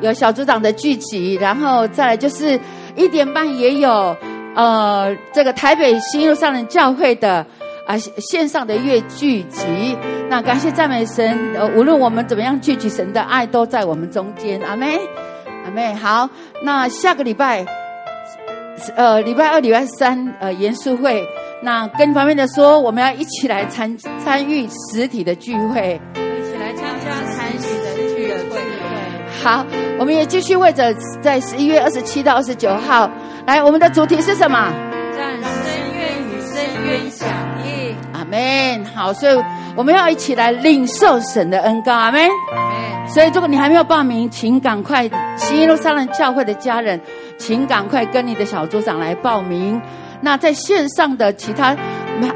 S5: 有小组长的聚集，然后再来就是一点半也有呃这个台北新路上的教会的。啊，线上的月聚集，那感谢赞美神。呃，无论我们怎么样聚集，神的爱都在我们中间。阿妹，阿妹，好。那下个礼拜，呃，礼拜二、礼拜三，呃，严肃会。那跟旁边的说，我们要一起来参参与实体的聚会，
S3: 一起来参加参与的聚会。
S5: 好，我们也继续为着在十一月二十七到二十九号，来，我们的主题是什么？
S3: 让深渊与深渊响。
S5: 阿门，好，所以我们要一起来领受神的恩膏，阿门。所以，如果你还没有报名，请赶快，新耶路撒冷教会的家人，请赶快跟你的小组长来报名。那在线上的其他，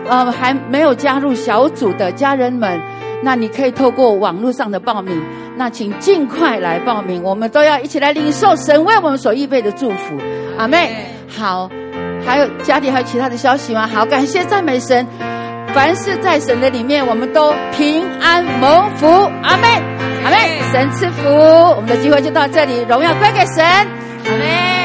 S5: 呃，还没有加入小组的家人们，那你可以透过网络上的报名，那请尽快来报名。我们都要一起来领受神为我们所预备的祝福，阿妹。好，还有家里还有其他的消息吗？好，感谢赞美神。凡是在神的里面，我们都平安蒙福。阿妹，阿妹。神赐福，我们的机会就到这里，荣耀归给神。阿门。